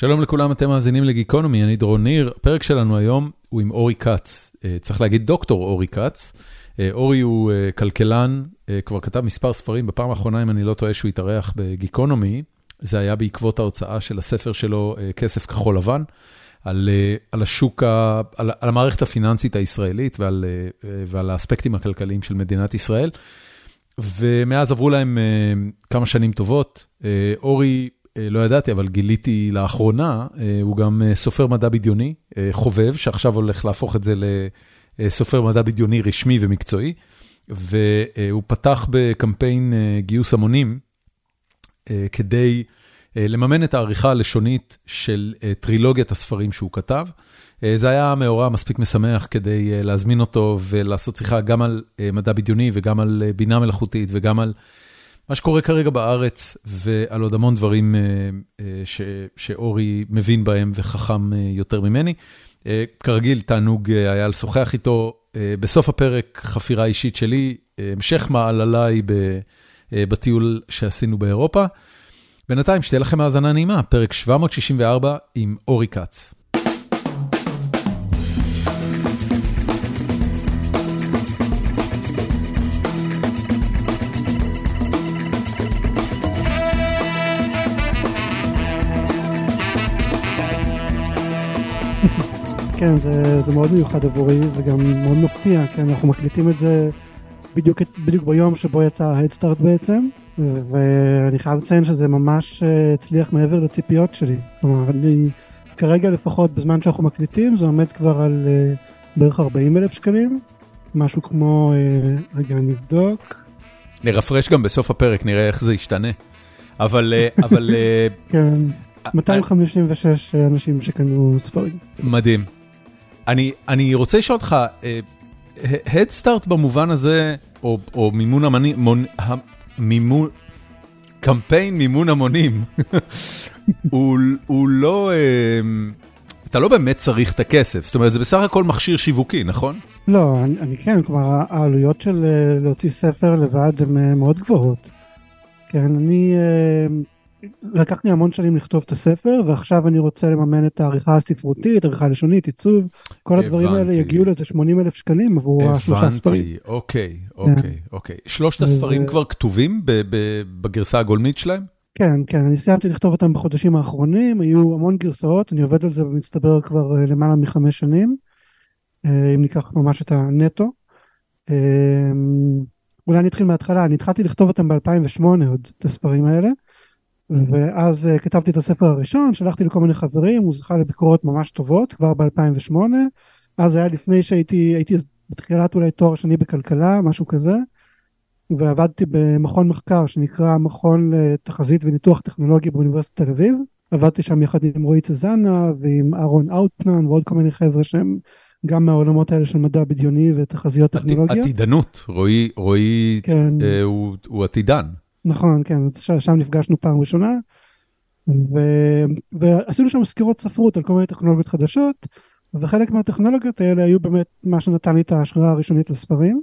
שלום לכולם, אתם מאזינים לגיקונומי, אני דרון ניר. הפרק שלנו היום הוא עם אורי כץ. צריך להגיד דוקטור אורי כץ. אורי הוא כלכלן, כבר כתב מספר ספרים, בפעם האחרונה, אם אני לא טועה, שהוא התארח בגיקונומי. זה היה בעקבות ההוצאה של הספר שלו, כסף כחול לבן, על השוק, על המערכת הפיננסית הישראלית ועל האספקטים הכלכליים של מדינת ישראל. ומאז עברו להם כמה שנים טובות. אורי, לא ידעתי, אבל גיליתי לאחרונה, הוא גם סופר מדע בדיוני, חובב, שעכשיו הולך להפוך את זה לסופר מדע בדיוני רשמי ומקצועי, והוא פתח בקמפיין גיוס המונים כדי לממן את העריכה הלשונית של טרילוגיית הספרים שהוא כתב. זה היה מאורע מספיק משמח כדי להזמין אותו ולעשות שיחה גם על מדע בדיוני וגם על בינה מלאכותית וגם על מה שקורה כרגע בארץ ועל עוד המון דברים שאורי מבין בהם וחכם יותר ממני. כרגיל, תענוג היה לשוחח איתו. בסוף הפרק, חפירה אישית שלי, המשך מעלליי בטיול שעשינו באירופה. בינתיים, שתהיה לכם האזנה נעימה, פרק 764 עם אורי כץ. כן, זה, זה מאוד מיוחד עבורי וגם מאוד מפתיע, כן, אנחנו מקליטים את זה בדיוק, בדיוק ביום שבו יצא ההדסטארט בעצם, ואני חייב לציין שזה ממש הצליח מעבר לציפיות שלי. כלומר, אני כרגע לפחות בזמן שאנחנו מקליטים זה עומד כבר על בערך 40 אלף שקלים, משהו כמו, רגע אני אבדוק. נרפרש גם בסוף הפרק, נראה איך זה ישתנה. אבל, אבל... כן, 256 אנשים שקנו ספרים. מדהים. אני, אני רוצה לשאול אותך, הדסטארט במובן הזה, או, או מימון המונים, מונ, המימון, קמפיין מימון המונים, הוא, לא, אתה לא באמת צריך את הכסף, זאת אומרת, זה בסך הכל מכשיר שיווקי, נכון? לא, אני, אני כן, כלומר, העלויות של להוציא ספר לבד הן מאוד גבוהות. כן, אני... לקח לי המון שנים לכתוב את הספר ועכשיו אני רוצה לממן את העריכה הספרותית, עריכה לשונית, עיצוב, כל הדברים האלה יגיעו לזה 80 אלף שקלים עבור השלושה ספרים. הבנתי, אוקיי, אוקיי, אוקיי. שלושת הספרים כבר כתובים בגרסה הגולמית שלהם? כן, כן, אני סיימתי לכתוב אותם בחודשים האחרונים, היו המון גרסאות, אני עובד על זה במצטבר כבר למעלה מחמש שנים, אם ניקח ממש את הנטו. אולי אני אתחיל מההתחלה, אני התחלתי לכתוב אותם ב-2008 עוד, את הספרים האלה. ואז כתבתי את הספר הראשון, שלחתי לכל מיני חברים, הוא זכה לביקורות ממש טובות כבר ב-2008, אז היה לפני שהייתי, הייתי בתחילת אולי תואר שני בכלכלה, משהו כזה, ועבדתי במכון מחקר שנקרא מכון לתחזית וניתוח טכנולוגי באוניברסיטת תל אביב, עבדתי שם יחד עם רועי צזנה ועם אהרון אאוטפנן ועוד כל מיני חבר'ה שהם גם מהעולמות האלה של מדע בדיוני ותחזיות טכנולוגיה. עתידנות, רועי, רועי כן. אה, הוא, הוא עתידן. נכון, כן, שם נפגשנו פעם ראשונה, ו... ועשינו שם סקירות ספרות על כל מיני טכנולוגיות חדשות, וחלק מהטכנולוגיות האלה היו באמת מה שנתן לי את ההשראה הראשונית לספרים,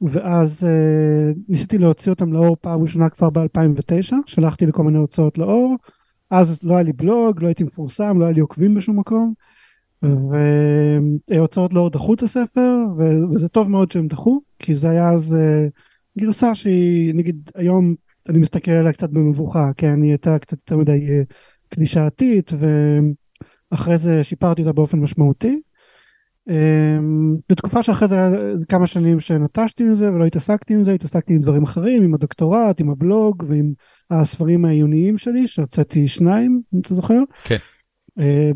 ואז אה, ניסיתי להוציא אותם לאור פעם ראשונה כבר ב-2009, שלחתי לכל מיני הוצאות לאור, אז לא היה לי בלוג, לא הייתי מפורסם, לא היה לי עוקבים בשום מקום, והוצאות לאור דחו את הספר, ו... וזה טוב מאוד שהם דחו, כי זה היה אז... אה, גרסה שהיא נגיד היום אני מסתכל עליה קצת במבוכה כן היא הייתה קצת יותר מדי קלישאתית ואחרי זה שיפרתי אותה באופן משמעותי. בתקופה שאחרי זה היה כמה שנים שנטשתי מזה ולא התעסקתי עם זה התעסקתי עם דברים אחרים עם הדוקטורט עם הבלוג ועם הספרים העיוניים שלי שהוצאתי שניים אם אתה זוכר כן.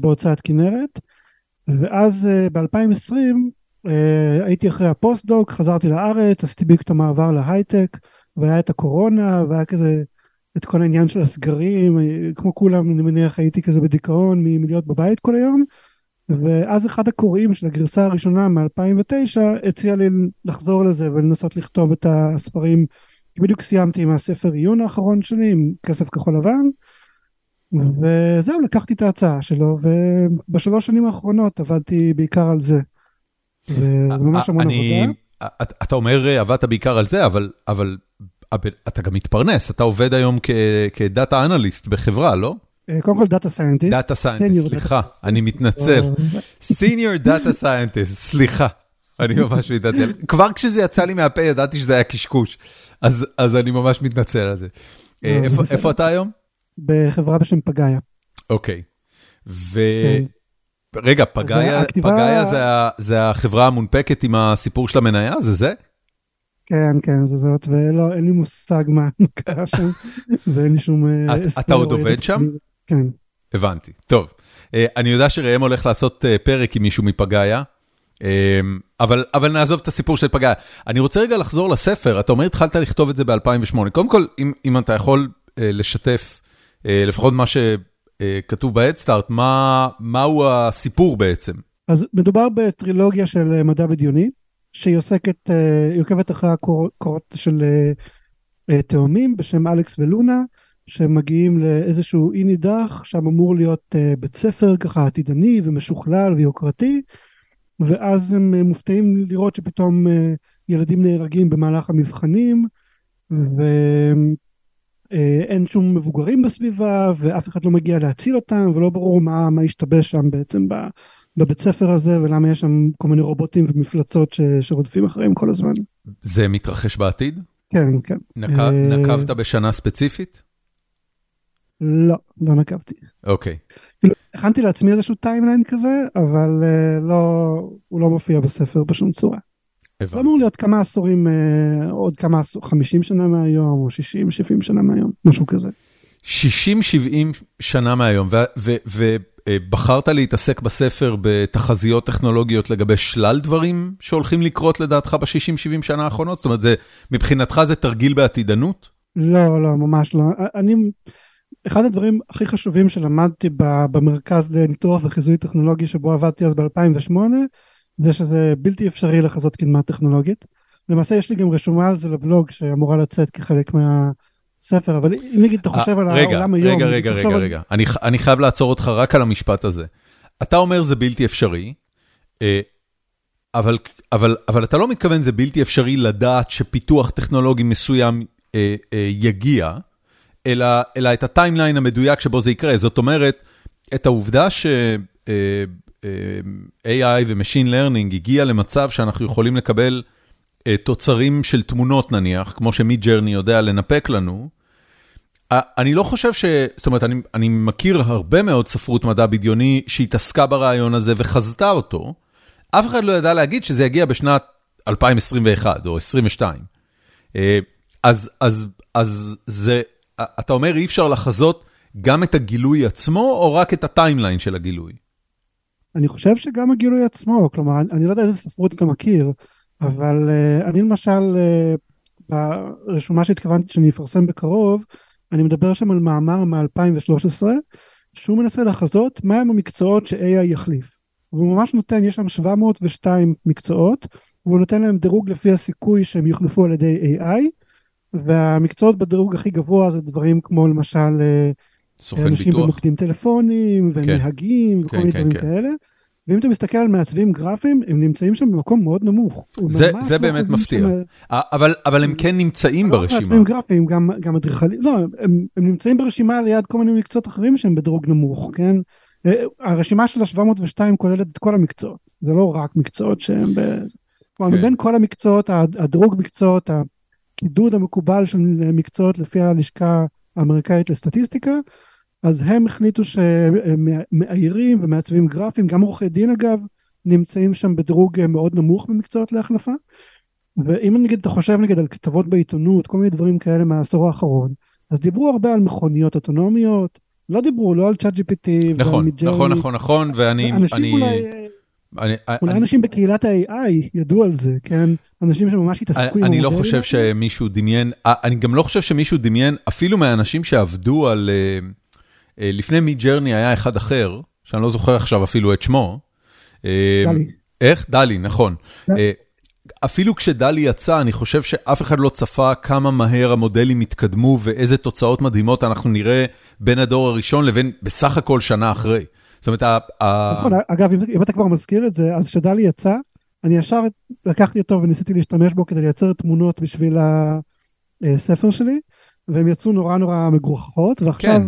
בהוצאת כנרת ואז ב-2020 אה, הייתי אחרי הפוסט-דוק, חזרתי לארץ, עשיתי בדיוק את המעבר להייטק, והיה את הקורונה, והיה כזה את כל העניין של הסגרים, כמו כולם, אני מניח, הייתי כזה בדיכאון מלהיות בבית כל היום, ואז אחד הקוראים של הגרסה הראשונה מ-2009 הציע לי לחזור לזה ולנסות לכתוב את הספרים, בדיוק סיימתי עם הספר עיון האחרון שלי, עם כסף כחול לבן, וזהו, לקחתי את ההצעה שלו, ובשלוש שנים האחרונות עבדתי בעיקר על זה. זה ממש המון עבודה. אתה אומר עבדת בעיקר על זה, אבל אתה גם מתפרנס, אתה עובד היום כ data analyst בחברה, לא? קודם כל data scientist. data scientist, סליחה, אני מתנצל. senior data scientist, סליחה. אני ממש מתנצל. כבר כשזה יצא לי מהפה ידעתי שזה היה קשקוש, אז אני ממש מתנצל על זה. איפה אתה היום? בחברה בשם פגאיה. אוקיי. רגע, פגאיה זה החברה המונפקת עם הסיפור של המניה? זה זה? כן, כן, זה זאת, ולא, אין לי מושג מה קרה שם, ואין לי שום... אתה עוד עובד שם? כן. הבנתי, טוב. אני יודע שראם הולך לעשות פרק עם מישהו מפגאיה, אבל, אבל נעזוב את הסיפור של פגאיה. אני רוצה רגע לחזור לספר, אתה אומר התחלת לכתוב את זה ב-2008. קודם כל, אם, אם אתה יכול לשתף, לפחות מה שכתוב ב-Headstart, מה, מהו הסיפור בעצם? אז מדובר בטרילוגיה של מדע בדיוני. שהיא עוסקת, היא עוקבת אחרי הקורות של תאומים בשם אלכס ולונה, שמגיעים לאיזשהו אי נידח, שם אמור להיות בית ספר ככה עתידני ומשוכלל ויוקרתי, ואז הם מופתעים לראות שפתאום ילדים נהרגים במהלך המבחנים, ואין שום מבוגרים בסביבה, ואף אחד לא מגיע להציל אותם, ולא ברור מה, מה השתבש שם בעצם. בבית ספר הזה, ולמה יש שם כל מיני רובוטים ומפלצות ש, שרודפים אחריהם כל הזמן. זה מתרחש בעתיד? כן, כן. נק... נקבת בשנה ספציפית? לא, לא נקבתי. אוקיי. כאילו, הכנתי לעצמי איזשהו timeline כזה, אבל לא, הוא לא מופיע בספר בשום צורה. הבנתי. זה אמור להיות כמה עשורים, עוד כמה עשורים, 50 שנה מהיום, או 60, 70 שנה מהיום, משהו כזה. 60-70 שנה מהיום, ובחרת להתעסק בספר בתחזיות טכנולוגיות לגבי שלל דברים שהולכים לקרות לדעתך ב-60-70 שנה האחרונות? זאת אומרת, זה, מבחינתך זה תרגיל בעתידנות? לא, לא, ממש לא. אני, אחד הדברים הכי חשובים שלמדתי במרכז לניתוח וחיזוי טכנולוגי שבו עבדתי אז ב-2008, זה שזה בלתי אפשרי לחזות קדמה טכנולוגית. למעשה יש לי גם רשומה על זה לבלוג שאמורה לצאת כחלק מה... ספר, אבל אם נגיד אתה חושב על העולם היום... רגע, רגע, רגע, רגע, אני חייב לעצור אותך רק על המשפט הזה. אתה אומר זה בלתי אפשרי, אבל אתה לא מתכוון זה בלתי אפשרי לדעת שפיתוח טכנולוגי מסוים יגיע, אלא את הטיימליין המדויק שבו זה יקרה. זאת אומרת, את העובדה ש-AI ו-Machine Learning הגיע למצב שאנחנו יכולים לקבל תוצרים של תמונות נניח, כמו שמידג'רני יודע לנפק לנו, אני לא חושב ש... זאת אומרת, אני, אני מכיר הרבה מאוד ספרות מדע בדיוני שהתעסקה ברעיון הזה וחזתה אותו. אף אחד לא ידע להגיד שזה יגיע בשנת 2021 או 2022. אז, אז, אז זה, אתה אומר אי אפשר לחזות גם את הגילוי עצמו או רק את הטיימליין של הגילוי? אני חושב שגם הגילוי עצמו, כלומר, אני לא יודע איזה ספרות אתה מכיר. אבל uh, אני למשל, uh, ברשומה שהתכוונתי שאני אפרסם בקרוב, אני מדבר שם על מאמר מ-2013, שהוא מנסה לחזות מהם המקצועות ש-AI יחליף. והוא ממש נותן, יש שם 702 מקצועות, והוא נותן להם דירוג לפי הסיכוי שהם יוחלפו על ידי AI, והמקצועות בדירוג הכי גבוה זה דברים כמו למשל, אנשים ביטוח. במוקדים טלפונים, כן. ונהגים, כן, וכל מיני כן, דברים כן. כאלה. ואם אתה מסתכל על מעצבים גרפיים, הם נמצאים שם במקום מאוד נמוך. זה, זה באמת מפתיע, שם... אבל, אבל הם כן נמצאים לא ברשימה. מעצבים גרפיים, גם, גם אדריכלים, לא, הם, הם נמצאים ברשימה ליד כל מיני מקצועות אחרים שהם בדירוג נמוך, כן? הרשימה של ה-702 כוללת את כל המקצועות, זה לא רק מקצועות שהם ב... כלומר, כן. מבין כל המקצועות, הדירוג מקצועות, הקידוד המקובל של מקצועות לפי הלשכה האמריקאית לסטטיסטיקה, אז הם החליטו שהם מאיירים ומעצבים גרפיים, גם עורכי דין אגב, נמצאים שם בדירוג מאוד נמוך במקצועות להחלפה. ואם נגיד אתה חושב נגיד על כתבות בעיתונות, כל מיני דברים כאלה מהעשור האחרון, אז דיברו הרבה על מכוניות אוטונומיות, לא דיברו לא על צ'אט GPT נכון, נכון, נכון, נכון, ואני... אנשים אני... אולי... אני, אולי אני, אנשים בקהילת ה-AI ידעו על זה, כן? אנשים שממש התעסקו עם אני לא חושב שמישהו דמיין, אני גם לא חושב שמישהו דמיין, אפילו מהאנשים שעבדו על... Uh, לפני מי ג'רני היה אחד אחר, שאני לא זוכר עכשיו אפילו את שמו. דלי. איך? דלי, נכון. אפילו כשדלי יצא, אני חושב שאף אחד לא צפה כמה מהר המודלים התקדמו ואיזה תוצאות מדהימות אנחנו נראה בין הדור הראשון לבין בסך הכל שנה אחרי. זאת אומרת, נכון, אגב, אם אתה כבר מזכיר את זה, אז כשדלי יצא, אני ישר לקחתי אותו וניסיתי להשתמש בו כדי לייצר תמונות בשביל הספר שלי. והם יצאו נורא נורא מגוחכות, ועכשיו כן.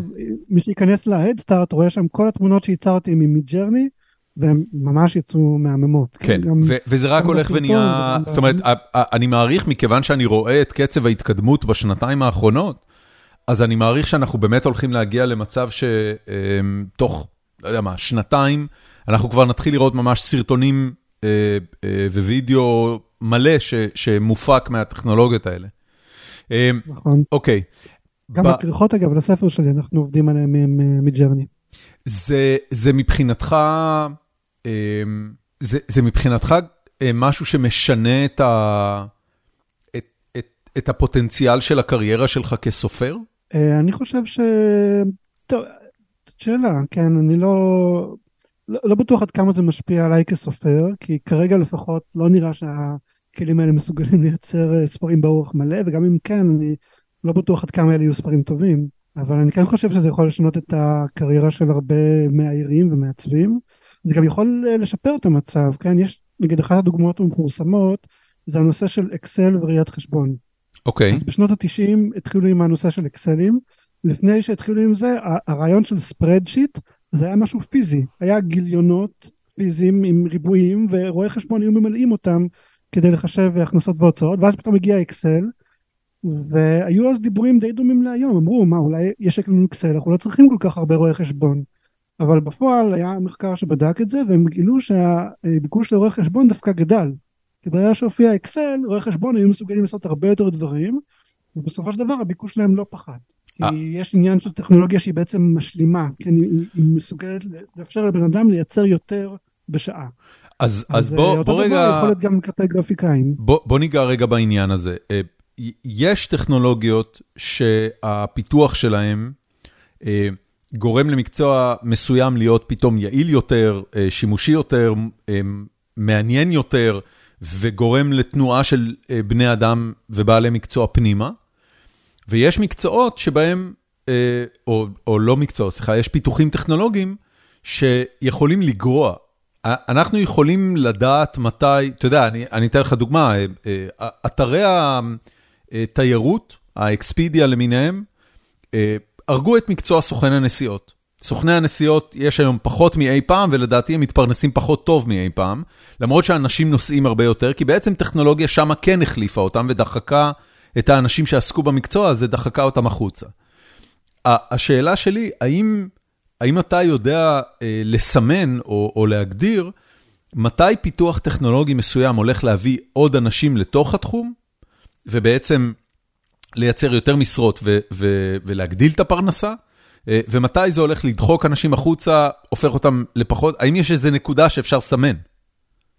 מי שייכנס להדסטארט רואה שם כל התמונות שייצרתי ממידג'רני, והן ממש יצאו מהממות. כן, גם- ו- וזה רק הולך ונהיה, זאת אומרת, אני מעריך, מכיוון שאני רואה את קצב ההתקדמות בשנתיים האחרונות, אז אני מעריך שאנחנו באמת הולכים להגיע למצב שתוך, לא יודע מה, שנתיים, אנחנו כבר נתחיל לראות ממש סרטונים אה, אה, ווידאו מלא ש- שמופק מהטכנולוגיות האלה. אה, נכון. אוקיי. גם הכריכות אגב לספר שלי אנחנו עובדים עליהם עם, אה, מג'רני. זה, מבחינתך, אמ, זה, מבחינתך אה, משהו שמשנה את, ה, את, הפוטנציאל של הקריירה שלך כסופר? אה, אני חושב ש... טוב, שאלה, כן, אני לא... לא, לא בטוח עד כמה זה משפיע עליי כסופר, כי כרגע לפחות לא נראה שהכלים האלה מסוגלים לייצר אה, ספרים באורך מלא, וגם אם כן, אני לא בטוח עד כמה אלה יהיו ספרים טובים, אבל אני כן חושב שזה יכול לשנות את הקריירה של הרבה מאיירים ומעצבים. זה גם יכול אה, לשפר את המצב, כן? יש, נגיד, אחת הדוגמאות המפורסמות, זה הנושא של אקסל וראיית חשבון. אוקיי, אז בשנות ה-90 התחילו עם הנושא של אקסלים. לפני שהתחילו עם זה, הרעיון של ספרדשיט זה היה משהו פיזי. היה גיליונות פיזיים עם ריבועים, ורואי חשבון היו ממלאים אותם כדי לחשב הכנסות והוצאות, ואז פתאום הגיע אקסל, והיו אז דיבורים די דומים להיום. אמרו, מה, אולי יש לנו אקסל, אנחנו לא צריכים כל כך הרבה רואי חשבון. אבל בפועל היה מחקר שבדק את זה, והם גילו שהביקוש לרואי חשבון דווקא גדל. כי ברגע שהופיע אקסל, רואי חשבון היו מסוגלים לעשות הרבה יותר דברים, ובסופו של דבר הביקוש שלהם לא פחת. כי אה. יש עניין של טכנולוגיה שהיא בעצם משלימה, כן, היא מסוגלת לאפשר לבן אדם לייצר יותר בשעה. אז, אז אה, בוא, אותו בוא רגע, יכול להיות גם כלפי גרפיקאים. בוא, בוא ניגע רגע בעניין הזה. אה, יש טכנולוגיות שהפיתוח שלהם אה, גורם למקצוע מסוים להיות פתאום יעיל יותר, אה, שימושי יותר, אה, מעניין יותר, וגורם לתנועה של אה, בני אדם ובעלי מקצוע פנימה. ויש מקצועות שבהם, אה, או, או לא מקצועות, סליחה, יש פיתוחים טכנולוגיים שיכולים לגרוע. אנחנו יכולים לדעת מתי, אתה יודע, אני, אני אתן לך דוגמה, אה, אה, אתרי התיירות, האקספידיה למיניהם, אה, הרגו את מקצוע סוכן הנסיעות. סוכני הנסיעות יש היום פחות מאי פעם, ולדעתי הם מתפרנסים פחות טוב מאי פעם, למרות שאנשים נוסעים הרבה יותר, כי בעצם טכנולוגיה שמה כן החליפה אותם ודחקה את האנשים שעסקו במקצוע הזה, דחקה אותם החוצה. השאלה שלי, האם, האם אתה יודע אה, לסמן או, או להגדיר מתי פיתוח טכנולוגי מסוים הולך להביא עוד אנשים לתוך התחום, ובעצם לייצר יותר משרות ו- ו- ולהגדיל את הפרנסה, אה, ומתי זה הולך לדחוק אנשים החוצה, הופך אותם לפחות, האם יש איזו נקודה שאפשר לסמן?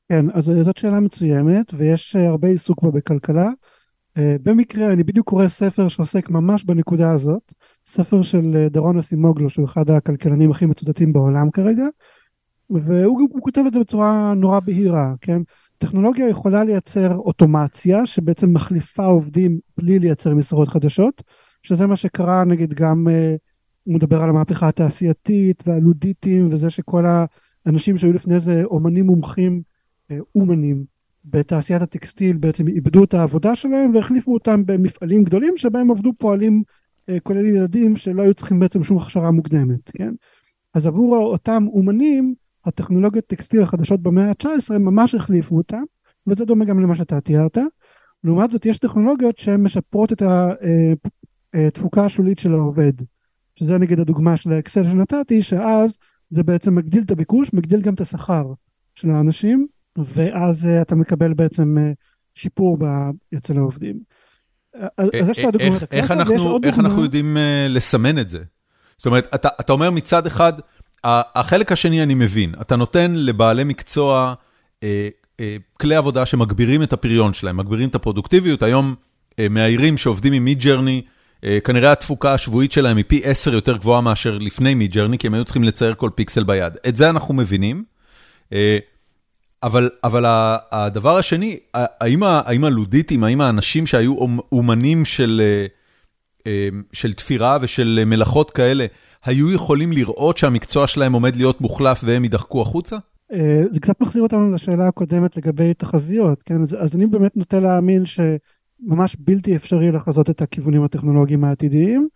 כן, אז זאת שאלה מצוינת, ויש אה, הרבה עיסוק בה בכלכלה. אה, במקרה, אני בדיוק קורא ספר שעוסק ממש בנקודה הזאת, ספר של אה, דרון אסימוגלו, שהוא אחד הכלכלנים הכי מצודדים בעולם כרגע, והוא הוא כותב את זה בצורה נורא בהירה, כן? טכנולוגיה יכולה לייצר אוטומציה שבעצם מחליפה עובדים בלי לייצר משרות חדשות, שזה מה שקרה נגיד גם, אה, הוא מדבר על המהפכה התעשייתית והלודיטים וזה שכל האנשים שהיו לפני זה אומנים מומחים, אה, אומנים, בתעשיית הטקסטיל בעצם איבדו את העבודה שלהם והחליפו אותם במפעלים גדולים שבהם עבדו פועלים כולל ילדים שלא היו צריכים בעצם שום הכשרה מוקדמת, כן? אז עבור אותם אומנים הטכנולוגיות טקסטיל החדשות במאה ה-19 ממש החליפו אותם וזה דומה גם למה שאתה תיארת. לעומת זאת יש טכנולוגיות שהן משפרות את התפוקה השולית של העובד. שזה נגיד הדוגמה של האקסל שנתתי שאז זה בעצם מגדיל את הביקוש מגדיל גם את השכר של האנשים ואז אתה מקבל בעצם שיפור. אצל העובדים. אז יש את הדוגמאות איך, ויש אנחנו, עוד איך אנחנו יודעים uh, לסמן את זה? זאת אומרת, אתה, אומר מצד אחד, החלק השני אני מבין, אתה נותן לבעלי מקצוע אה, אה, כלי עבודה שמגבירים את הפריון שלהם, מגבירים את הפרודוקטיביות, היום אה, מאיירים שעובדים עם מידג'רני, אה, כנראה התפוקה השבועית שלהם היא פי עשר יותר גבוהה מאשר לפני מידג'רני, כי הם היו צריכים לצייר כל פיקסל ביד. את זה אנחנו מבינים. אבל, אבל הדבר השני, האם, האם הלודיטים, האם האנשים שהיו אומ- אומנים של, אה, אה, של תפירה ושל מלאכות כאלה, היו יכולים לראות שהמקצוע שלהם עומד להיות מוחלף והם יידחקו החוצה? אה, זה קצת מחזיר אותנו לשאלה הקודמת לגבי תחזיות, כן? אז, אז אני באמת נוטה להאמין ממש בלתי אפשרי לחזות את הכיוונים הטכנולוגיים העתידיים.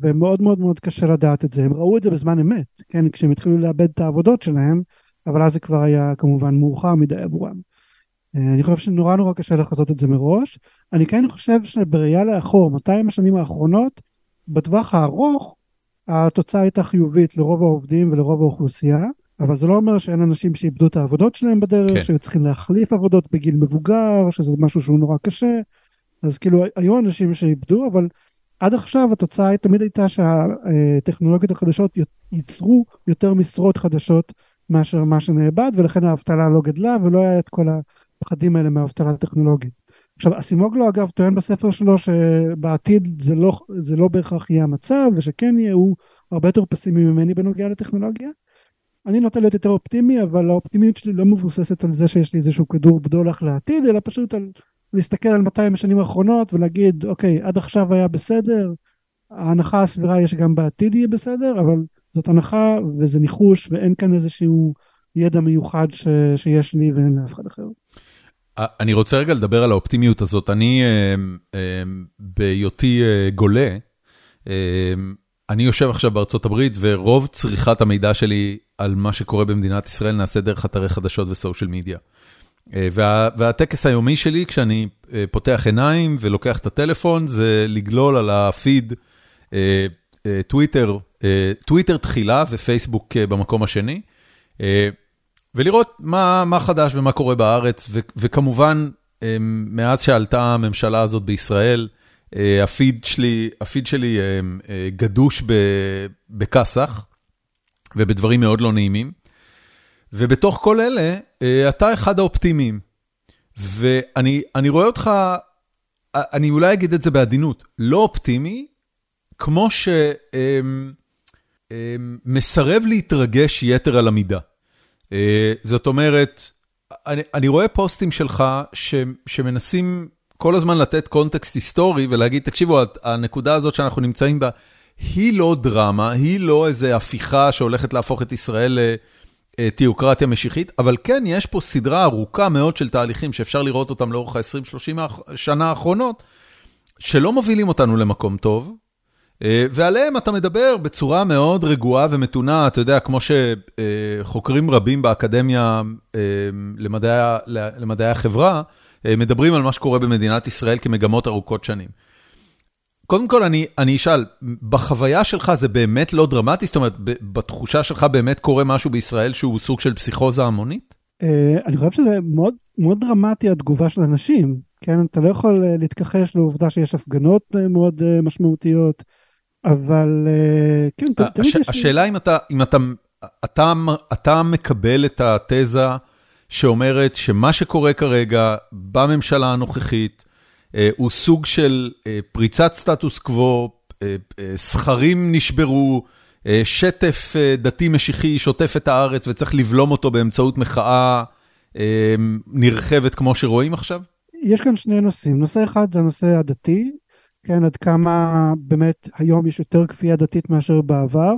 ומאוד מאוד מאוד קשה לדעת את זה. הם ראו את זה בזמן אמת, כן, כשהם התחילו לאבד את העבודות שלהם, אבל אז זה כבר היה כמובן מאוחר מדי עבורם. אה, אני חושב שנורא נורא קשה לחזות את זה מראש. אני כן חושב שבראייה לאחור, 200 השנים האחרונות, בטווח הארוך, התוצאה הייתה חיובית לרוב העובדים ולרוב האוכלוסייה, אבל זה לא אומר שאין אנשים שאיבדו את העבודות שלהם בדרך, כן. שהיו צריכים להחליף עבודות בגיל מבוגר, שזה משהו שהוא נורא קשה. אז כאילו היו אנשים שאיבדו, אבל עד עכשיו התוצאה תמיד הייתה שהטכנולוגיות החדשות ייצרו יותר משרות חדשות מאשר מה שנאבד, ולכן האבטלה לא גדלה ולא היה את כל הפחדים האלה מהאבטלה הטכנולוגית. עכשיו אסימוגלו אגב טוען בספר שלו שבעתיד זה לא, זה לא בהכרח יהיה המצב ושכן יהיה, הוא הרבה יותר פסימי ממני בנוגע לטכנולוגיה. אני נוטה להיות יותר אופטימי אבל האופטימיות שלי לא מבוססת על זה שיש לי איזשהו כדור בדולח לעתיד אלא פשוט על להסתכל על 200 השנים האחרונות ולהגיד אוקיי עד עכשיו היה בסדר ההנחה הסבירה יש גם בעתיד יהיה בסדר אבל זאת הנחה וזה ניחוש ואין כאן איזשהו ידע מיוחד ש, שיש לי ואין לאף אחד אחר. אני רוצה רגע לדבר על האופטימיות הזאת. אני, אה, אה, בהיותי אה, גולה, אני יושב עכשיו בארצות הברית, ורוב צריכת המידע שלי על מה שקורה במדינת ישראל נעשה דרך אתרי חדשות וסושיאל מדיה. וה, והטקס היומי שלי, כשאני פותח עיניים ולוקח את הטלפון, זה לגלול על הפיד, טוויטר, טוויטר תחילה ופייסבוק במקום השני. ולראות מה מה חדש ומה קורה בארץ, ו, וכמובן, מאז שעלתה הממשלה הזאת בישראל, אה, הפיד שלי הפיד שלי אה, גדוש בכאסח, ובדברים מאוד לא נעימים. ובתוך כל אלה, אה, אתה אחד האופטימיים. ואני רואה אותך, אני אולי אגיד את זה בעדינות, לא אופטימי, כמו שמסרב אמ, להתרגש יתר על המידה. אה, זאת אומרת, אני אני רואה פוסטים שלך ש, שמנסים כל הזמן לתת קונטקסט היסטורי ולהגיד, תקשיבו, הנקודה הזאת שאנחנו נמצאים בה, היא לא דרמה, היא לא איזו הפיכה שהולכת להפוך את ישראל לתיאוקרטיה משיחית, אבל כן, יש פה סדרה ארוכה מאוד של תהליכים שאפשר לראות אותם לאורך ה-20-30 שנה האחרונות, שלא מובילים אותנו למקום טוב, ועליהם אתה מדבר בצורה מאוד רגועה ומתונה, אתה יודע, כמו שחוקרים רבים באקדמיה אה, למדעי למדעי החברה, אה, מדברים על מה שקורה במדינת ישראל כמגמות ארוכות שנים. קודם כל, אני אני אשאל, בחוויה שלך זה באמת לא דרמטי? זאת אומרת, בתחושה שלך באמת קורה משהו בישראל שהוא סוג של פסיכוזה המונית? אני חושב שזה מאוד מאוד דרמטי התגובה של אנשים, כן? אתה לא יכול להתכחש לעובדה שיש הפגנות מאוד משמעותיות. אבל אה, כן, תמיד יש... השאלה אם אתה, אם אתה, אתה, אתה מקבל את התזה שאומרת שמה שקורה כרגע בממשלה הנוכחית אה, הוא סוג של אה, פריצת סטטוס קוו, סכרים נשברו, שטף דתי משיחי שוטף את הארץ וצריך לבלום אותו באמצעות מחאה נרחבת כמו שרואים עכשיו? יש כאן שני נושאים, נושא אחד זה הנושא הדתי, כן, עד כמה באמת היום יש יותר כפייה דתית מאשר בעבר.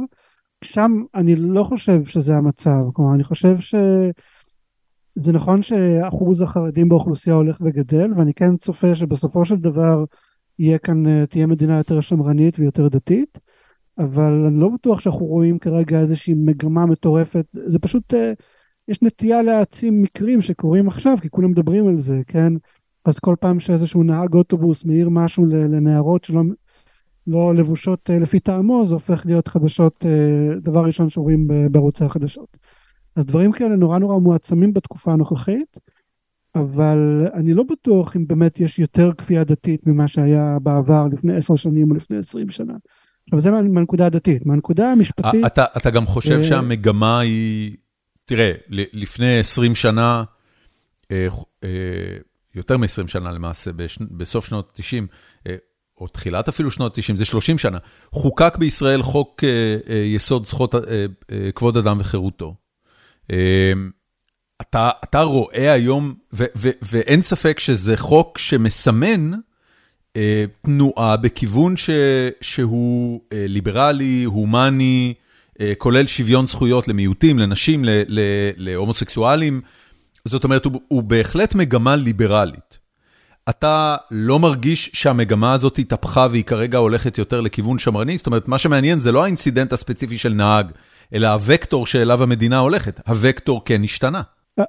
שם אני לא חושב שזה המצב, כלומר אני חושב שזה נכון שאחוז החרדים באוכלוסייה הולך וגדל, ואני כן צופה שבסופו של דבר יהיה כאן, תהיה מדינה יותר שמרנית ויותר דתית, אבל אני לא בטוח שאנחנו רואים כרגע איזושהי מגמה מטורפת, זה פשוט, יש נטייה להעצים מקרים שקורים עכשיו, כי כולם מדברים על זה, כן? אז כל פעם שאיזשהו נהג אוטובוס מעיר משהו לנערות שלא לא לבושות אה, לפי טעמו, זה הופך להיות חדשות, אה, דבר ראשון שרואים בערוצי החדשות. אז דברים כאלה נורא נורא מועצמים בתקופה הנוכחית, אבל אני לא בטוח אם באמת יש יותר כפייה דתית ממה שהיה בעבר לפני עשר שנים או לפני עשרים שנה. עכשיו זה מהנקודה הדתית, מהנקודה המשפטית... אתה, אתה גם חושב אה, שהמגמה היא, תראה, לפני עשרים שנה, יותר מ-20 שנה למעשה, בסוף שנות ה-90, אה, או תחילת אפילו שנות ה-90, זה 30 שנה, חוקק בישראל חוק אה, אה, יסוד זכות כבוד אדם וחירותו. אתה אתה רואה היום, ו, ו, ואין ספק שזה חוק שמסמן תנועה בכיוון ש, שהוא ליברלי, הומני, כולל שוויון זכויות למיעוטים, לנשים, להומוסקסואלים. זאת אומרת, הוא הוא בהחלט מגמה ליברלית. אתה לא מרגיש שהמגמה הזאת התהפכה והיא כרגע הולכת יותר לכיוון שמרני? זאת אומרת, מה שמעניין זה לא האינסידנט הספציפי של נהג, אלא הוקטור שאליו המדינה הולכת. הוקטור כן השתנה.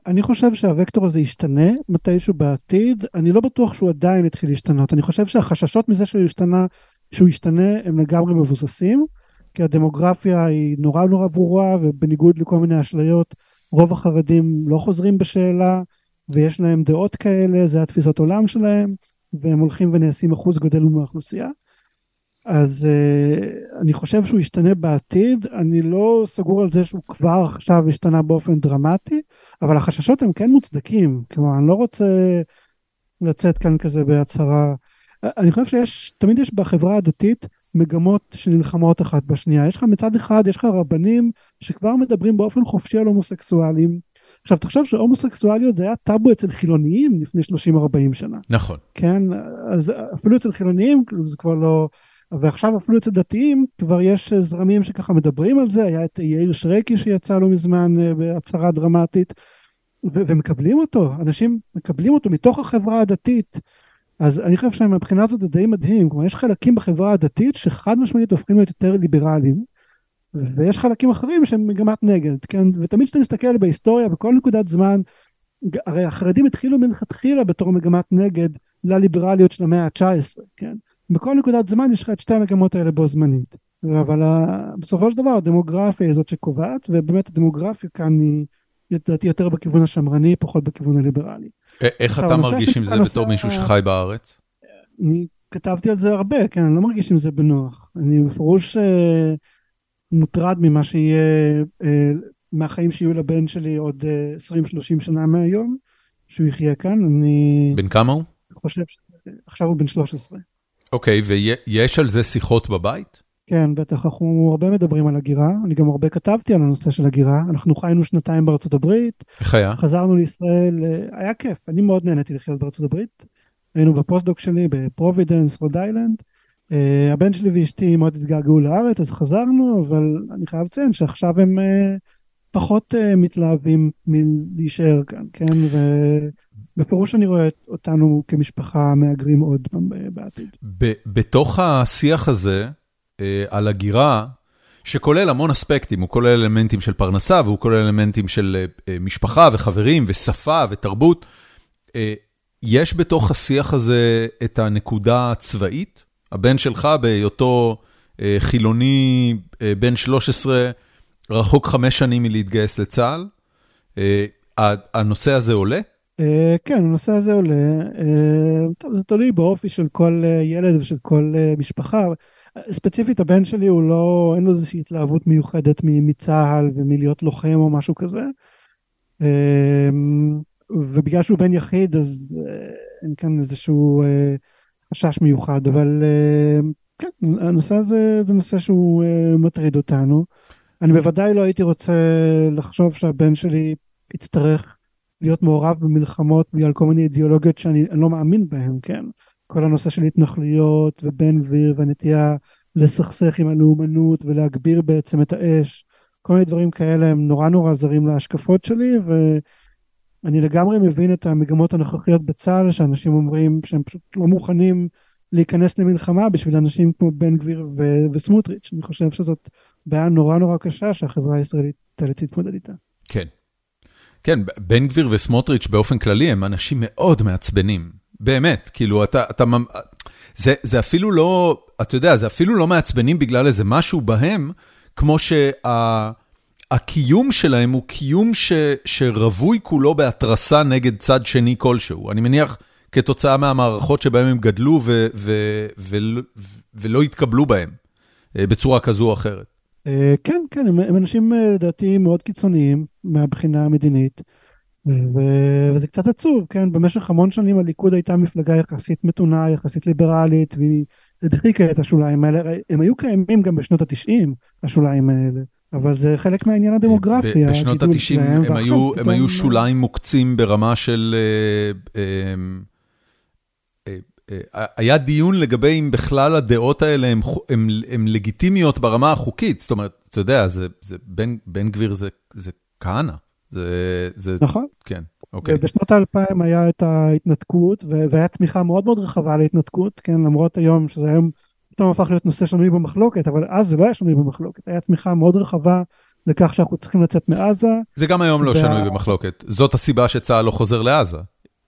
אני חושב שהוקטור הזה ישתנה מתישהו בעתיד, אני לא בטוח שהוא עדיין התחיל להשתנות. אני חושב שהחששות מזה שהוא ישתנה, שהוא ישתנה הם לגמרי מבוססים, כי הדמוגרפיה היא נורא נורא ברורה, ובניגוד לכל מיני אשליות, רוב החרדים לא חוזרים בשאלה, ויש להם דעות כאלה, זה התפיסות עולם שלהם, והם הולכים ונעשים אחוז גדול מהאוכלוסייה. אז uh, אני חושב שהוא ישתנה בעתיד, אני לא סגור על זה שהוא כבר עכשיו השתנה באופן דרמטי, אבל החששות הם כן מוצדקים, כלומר אני לא רוצה לצאת כאן כזה בהצהרה. אני חושב שיש, תמיד יש בחברה הדתית מגמות שנלחמות אחת בשנייה. יש לך מצד אחד, יש לך רבנים שכבר מדברים באופן חופשי על הומוסקסואלים. עכשיו תחשוב שהומוסקסואליות זה היה טאבו אצל חילוניים לפני 30-40 שנה. נכון. כן, אז אפילו אצל חילוניים זה כבר לא... ועכשיו אפילו אצל דתיים כבר יש זרמים שככה מדברים על זה, היה את יאיר שרקי שיצא לא מזמן אה, בהצהרה דרמטית, ו- ומקבלים אותו, אנשים מקבלים אותו מתוך החברה הדתית. אז אני חושב שמבחינה הזאת זה די מדהים, כלומר יש חלקים בחברה הדתית שחד משמעית הופכים להיות יותר ליברליים, ויש חלקים אחרים שהם מגמת נגד, כן, ותמיד כשאתה מסתכל בהיסטוריה בכל נקודת זמן, הרי החרדים התחילו מלכתחילה בתור מגמת נגד לליברליות של המאה ה-19, כן, בכל נקודת זמן יש לך את שתי המגמות האלה בו זמנית. אבל בסופו של דבר הדמוגרפיה היא זאת שקובעת, ובאמת הדמוגרפיה כאן היא לדעתי יותר בכיוון השמרני, פחות בכיוון הליברלי. איך אתה מרגיש עם זה בתור מישהו שחי בארץ? אני כתבתי על זה הרבה, כן, אני לא מרגיש עם זה בנוח. אני בפירוש אה, מוטרד ממה שיהיה, אה, מהחיים שיהיו לבן שלי עוד 20-30 שנה מהיום, שהוא יחיה כאן. אני... בן כמה הוא? חושב שעכשיו הוא בן 13. אוקיי, ויש על זה שיחות בבית? כן, בטח, אנחנו הרבה מדברים על הגירה, אני גם הרבה כתבתי על הנושא של הגירה, אנחנו חיינו שנתיים בארצות הברית. איך היה? חזרנו לישראל, אה, היה כיף, אני מאוד נהניתי לחיות בארצות הברית. היינו בפוסט-דוק שלי בפרובידנס, רוד איילנד. אה, הבן שלי ואשתי מאוד התגעגעו לארץ, אז חזרנו, אבל אני חייב לציין שעכשיו הם אה, פחות אה, מתלהבים מלהישאר כאן, כן? בפירוש אני רואה אותנו כמשפחה מהגרים עוד פעם בעתיד. בתוך השיח הזה על הגירה, שכולל המון אספקטים, הוא כולל אלמנטים של פרנסה והוא כולל אלמנטים של אה, משפחה וחברים ושפה ותרבות, אה, יש בתוך השיח הזה את הנקודה הצבאית? הבן שלך בהיותו חילוני בן 13, רחוק חמש שנים מלהתגייס לצה"ל, הנושא הזה עולה? Uh, כן, הנושא הזה עולה, uh, טוב, זה תלוי באופי של כל uh, ילד ושל כל uh, משפחה. ספציפית הבן שלי הוא לא, אין לו איזושהי התלהבות מיוחדת מצה"ל ומלהיות לוחם או משהו כזה. Uh, ובגלל שהוא בן יחיד אז uh, אין כאן איזשהו uh, חשש מיוחד, אבל uh, כן, הנושא הזה זה נושא שהוא מטריד אותנו. אני בוודאי לא הייתי רוצה לחשוב שהבן שלי יצטרך להיות מעורב במלחמות בגלל כל מיני אידיאולוגיות שאני לא מאמין בהן, כן? כל הנושא של התנחלויות ובן גביר והנטייה לסכסך עם הלאומנות ולהגביר בעצם את האש, כל מיני דברים כאלה הם נורא נורא זרים להשקפות שלי ואני לגמרי מבין את המגמות הנוכחיות בצה"ל שאנשים אומרים שהם פשוט לא מוכנים להיכנס למלחמה בשביל אנשים כמו בן גביר ו- וסמוטריץ', אני חושב שזאת בעיה נורא נורא קשה שהחברה הישראלית תאלץ להתמודד איתה. כן. כן, בן גביר וסמוטריץ' באופן כללי הם אנשים מאוד מעצבנים. באמת, כאילו, אתה, אתה, זה, זה אפילו לא, אתה יודע, זה אפילו לא מעצבנים בגלל איזה משהו בהם, כמו שהקיום שה, שלהם הוא קיום ש, שרווי כולו בהתרסה נגד צד שני כלשהו. אני מניח כתוצאה מהמערכות שבהם הם גדלו ו, ו, ו, ו, ולא התקבלו בהם אה, בצורה כזו או אחרת. אה, כן, כן, הם, אנשים אה, לדעתי מאוד קיצוניים מהבחינה המדינית, ו, וזה קצת עצוב, כן, במשך המון שנים הליכוד הייתה מפלגה יחסית מתונה, יחסית ליברלית, והיא הדחיקה את השוליים האלה, הם היו קיימים גם בשנות התשעים, השוליים האלה. אבל זה חלק מהעניין הדמוגרפי. בשנות ה-90 הם, היו, הם היו שוליים מוקצים ברמה של... אה, אה, היה דיון לגבי אם בכלל הדעות האלה הן לגיטימיות ברמה החוקית. זאת אומרת, אתה יודע, בן גביר זה כהנא. נכון. כן, אוקיי. ובשנות האלפיים היה את ההתנתקות, והיה תמיכה מאוד מאוד רחבה להתנתקות, כן, למרות היום שזה היום פתאום הפך להיות נושא שנוי במחלוקת, אבל אז זה לא היה שנוי במחלוקת, היה תמיכה מאוד רחבה לכך שאנחנו צריכים לצאת מעזה. זה גם היום לא וה... שנוי במחלוקת, זאת הסיבה שצה"ל לא חוזר לעזה.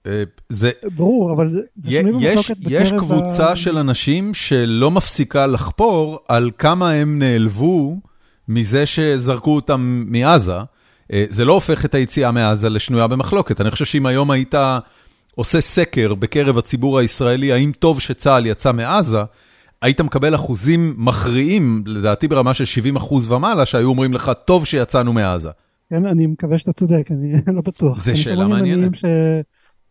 אה, זה... ברור, אבל זה, זה שנוי במחלוקת בקרב... יש קבוצה ה... של אנשים שלא מפסיקה לחפור על כמה הם נעלבו מזה שזרקו אותם מעזה. אה, זה לא הופך את היציאה מעזה לשנויה במחלוקת. אני חושב שאם היום היית עושה סקר בקרב הציבור הישראלי, האם טוב שצה"ל יצא מעזה, היית מקבל אחוזים מכריעים, לדעתי ברמה של 70 אחוז ומעלה, שהיו אומרים לך, טוב שיצאנו מעזה. כן, אני מקווה שאתה צודק, אני לא בטוח. זה שאלה מעניינת.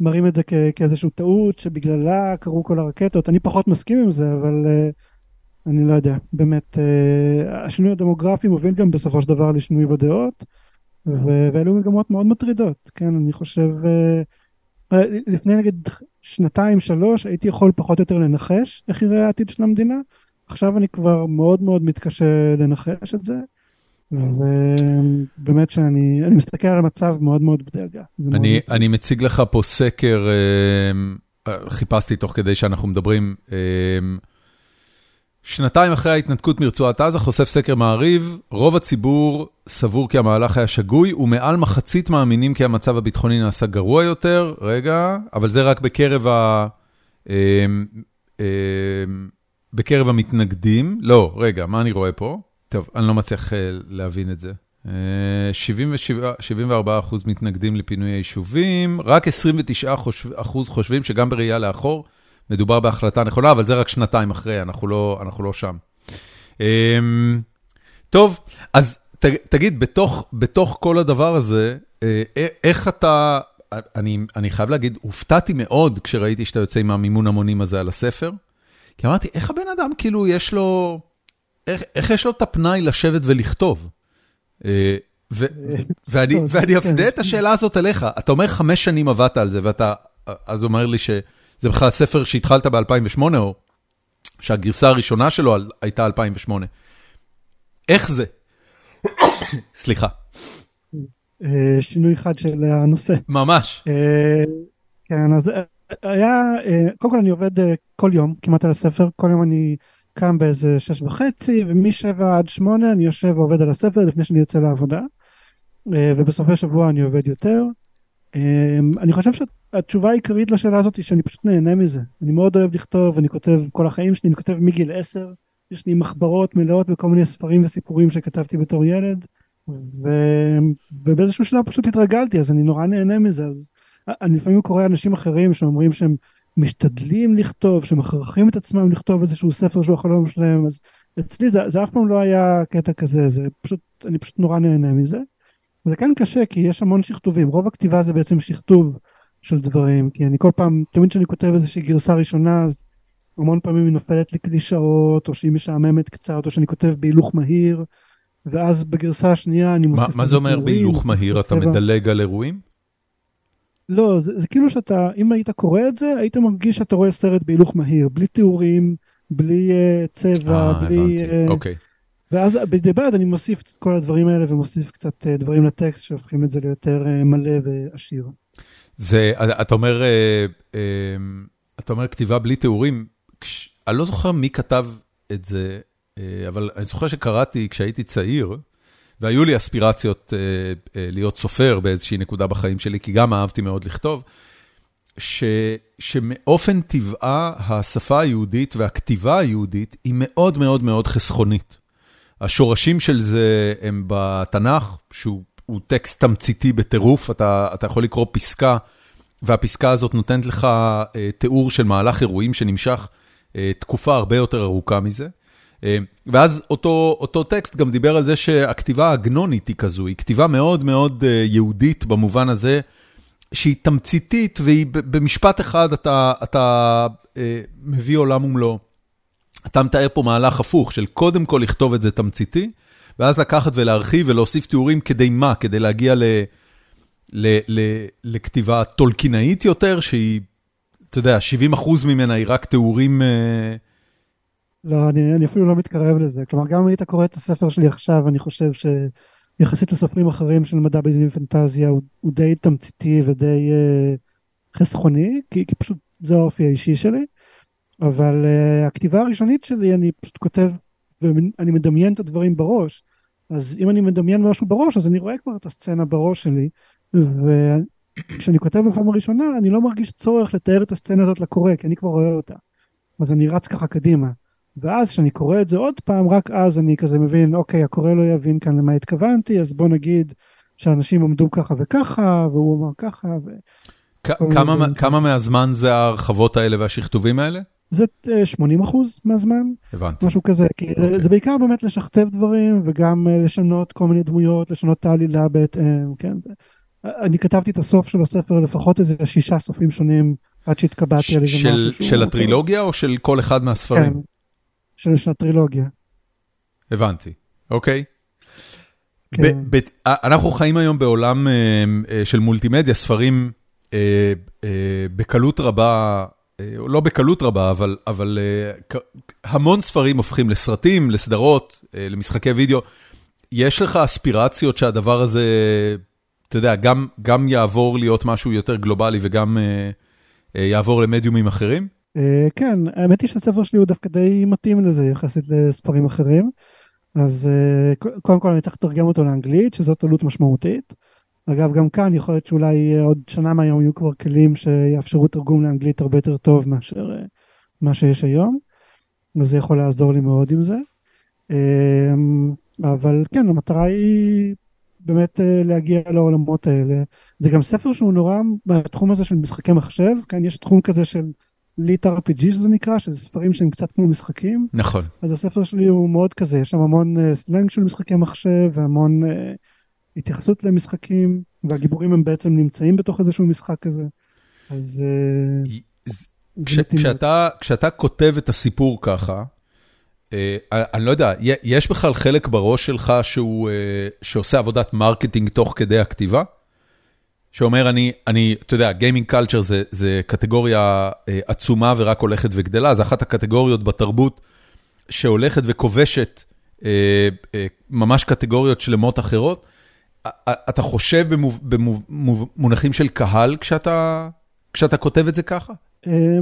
שמראים את זה כאיזושהי טעות, שבגללה קרו כל הרקטות, אני פחות מסכים עם זה, אבל uh, אני לא יודע, באמת, uh, השינוי הדמוגרפי מוביל גם בסופו של דבר לשינוי בדעות, ואלו מגמות מאוד מטרידות, כן, אני חושב, uh, לפני נגיד שנתיים שלוש הייתי יכול פחות או יותר לנחש איך יראה העתיד של המדינה, עכשיו אני כבר מאוד מאוד מתקשה לנחש את זה. ובאמת שאני מסתכל על המצב מאוד מאוד בדאגה. אני, אני מציג לך פה סקר, חיפשתי תוך כדי שאנחנו מדברים, שנתיים אחרי ההתנתקות מרצועת עזה חושף סקר מעריב, רוב הציבור סבור כי המהלך היה שגוי, ומעל מחצית מאמינים כי המצב הביטחוני נעשה גרוע יותר. רגע, אבל זה רק בקרב ה... אמ, אמ, בקרב המתנגדים. לא, רגע, מה אני רואה פה? טוב, אני לא מצליח אה, להבין את זה. 77, 74 אחוז מתנגדים לפינוי היישובים, רק 29 אחוז חושבים שגם בראייה לאחור מדובר בהחלטה נכונה, אבל זה רק שנתיים אחרי, אנחנו לא, אנחנו לא שם. אמ, טוב, אז ת, תגיד, בתוך, בתוך כל הדבר הזה, אה, איך אתה, אני, אני חייב להגיד, הופתעתי מאוד כשראיתי שאתה יוצא עם המימון המונים הזה על הספר, כי אמרתי, איך הבן אדם, כאילו, יש לו, איך, איך יש לו את הפנאי לשבת ולכתוב? אה, ו, ואני, ואני אפנה כן. את השאלה הזאת אליך, אתה אומר חמש שנים עבדת על זה, ואתה אז אומר לי ש... זה בכלל ספר שהתחלת ב-2008, או שהגרסה הראשונה שלו הייתה 2008. איך זה? סליחה. אה, שינוי אחד של הנושא. ממש. אה, כן, אז אה, היה, קודם כל אני עובד כל יום כמעט על הספר, כל יום אני קם באיזה שש וחצי, ומשבע עד שמונה אני יושב ועובד על הספר לפני שאני יוצא לעבודה, ובסופי שבוע אני עובד יותר. אני חושב שהתשובה העיקרית לשאלה הזאת היא שאני פשוט נהנה מזה. אני מאוד אוהב לכתוב, אני כותב כל החיים שלי, אני כותב מגיל עשר. יש לי מחברות מלאות בכל מיני ספרים וסיפורים שכתבתי בתור ילד, ו... ובאיזשהו שלב פשוט התרגלתי, אז אני נורא נהנה מזה. אז אני לפעמים קורא אנשים אחרים שאומרים שהם משתדלים לכתוב, שמכרחים את עצמם לכתוב איזשהו ספר שהוא החלום שלהם, אז אצלי זה, זה אף פעם לא היה קטע כזה, זה פשוט, אני פשוט נורא נהנה מזה. זה כן קשה כי יש המון שכתובים, רוב הכתיבה זה בעצם שכתוב של דברים, כי אני כל פעם, תמיד כשאני כותב איזושהי גרסה ראשונה, אז המון פעמים היא נופלת לי קלישאות, או שהיא משעממת קצת, או שאני כותב בהילוך מהיר, ואז בגרסה השנייה אני מוסיף... מה, מה זה אומר בהילוך מהיר? אתה מדלג על אירועים? לא, זה, זה כאילו שאתה, אם היית קורא את זה, היית מרגיש שאתה רואה סרט בהילוך מהיר, בלי תיאורים, בלי uh, צבע, 아, בלי... הבנתי, uh, אוקיי. ואז בדיבד אני מוסיף את כל הדברים האלה ומוסיף קצת uh, דברים לטקסט שהופכים את זה ליותר uh, מלא ועשיר. זה, אתה אומר, אתה אומר כתיבה בלי תיאורים, כש... אני לא זוכר מי כתב את זה, אה, אבל אני זוכר שקראתי כשהייתי צעיר, והיו לי אספירציות אה, אה, להיות סופר באיזושהי נקודה בחיים שלי, כי גם אהבתי מאוד לכתוב, ש, שמאופן טבעה השפה היהודית והכתיבה היהודית היא מאוד מאוד מאוד חסכונית. השורשים של זה הם בתנ"ך, שהוא טקסט תמציתי בטירוף, אתה, אתה יכול לקרוא פסקה, והפסקה הזאת נותנת לך תיאור של מהלך אירועים שנמשך אה, תקופה הרבה יותר ארוכה מזה. אה, ואז אותו, אותו טקסט גם דיבר על זה שהכתיבה העגנונית היא כזו, היא כתיבה מאוד מאוד אה, יהודית במובן הזה, שהיא תמציתית והיא במשפט אחד אתה, אתה מביא עולם ומלואו. אתה מתאר פה מהלך הפוך של קודם כל לכתוב את זה תמציתי, ואז לקחת ולהרחיב ולהוסיף תיאורים כדי מה? כדי להגיע ל, ל, ל, לכתיבה טולקינאית יותר, שהיא אתה יודע, 70 אחוז ממנה היא רק תיאורים... אה, לא, אני, אני אפילו לא מתקרב לזה. כלומר, גם אם היית קורא את הספר שלי עכשיו, אני חושב יחסית לסופרים אחרים של מדע בדיוני ופנטזיה הוא, הוא די תמציתי ודי uh, חסכוני, כי, כי פשוט זה האופי האישי שלי, אבל uh, הכתיבה הראשונית שלי אני פשוט כותב ואני מדמיין את הדברים בראש, אז אם אני מדמיין משהו בראש אז אני רואה כבר את הסצנה בראש שלי, וכשאני כותב בפעם הראשונה אני לא מרגיש צורך לתאר את הסצנה הזאת לקורא, כי אני כבר רואה אותה, אז אני רץ ככה קדימה. ואז כשאני קורא את זה עוד פעם, רק אז אני כזה מבין, אוקיי, הקורא לא יבין כאן למה התכוונתי, אז בוא נגיד שאנשים עמדו ככה וככה, והוא אמר ככה. ו... כמה, כמה מהזמן זה ההרחבות האלה והשכתובים האלה? זה 80 אה, אחוז מהזמן. הבנתי. משהו כזה, כי okay. זה, זה בעיקר באמת לשכתב דברים וגם אה, לשנות כל מיני דמויות, לשנות את העלילה בהתאם, כן. זה, אני כתבתי את הסוף של הספר לפחות איזה שישה סופים שונים עד שהתקבעתי על איזה משהו. של הטרילוגיה או של כל אחד מהספרים? כן. של, של הטרילוגיה. הבנתי, אוקיי. כן. ב, ב, אנחנו חיים היום בעולם uh, uh, של מולטימדיה, ספרים uh, בקלות רבה, לא בקלות רבה, אבל, אבל uh, המון ספרים הופכים לסרטים, לסדרות, uh, למשחקי וידאו. יש לך אספירציות שהדבר הזה, אתה יודע, גם, יעבור להיות משהו יותר גלובלי וגם יעבור למדיומים אחרים? אה, כן, האמת היא שהספר שלי הוא דווקא די מתאים לזה יחסית לספרים אחרים. אז אה, קודם כל אני צריך לתרגם אותו לאנגלית, שזאת עלות משמעותית. אגב, גם כאן יכול להיות שאולי עוד שנה מהיום יהיו כבר כלים שיאפשרו תרגום לאנגלית הרבה יותר טוב מאשר אה, מה שיש היום. אז זה יכול לעזור לי מאוד עם זה. אבל כן, המטרה היא באמת להגיע לעולמות האלה. זה גם ספר שהוא נורא בתחום הזה של משחקי מחשב, כאן יש תחום כזה של ליט RPG שזה נקרא, שזה ספרים שהם קצת כמו משחקים. נכון. אז הספר שלי הוא מאוד כזה, יש שם המון סלנג של משחקי מחשב והמון uh, התייחסות למשחקים, והגיבורים הם בעצם נמצאים בתוך איזשהו משחק כזה. אז... אה, כש, כשאתה, כשאתה כותב את הסיפור ככה, אה, אני לא יודע, יש בכלל חלק בראש שלך שהוא, אה, שעושה עבודת marketing תוך כדי הכתיבה? שאומר, אני, אני, אתה יודע, gaming culture זה, זה קטגוריה אה, עצומה ורק הולכת וגדלה, זה אחת הקטגוריות בתרבות שהולכת וכובשת אה, אה, ממש קטגוריות שלמות אחרות. אתה חושב במונחים של קהל כשאתה, כשאתה כותב את זה ככה?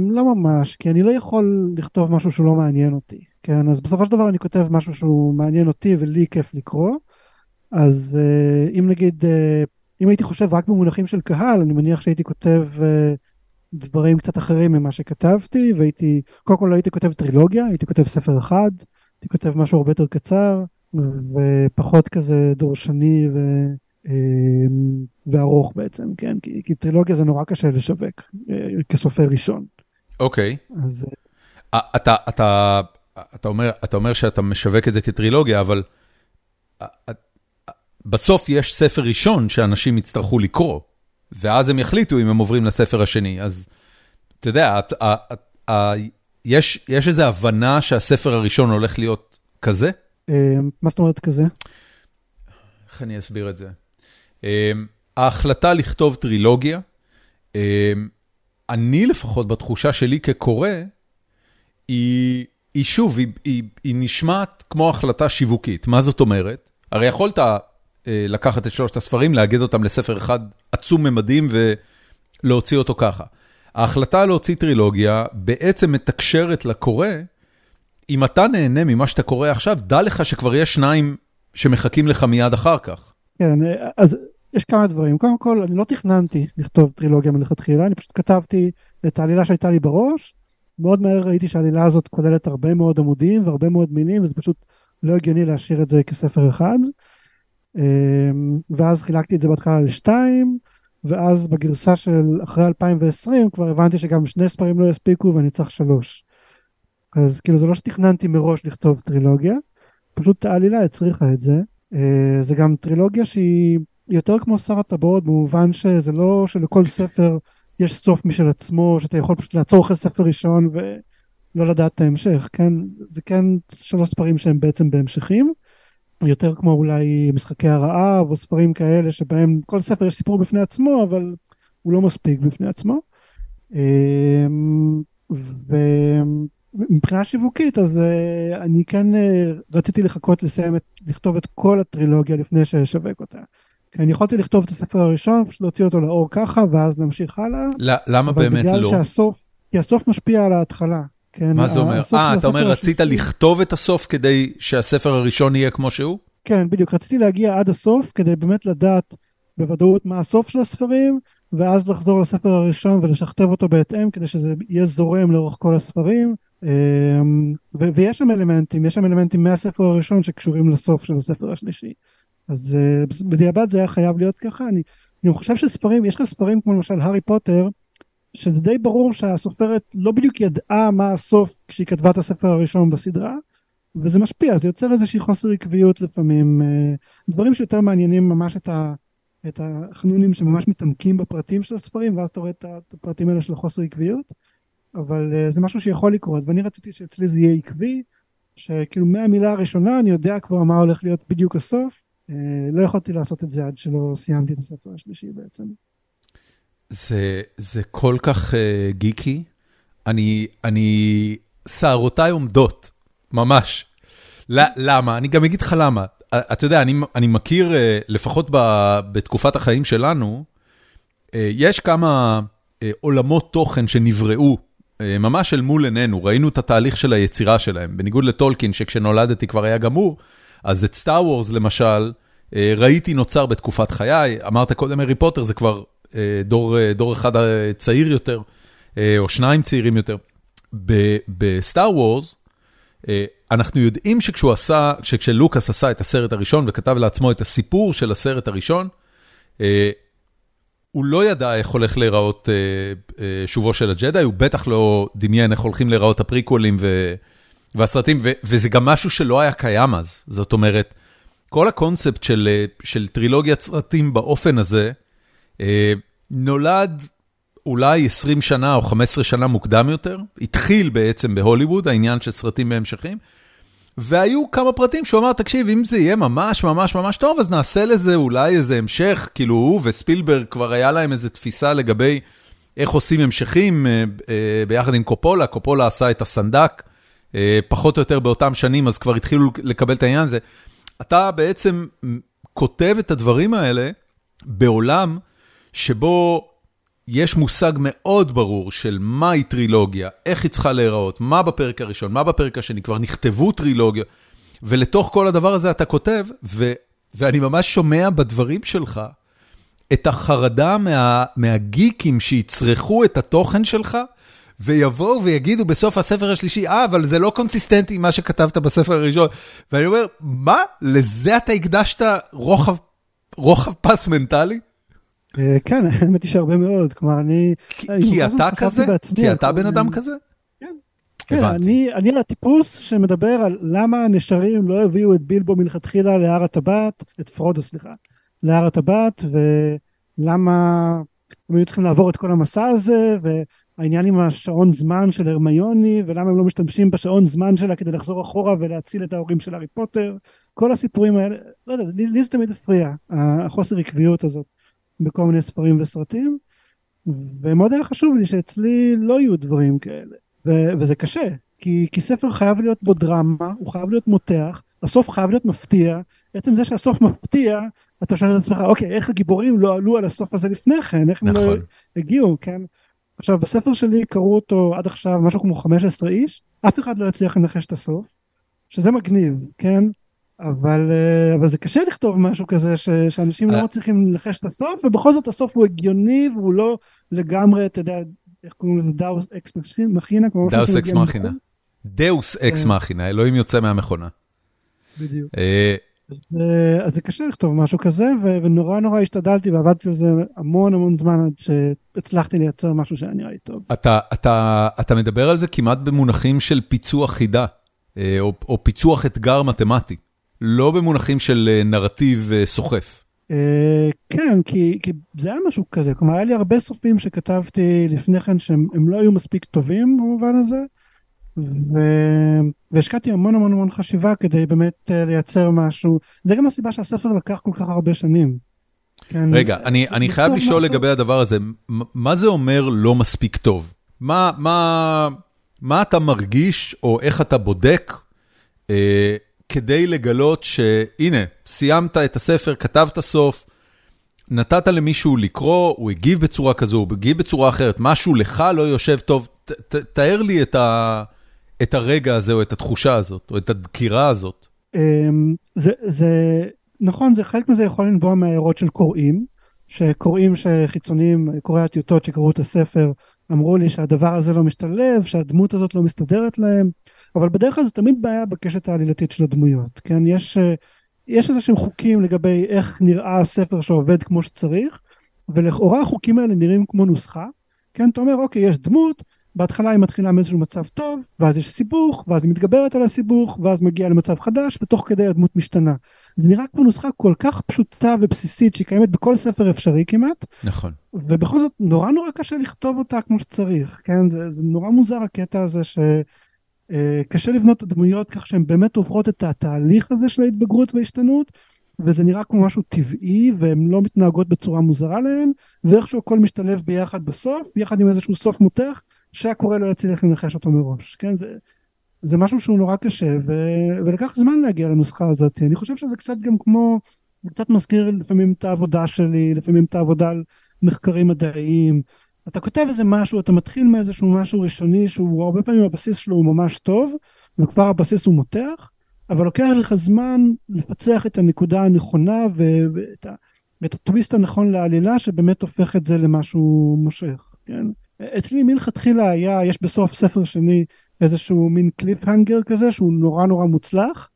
לא ממש, כי אני לא יכול לכתוב משהו שלא מעניין אותי, כן? אז בסופו של דבר אני כותב משהו שהוא מעניין אותי ולי כיף לקרוא, אז אם נגיד אם הייתי חושב רק במונחים של קהל, אני מניח שהייתי כותב uh, דברים קצת אחרים ממה שכתבתי, והייתי, קודם כל לא הייתי כותב טרילוגיה, הייתי כותב ספר אחד, הייתי כותב משהו הרבה יותר קצר, ופחות כזה דורשני ו... uh, וארוך בעצם, כן? כי, כי טרילוגיה זה נורא קשה לשווק uh, כסופר ראשון. אוקיי. Okay. אז... Uh, אתה, אתה, אתה, אומר, אתה אומר שאתה משווק את זה כטרילוגיה, אבל... בסוף יש ספר ראשון שאנשים יצטרכו לקרוא, ואז הם יחליטו אם הם עוברים לספר השני. אז אתה יודע, את, את, את, יש, יש איזו הבנה שהספר הראשון הולך להיות כזה? אה, מה זאת אומרת כזה? איך אני אסביר את זה? אה, ההחלטה לכתוב טרילוגיה, אה, אני לפחות בתחושה שלי כקורא, היא, היא שוב, היא, היא, היא נשמעת כמו החלטה שיווקית. מה זאת אומרת? הרי יכולת אה, לקחת את שלושת הספרים, לאגד אותם לספר אחד עצום ממדים ולהוציא אותו ככה. ההחלטה להוציא טרילוגיה בעצם מתקשרת לקורא, אם אתה נהנה ממה שאתה קורא עכשיו, דע לך שכבר יש שניים שמחכים לך מיד אחר כך. כן, אז יש כמה דברים. קודם כל, אני לא תכננתי לכתוב טרילוגיה מלכתחילה, אני פשוט כתבתי את העלילה שהייתה לי בראש. מאוד מהר ראיתי שהעלילה הזאת כוללת הרבה מאוד עמודים והרבה מאוד מילים, וזה פשוט לא הגיוני להשאיר את זה כספר אחד. אמ, ואז חילקתי את זה בהתחלה לשתיים, ואז בגרסה של אחרי 2020 כבר הבנתי שגם שני ספרים לא יספיקו ואני צריך שלוש. אז כאילו זה לא שתכננתי מראש לכתוב טרילוגיה, פשוט העלילה הצריכה את זה. אה, זה גם טרילוגיה שהיא יותר כמו שר הטבעות במובן שזה לא שלכל ספר יש סוף משל עצמו, שאתה יכול פשוט לעצור אחרי ספר ראשון ולא לדעת את ההמשך, כן? זה כן שלוש ספרים שהם בעצם בהמשכים. יותר כמו אולי משחקי הרעב או ספרים כאלה שבהם כל ספר יש סיפור בפני עצמו אבל הוא לא מספיק בפני עצמו. אמ, מבחינה שיווקית אז uh, אני כן uh, רציתי לחכות לסיים את, לכתוב את כל הטרילוגיה לפני שאשווק אותה. כי אני יכולתי לכתוב את הספר הראשון, פשוט להוציא אותו לאור ככה ואז נמשיך הלאה. למה באמת לא? שהסוף, כי הסוף משפיע על ההתחלה. כן, מה זה אומר? אה, אתה אומר רצית השלישי... לכתוב את הסוף כדי שהספר הראשון יהיה כמו שהוא? כן, בדיוק, רציתי להגיע עד הסוף כדי באמת לדעת בוודאות מה הסוף של הספרים, ואז לחזור לספר הראשון ולשכתב אותו בהתאם כדי שזה יהיה זורם לאורך כל הספרים. אמ, ויש שם אלמנטים, יש שם אלמנטים מהספר הראשון שקשורים לסוף של הספר השלישי. אז אה, בדיעבד זה היה חייב להיות ככה. אני, אני חושב שספרים, יש לך ספרים כמו למשל הארי פוטר, שזה די ברור שהסופרת לא בדיוק ידעה מה הסוף כשהיא כתבה את הספר הראשון בסדרה, וזה משפיע, זה יוצר איזושהי חוסר עקביות לפעמים, אה, דברים שיותר מעניינים ממש את, ה, את החנונים שממש מתעמקים בפרטים של הספרים, ואז אתה רואה את הפרטים האלה של החוסר עקביות, אבל אה, זה משהו שיכול לקרות, ואני רציתי שאצלי זה יהיה עקבי, שכאילו מהמילה הראשונה אני יודע כבר מה הולך להיות בדיוק הסוף, אה, לא יכולתי לעשות את זה עד שלא סיימתי את הספר השלישי בעצם. זה, זה כל כך uh, גיקי, אני, אני, שערותיי עומדות, ממש. لا, למה? אני גם אגיד לך למה. אתה יודע, אני, אני מכיר, לפחות ב, בתקופת החיים שלנו, יש כמה עולמות תוכן שנבראו ממש אל מול עינינו, ראינו את התהליך של היצירה שלהם. בניגוד לטולקין, שכשנולדתי כבר היה גמור, אז את סטאר וורס למשל, uh, ראיתי נוצר בתקופת חיי, אמרת קודם הארי פוטר, זה כבר אה, דור, אה, דור אחד אה, צעיר יותר, או שניים צעירים יותר. בסטאר וורס, אנחנו יודעים שכשהוא עשה, שכשלוקאס עשה את הסרט הראשון וכתב לעצמו את הסיפור של הסרט הראשון, הוא לא ידע איך הולך להיראות שובו של הג'די, הוא בטח לא דמיין איך הולכים להיראות הפריקוולים והסרטים, וזה גם משהו שלא היה קיים אז. זאת אומרת, כל הקונספט של, של טרילוגיית סרטים באופן הזה, אה, נולד אולי 20 שנה או 15 שנה מוקדם יותר, התחיל בעצם בהוליווד, העניין של סרטים בהמשכים, והיו כמה פרטים שהוא אמר, תקשיב, אם זה יהיה ממש ממש ממש טוב, אז נעשה לזה אולי איזה המשך, כאילו הוא וספילברג כבר היה להם איזו תפיסה לגבי איך עושים המשכים אה, אה, ביחד עם קופולה, קופולה עשה את הסנדק, פחות או יותר באותם שנים, אז כבר התחילו לקבל את העניין הזה. אתה בעצם כותב את הדברים האלה בעולם, שבו יש מושג מאוד ברור של מהי טרילוגיה, איך היא צריכה להיראות, מה בפרק הראשון, מה בפרק השני, כבר נכתבו טרילוגיה, ולתוך כל הדבר הזה אתה כותב, ו, ואני ממש שומע בדברים שלך את החרדה מה, מהגיקים שיצרכו את התוכן שלך, ויבואו ויגידו בסוף הספר השלישי, אה, אבל זה לא קונסיסטנטי עם מה שכתבת בספר הראשון. ואני אומר, מה? לזה אתה הקדשת רוחב, רוחב פס מנטלי? אה, כן, האמת היא שהרבה מאוד, כלומר אני... כי אתה כזה? כי אתה בן אדם כזה? כן, כן אני הטיפוס שמדבר על למה הנשרים לא הביאו את בילבו מלכתחילה להר הטבעת, את פרודו סליחה, להר הטבעת, ולמה הם היו צריכים לעבור את כל המסע הזה, והעניין עם השעון זמן של הרמיוני, ולמה הם לא משתמשים בשעון זמן שלה כדי לחזור אחורה ולהציל את ההורים של הארי פוטר, כל הסיפורים האלה, לא יודע, לי זה תמיד הפריע, החוסר עקביות הזאת. בכל מיני ספרים וסרטים, ומאוד היה חשוב לי שאצלי לא יהיו דברים כאלה. ו- וזה קשה, כי, כי ספר חייב להיות בו דרמה, הוא חייב להיות מותח, הסוף חייב להיות מפתיע, עצם זה שהסוף מפתיע, אתה שואל את עצמך, אוקיי, איך הגיבורים לא עלו על הסוף הזה לפני כן, איך נכון. הם לא נכון. הגיעו, כן? עכשיו, בספר שלי קראו אותו עד עכשיו משהו כמו 15 איש, אף אחד לא הצליח לנחש את הסוף, שזה מגניב, כן? אבל, אה, אבל זה קשה לכתוב משהו כזה ש, שאנשים לא אה. מצליחים לנחש את הסוף ובכל זאת הסוף הוא הגיוני והוא לא לגמרי אתה יודע איך קוראים לזה דאוס אקס מכינה דאוס אקס מכינה דאוס אקס מכינה אלוהים יוצא מהמכונה. בדיוק. אה, אז, אז זה קשה לכתוב משהו כזה ונורא נורא השתדלתי ועבדתי על זה המון המון זמן עד שהצלחתי לייצר משהו שהיה נראה לי טוב. אתה, אתה, אתה מדבר על זה כמעט במונחים של פיצוח חידה או, או פיצוח אתגר מתמטי. לא במונחים של אה, נרטיב אה, סוחף. אה, כן, כי זה היה משהו כזה, כלומר היה לי הרבה סופים שכתבתי לפני כן שהם לא היו מספיק טובים במובן הזה, והשקעתי המון המון המון חשיבה כדי באמת לייצר משהו, זה גם הסיבה שהספר לקח כל כך הרבה שנים. כן, רגע, אני, אני חייב לשאול משהו... לגבי הדבר הזה, מה זה אומר לא מספיק טוב? מה, מה, מה אתה מרגיש, או איך אתה בודק, אה, כדי לגלות שהנה, סיימת את הספר, כתבת סוף, נתת למישהו לקרוא, הוא הגיב בצורה כזו, הוא הגיב בצורה אחרת, משהו לך לא יושב טוב, ת, ת, תאר לי את, ה, את הרגע הזה, או את התחושה הזאת, או את הדקירה הזאת. אמ, זה, זה נכון, זה חלק מזה יכול לנבוע מהערות של קוראים, שקוראים שחיצוניים, קוראי הטיוטות שקראו את הספר, אמרו לי שהדבר הזה לא משתלב, שהדמות הזאת לא מסתדרת להם, אבל בדרך כלל זה תמיד בעיה בקשת העלילתית של הדמויות, כן? יש, יש איזה שהם חוקים לגבי איך נראה הספר שעובד כמו שצריך, ולכאורה החוקים האלה נראים כמו נוסחה, כן? אתה אומר, אוקיי, יש דמות, בהתחלה היא מתחילה מאיזשהו מצב טוב, ואז יש סיבוך, ואז היא מתגברת על הסיבוך, ואז מגיעה למצב חדש, ותוך כדי הדמות משתנה. זה נראה כמו נוסחה כל כך פשוטה ובסיסית שהיא קיימת בכל ספר אפשרי כמעט. נכון. ובכל זאת נורא נורא קשה לכתוב אותה כמו שצריך, כן? זה, זה נורא מוזר הקטע הזה שקשה אה, לבנות את הדמויות כך שהן באמת עוברות את התהליך הזה של ההתבגרות וההשתנות, וזה נראה כמו משהו טבעי והן לא מתנהגות בצורה מוזרה להן, ואיכשהו הכל משתלב ביחד בסוף, ביחד עם איזשהו סוף מותח, שהקורא לא יצליח לנחש אותו מראש, כן? זה, זה משהו שהוא נורא קשה ו... ולקח זמן להגיע לנוסחה הזאת אני חושב שזה קצת גם כמו קצת מזכיר לפעמים את העבודה שלי לפעמים את העבודה על מחקרים מדעיים אתה כותב איזה משהו אתה מתחיל מאיזשהו משהו ראשוני שהוא הרבה פעמים הבסיס שלו הוא ממש טוב וכבר הבסיס הוא מותח אבל לוקח לך זמן לפצח את הנקודה הנכונה. ואת, ה... ואת הטוויסט הנכון לעלילה שבאמת הופך את זה למשהו מושך כן אצלי מלכתחילה היה יש בסוף ספר שני איזשהו מין קליפהנגר כזה שהוא נורא נורא מוצלח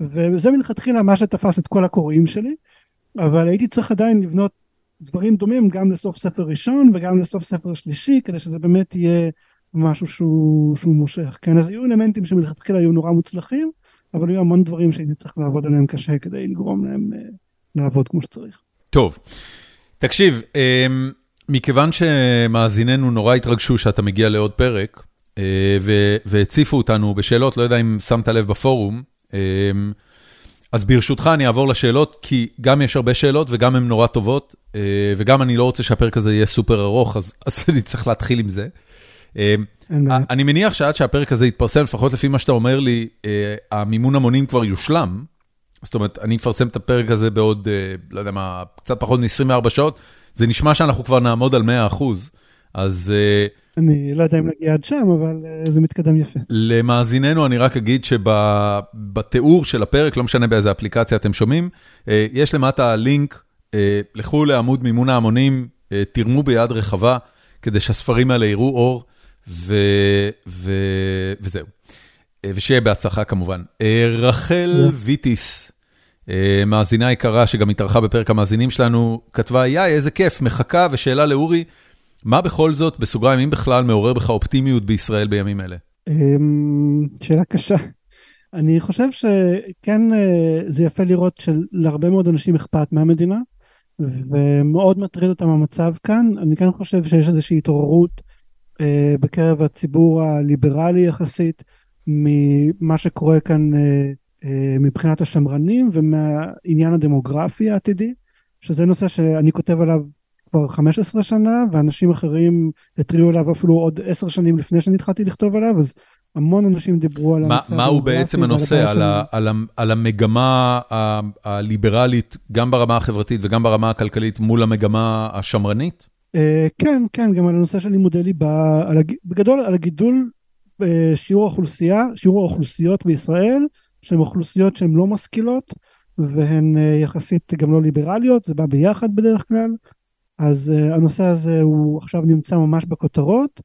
וזה מלכתחילה מה שתפס את כל הקוראים שלי אבל הייתי צריך עדיין לבנות דברים דומים גם לסוף ספר ראשון וגם לסוף ספר שלישי כדי שזה באמת יהיה משהו שהוא, שהוא מושך כן אז היו אלמנטים שמלכתחילה היו נורא מוצלחים אבל היו המון דברים שהייתי צריך לעבוד עליהם קשה כדי לגרום להם uh, לעבוד כמו שצריך. טוב תקשיב um, מכיוון שמאזיננו נורא התרגשו שאתה מגיע לעוד פרק אה, והציפו אותנו בשאלות, לא יודע אם שמת לב בפורום. אה, אז ברשותך אני אעבור לשאלות, כי גם יש הרבה שאלות וגם הן נורא טובות, אה, וגם אני לא רוצה שהפרק הזה יהיה סופר ארוך, אז, אז אני צריך להתחיל עם זה. אני מניח שעד שהפרק הזה יתפרסם, לפחות לפי מה שאתה אומר לי, המימון המונים כבר יושלם. זאת אומרת, אני אפרסם את הפרק הזה בעוד, לא יודע מה, קצת פחות מ-24 שעות, זה נשמע שאנחנו כבר נעמוד על 100%, אז... אני לא יודע אם נגיע עד שם, אבל uh, זה מתקדם יפה. למאזיננו אני רק אגיד שבתיאור של הפרק, לא משנה באיזה אפליקציה אתם שומעים, uh, יש למטה לינק, uh, לכו לעמוד מימון ההמונים, תרמו ביד רחבה, כדי שהספרים האלה יראו אור, ו... ו... וזהו. ושיהיה בהצלחה כמובן. רחל ויטיס, מאזינה יקרה שגם התארחה בפרק המאזינים שלנו, כתבה, יאי, איזה כיף, מחכה ושאלה לאורי. מה בכל זאת, בסוגריים, אם בכלל מעורר בך אופטימיות בישראל בימים אלה? אמ, שאלה קשה. אני חושב שכן אה, זה יפה לראות שלהרבה מאוד אנשים אכפת מהמדינה, ומאוד מטריד אותם המצב כאן. אני כן חושב שיש איזושהי התעוררות אה, בקרב הציבור הליברלי יחסית, ממה שקורה כאן אה, מבחינת השמרנים ומהעניין הדמוגרפי העתידי, שזה נושא שאני כותב עליו כבר 15 שנה ואנשים אחרים התריעו עליו אפילו עוד 10 שנים לפני שאני התחלתי לכתוב עליו אז המון אנשים דיברו על הנושא. מה הוא בעצם הנושא? על, ה, על, ה, על המגמה הליברלית גם ברמה החברתית וגם ברמה הכלכלית מול המגמה השמרנית? אה, כן, כן, גם על הנושא של לימודי ליבה, על הג... בגדול על הגידול בשיעור אה, האוכלוסייה, שיעור האוכלוסיות בישראל, שהן אוכלוסיות שהן לא משכילות והן אה, יחסית גם לא ליברליות, זה בא ביחד בדרך כלל. אז uh, הנושא הזה הוא עכשיו נמצא ממש בכותרות.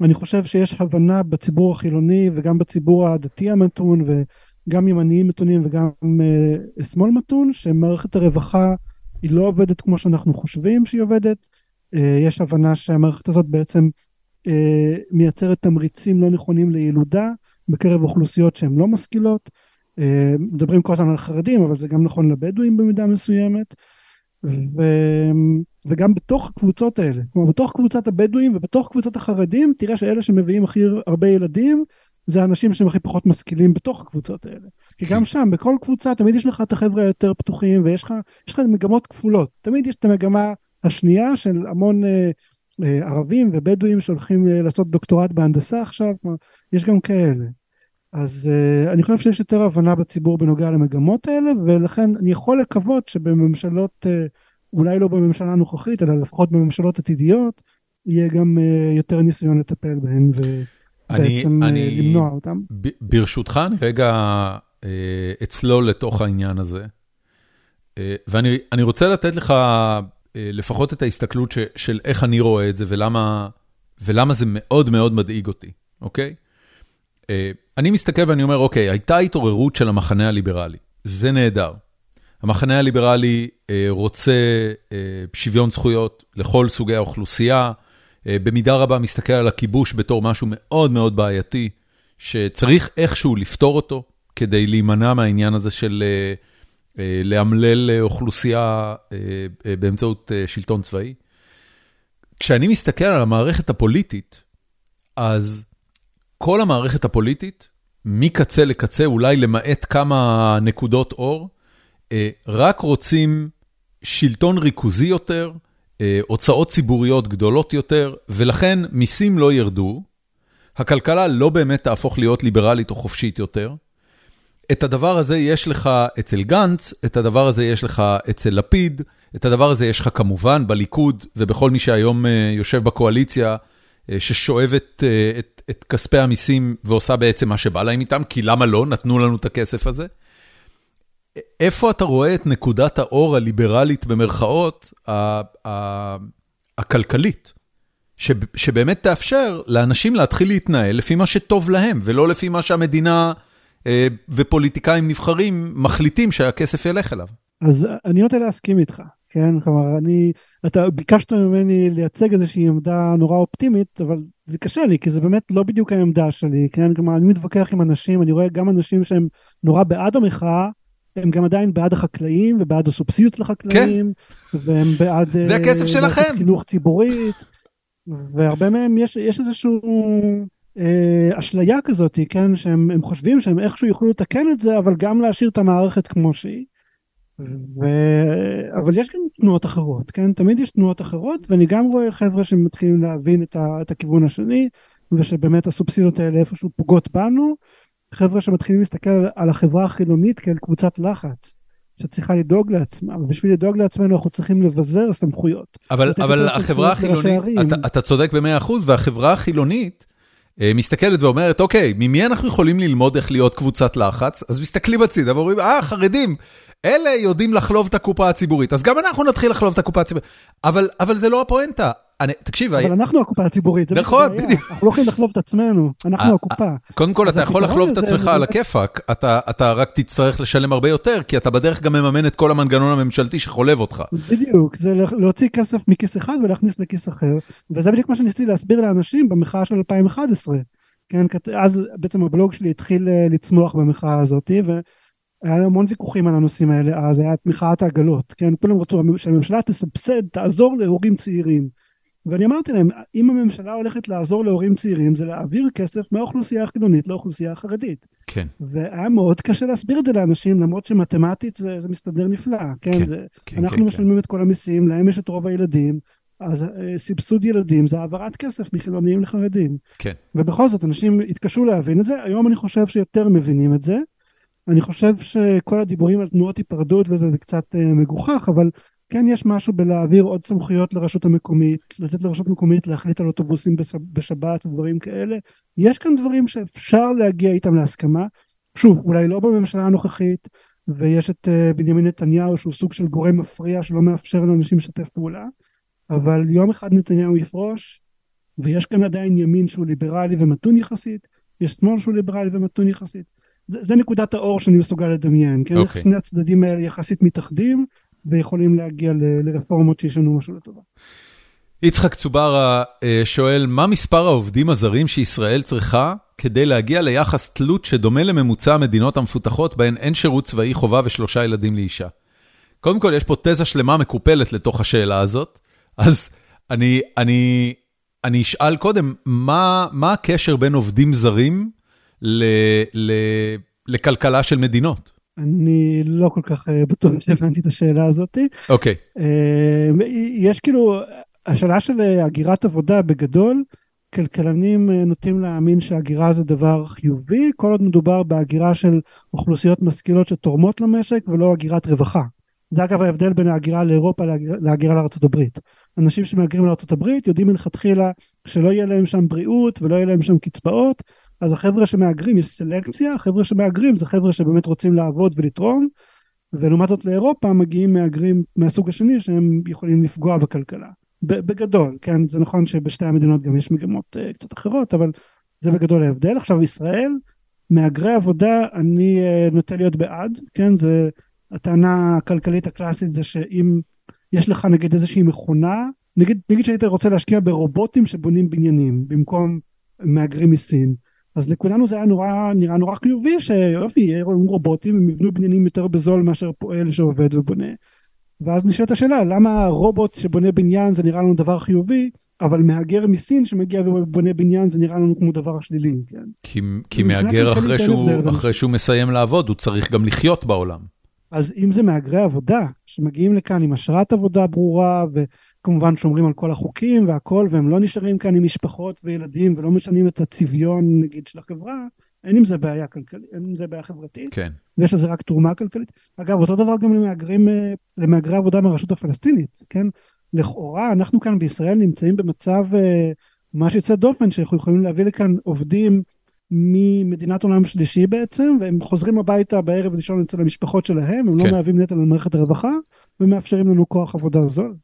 אני חושב שיש הבנה בציבור החילוני וגם בציבור הדתי המתון וגם ימניים מתונים וגם uh, שמאל מתון שמערכת הרווחה היא לא עובדת כמו שאנחנו חושבים שהיא עובדת. Uh, יש הבנה שהמערכת הזאת בעצם uh, מייצרת תמריצים לא נכונים לילודה בקרב אוכלוסיות שהן לא משכילות. Uh, מדברים כל הזמן על חרדים אבל זה גם נכון לבדואים במידה מסוימת. ו... וגם בתוך הקבוצות האלה, כלומר בתוך קבוצת הבדואים ובתוך קבוצת החרדים, תראה שאלה שמביאים הכי הרבה ילדים, זה האנשים שהם הכי פחות משכילים בתוך הקבוצות האלה. כי גם שם, בכל קבוצה, תמיד יש לך את החבר'ה היותר פתוחים, ויש לך, לך מגמות כפולות. תמיד יש את המגמה השנייה של המון אה, ערבים ובדואים שהולכים לעשות דוקטורט בהנדסה עכשיו, כלומר, יש גם כאלה. אז uh, אני חושב שיש יותר הבנה בציבור בנוגע למגמות האלה ולכן אני יכול לקוות שבממשלות uh, אולי לא בממשלה הנוכחית אלא לפחות בממשלות עתידיות יהיה גם uh, יותר ניסיון לטפל בהן ובעצם אני, אני, למנוע אותם. ב, ברשותך אני רגע uh, אצלול לתוך העניין הזה ואני רוצה לתת לך לפחות את ההסתכלות ש, של איך אני רואה את זה ולמה, ולמה זה מאוד מאוד מדאיג אותי, אוקיי? אה, אני מסתכל ואני אומר, אוקיי, הייתה התעוררות של המחנה הליברלי, זה נהדר. המחנה הליברלי אה, רוצה אה, שוויון זכויות לכל סוגי האוכלוסייה, במידה רבה מסתכל על הכיבוש בתור משהו מאוד מאוד בעייתי, שצריך איכשהו לפתור אותו, כדי להימנע מהעניין הזה של לאמלל אוכלוסייה באמצעות שלטון צבאי. כשאני מסתכל על המערכת הפוליטית, אז כל המערכת הפוליטית, מקצה לקצה, אולי למעט כמה נקודות אור, אה, רק רוצים שלטון ריכוזי יותר, אה, הוצאות ציבוריות גדולות יותר, ולכן מיסים לא ירדו, הכלכלה לא באמת תהפוך להיות ליברלית או חופשית יותר. את הדבר הזה יש לך אצל גנץ, את הדבר הזה יש לך אצל לפיד, את הדבר הזה יש לך כמובן בליכוד ובכל מי שהיום אה, יושב בקואליציה, ששואבת את את כספי המיסים ועושה בעצם מה שבא להם איתם, כי למה לא? נתנו לנו את הכסף הזה. איפה אתה רואה את נקודת האור הליברלית במרכאות, הכלכלית, שבאמת תאפשר לאנשים להתחיל להתנהל לפי מה שטוב להם, ולא לפי מה שהמדינה אה, ופוליטיקאים נבחרים מחליטים שהכסף ילך אליו? אז אני נוטה להסכים איתך. כן, כלומר, אני, אתה ביקשת ממני לייצג איזושהי עמדה נורא אופטימית, אבל זה קשה לי, כי זה באמת לא בדיוק העמדה שלי, כן, כלומר, אני מתווכח עם אנשים, אני רואה גם אנשים שהם נורא בעד המחאה, הם גם עדיין בעד החקלאים ובעד הסובסידיות לחקלאים, כן. והם בעד... זה הכסף uh, שלכם. חינוך ציבורית, והרבה מהם יש, יש איזשהו... אה, אשליה כזאת, כן, שהם חושבים שהם איכשהו יוכלו לתקן את זה, אבל גם להשאיר את המערכת כמו שהיא. ו... אבל יש גם תנועות אחרות, כן? תמיד יש תנועות אחרות, ואני גם רואה חבר'ה שמתחילים להבין את, ה... את הכיוון השני, ושבאמת הסובסידיות האלה איפשהו פוגעות בנו, חבר'ה שמתחילים להסתכל על החברה החילונית כאל קבוצת לחץ. שצריכה לדאוג לעצמה, ובשביל לדאוג לעצמנו אנחנו צריכים לבזר סמכויות. אבל, אבל החברה החילונית, אתה, אתה צודק במאה אחוז, והחברה החילונית אה, מסתכלת ואומרת, אוקיי, ממי אנחנו יכולים ללמוד איך להיות קבוצת לחץ? אז מסתכלים הצידה ואומרים, אה, חרדים, אלה יודעים לחלוב את הקופה הציבורית, אז גם אנחנו נתחיל לחלוב את הקופה הציבורית. אבל, אבל זה לא הפואנטה. אני, תקשיב, אבל אנחנו הקופה הציבורית, נכון, בדיוק. אנחנו לא יכולים לחלוב את עצמנו, אנחנו הקופה. קודם כל, אתה יכול לחלוב את עצמך על הכיפאק, אתה רק תצטרך לשלם הרבה יותר, כי אתה בדרך גם מממן את כל המנגנון הממשלתי שחולב אותך. בדיוק, זה להוציא כסף מכיס אחד ולהכניס לכיס אחר, וזה בדיוק מה שניסיתי להסביר לאנשים במחאה של 2011. כן, אז בעצם הבלוג שלי התחיל אה, לצמוח במחאה הזאת, היה המון ויכוחים על הנושאים האלה אז, היה את מחאת העגלות, כן, כולם רצו שהממשלה תסבסד, תעזור להורים צעירים. ואני אמרתי להם, אם הממשלה הולכת לעזור להורים צעירים, זה להעביר כסף מהאוכלוסייה החילונית לאוכלוסייה החרדית. כן. והיה מאוד קשה להסביר את זה לאנשים, למרות שמתמטית זה, זה מסתדר נפלא, כן? כן, זה, כן אנחנו כן, משלמים כן. את כל המיסים, להם יש את רוב הילדים, אז אה, סבסוד ילדים זה העברת כסף מחילוניים לחרדים. כן. ובכל זאת, אנשים התקשו להבין את זה, היום אני חושב שיותר מבינים את זה. אני חושב שכל הדיבורים על תנועות היפרדות וזה זה קצת uh, מגוחך, אבל כן יש משהו בלהעביר עוד סמכויות לרשות המקומית, לתת לרשות מקומית להחליט על אוטובוסים בשבת ודברים כאלה. יש כאן דברים שאפשר להגיע איתם להסכמה. שוב, אולי לא בממשלה הנוכחית, ויש את uh, בנימין נתניהו שהוא סוג של גורם מפריע שלא מאפשר לאנשים לשתף פעולה, אבל יום אחד נתניהו יפרוש, ויש כאן עדיין ימין שהוא ליברלי ומתון יחסית, יש שמאל שהוא ליברלי ומתון יחסית. זה, זה נקודת האור שאני מסוגל לדמיין, כן? Okay. אוקיי. שני הצדדים האלה יחסית מתאחדים ויכולים להגיע ל, לרפורמות שישנו משהו לטובה. יצחק צוברה אה, שואל, מה מספר העובדים הזרים שישראל צריכה כדי להגיע ליחס תלות שדומה לממוצע המדינות המפותחות בהן אין שירות צבאי חובה ושלושה ילדים לאישה? קודם כל, יש פה תזה שלמה מקופלת לתוך השאלה הזאת, אז אני, אני, אני אשאל קודם, מה, מה הקשר בין עובדים זרים ל, ל, לכלכלה של מדינות? אני לא כל כך אה, בטוח שהבנתי את השאלה הזאת. אוקיי. אה, יש כאילו, השאלה של הגירת עבודה בגדול, כלכלנים נוטים להאמין שהגירה זה דבר חיובי, כל עוד מדובר בהגירה של אוכלוסיות משכילות שתורמות למשק ולא הגירת רווחה. זה אגב ההבדל בין ההגירה לאירופה להגירה לארצות הברית. אנשים שמהגרים לארצות הברית יודעים מלכתחילה שלא יהיה להם שם בריאות ולא יהיה להם שם קצבאות, אז החבר'ה שמהגרים יש סלקציה, החבר'ה שמהגרים זה חבר'ה שבאמת רוצים לעבוד ולתרום, ולעומת זאת לאירופה מגיעים מהגרים מהסוג השני שהם יכולים לפגוע בכלכלה. בגדול, כן, זה נכון שבשתי המדינות גם יש מגמות uh, קצת אחרות, אבל זה בגדול ההבדל. עכשיו ישראל, מהגרי עבודה אני uh, נוטה להיות בעד, כן, זה הטענה הכלכלית הקלאסית זה שאם יש לך נגיד איזושהי מכונה, נגיד, נגיד שהיית רוצה להשקיע ברובוטים שבונים בניינים במקום מהגרים מסין, אז לכולנו זה היה נורא, נראה נורא חיובי שיופי, יהיו רובוטים, הם יבנו בניינים יותר בזול מאשר פועל שעובד ובונה. ואז נשאלת השאלה, למה רובוט שבונה בניין זה נראה לנו דבר חיובי, אבל מהגר מסין שמגיע ובונה בניין זה נראה לנו כמו דבר שלילי, כן? כי, כי מהגר אחרי שהוא, אחרי שהוא מסיים לעבוד, הוא צריך גם לחיות בעולם. אז אם זה מהגרי עבודה, שמגיעים לכאן עם אשרת עבודה ברורה, וכמובן שומרים על כל החוקים והכל, והם לא נשארים כאן עם משפחות וילדים ולא משנים את הצביון נגיד של החברה, אין עם זה בעיה כלכלית, אין עם זה בעיה חברתית, כן. ויש לזה רק תרומה כלכלית. אגב, אותו דבר גם למהגרים, אה, למהגרי עבודה מהרשות הפלסטינית, כן? לכאורה אנחנו כאן בישראל נמצאים במצב אה, ממש יוצא דופן, שאנחנו יכולים להביא לכאן עובדים ממדינת עולם שלישי בעצם, והם חוזרים הביתה בערב לישון אצל המשפחות שלהם, הם לא כן. לא מהווים נטל על מערכת הרווחה, ומאפשרים לנו כוח עבודה זול.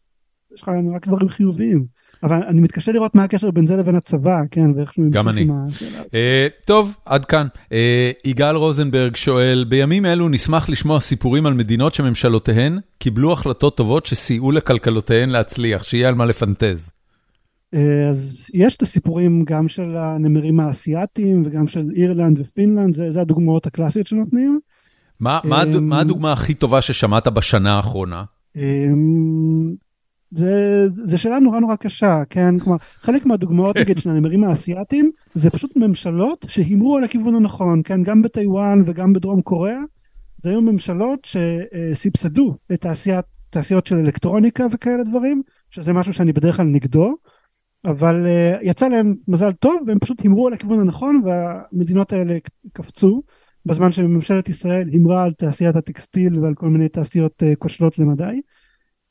יש לך רק דברים חיוביים. אבל אני מתקשה לראות מה הקשר בין זה לבין הצבא, כן, ואיך שהוא גם אני. Uh, טוב, עד כאן. Uh, יגאל רוזנברג שואל, בימים אלו נשמח לשמוע סיפורים על מדינות שממשלותיהן קיבלו החלטות טובות שסייעו לכלכלותיהן להצליח, שיהיה על מה לפנטז. אה, אז יש את הסיפורים גם של הנמרים האסייתיים וגם של אירלנד ופינלנד, זה, זה הדוגמאות הקלאסיות שנותנים. מה, מה, מה הדוגמה הכי טובה ששמעת בשנה האחרונה? זה, זה שאלה נורא נורא קשה, כן? כלומר, חלק מהדוגמאות, כן. נגיד, של הנמרים האסייתיים, זה פשוט ממשלות שהימרו על הכיוון הנכון, כן? גם בטיוואן וגם בדרום קוריאה, זה היו ממשלות שסבסדו את תעשיית, תעשיות של אלקטרוניקה וכאלה דברים, שזה משהו שאני בדרך כלל נגדו, אבל uh, יצא להם מזל טוב, והם פשוט הימרו על הכיוון הנכון, והמדינות האלה קפצו, בזמן שממשלת ישראל הימרה על תעשיית הטקסטיל ועל כל מיני תעשיות uh, כושלות למדי.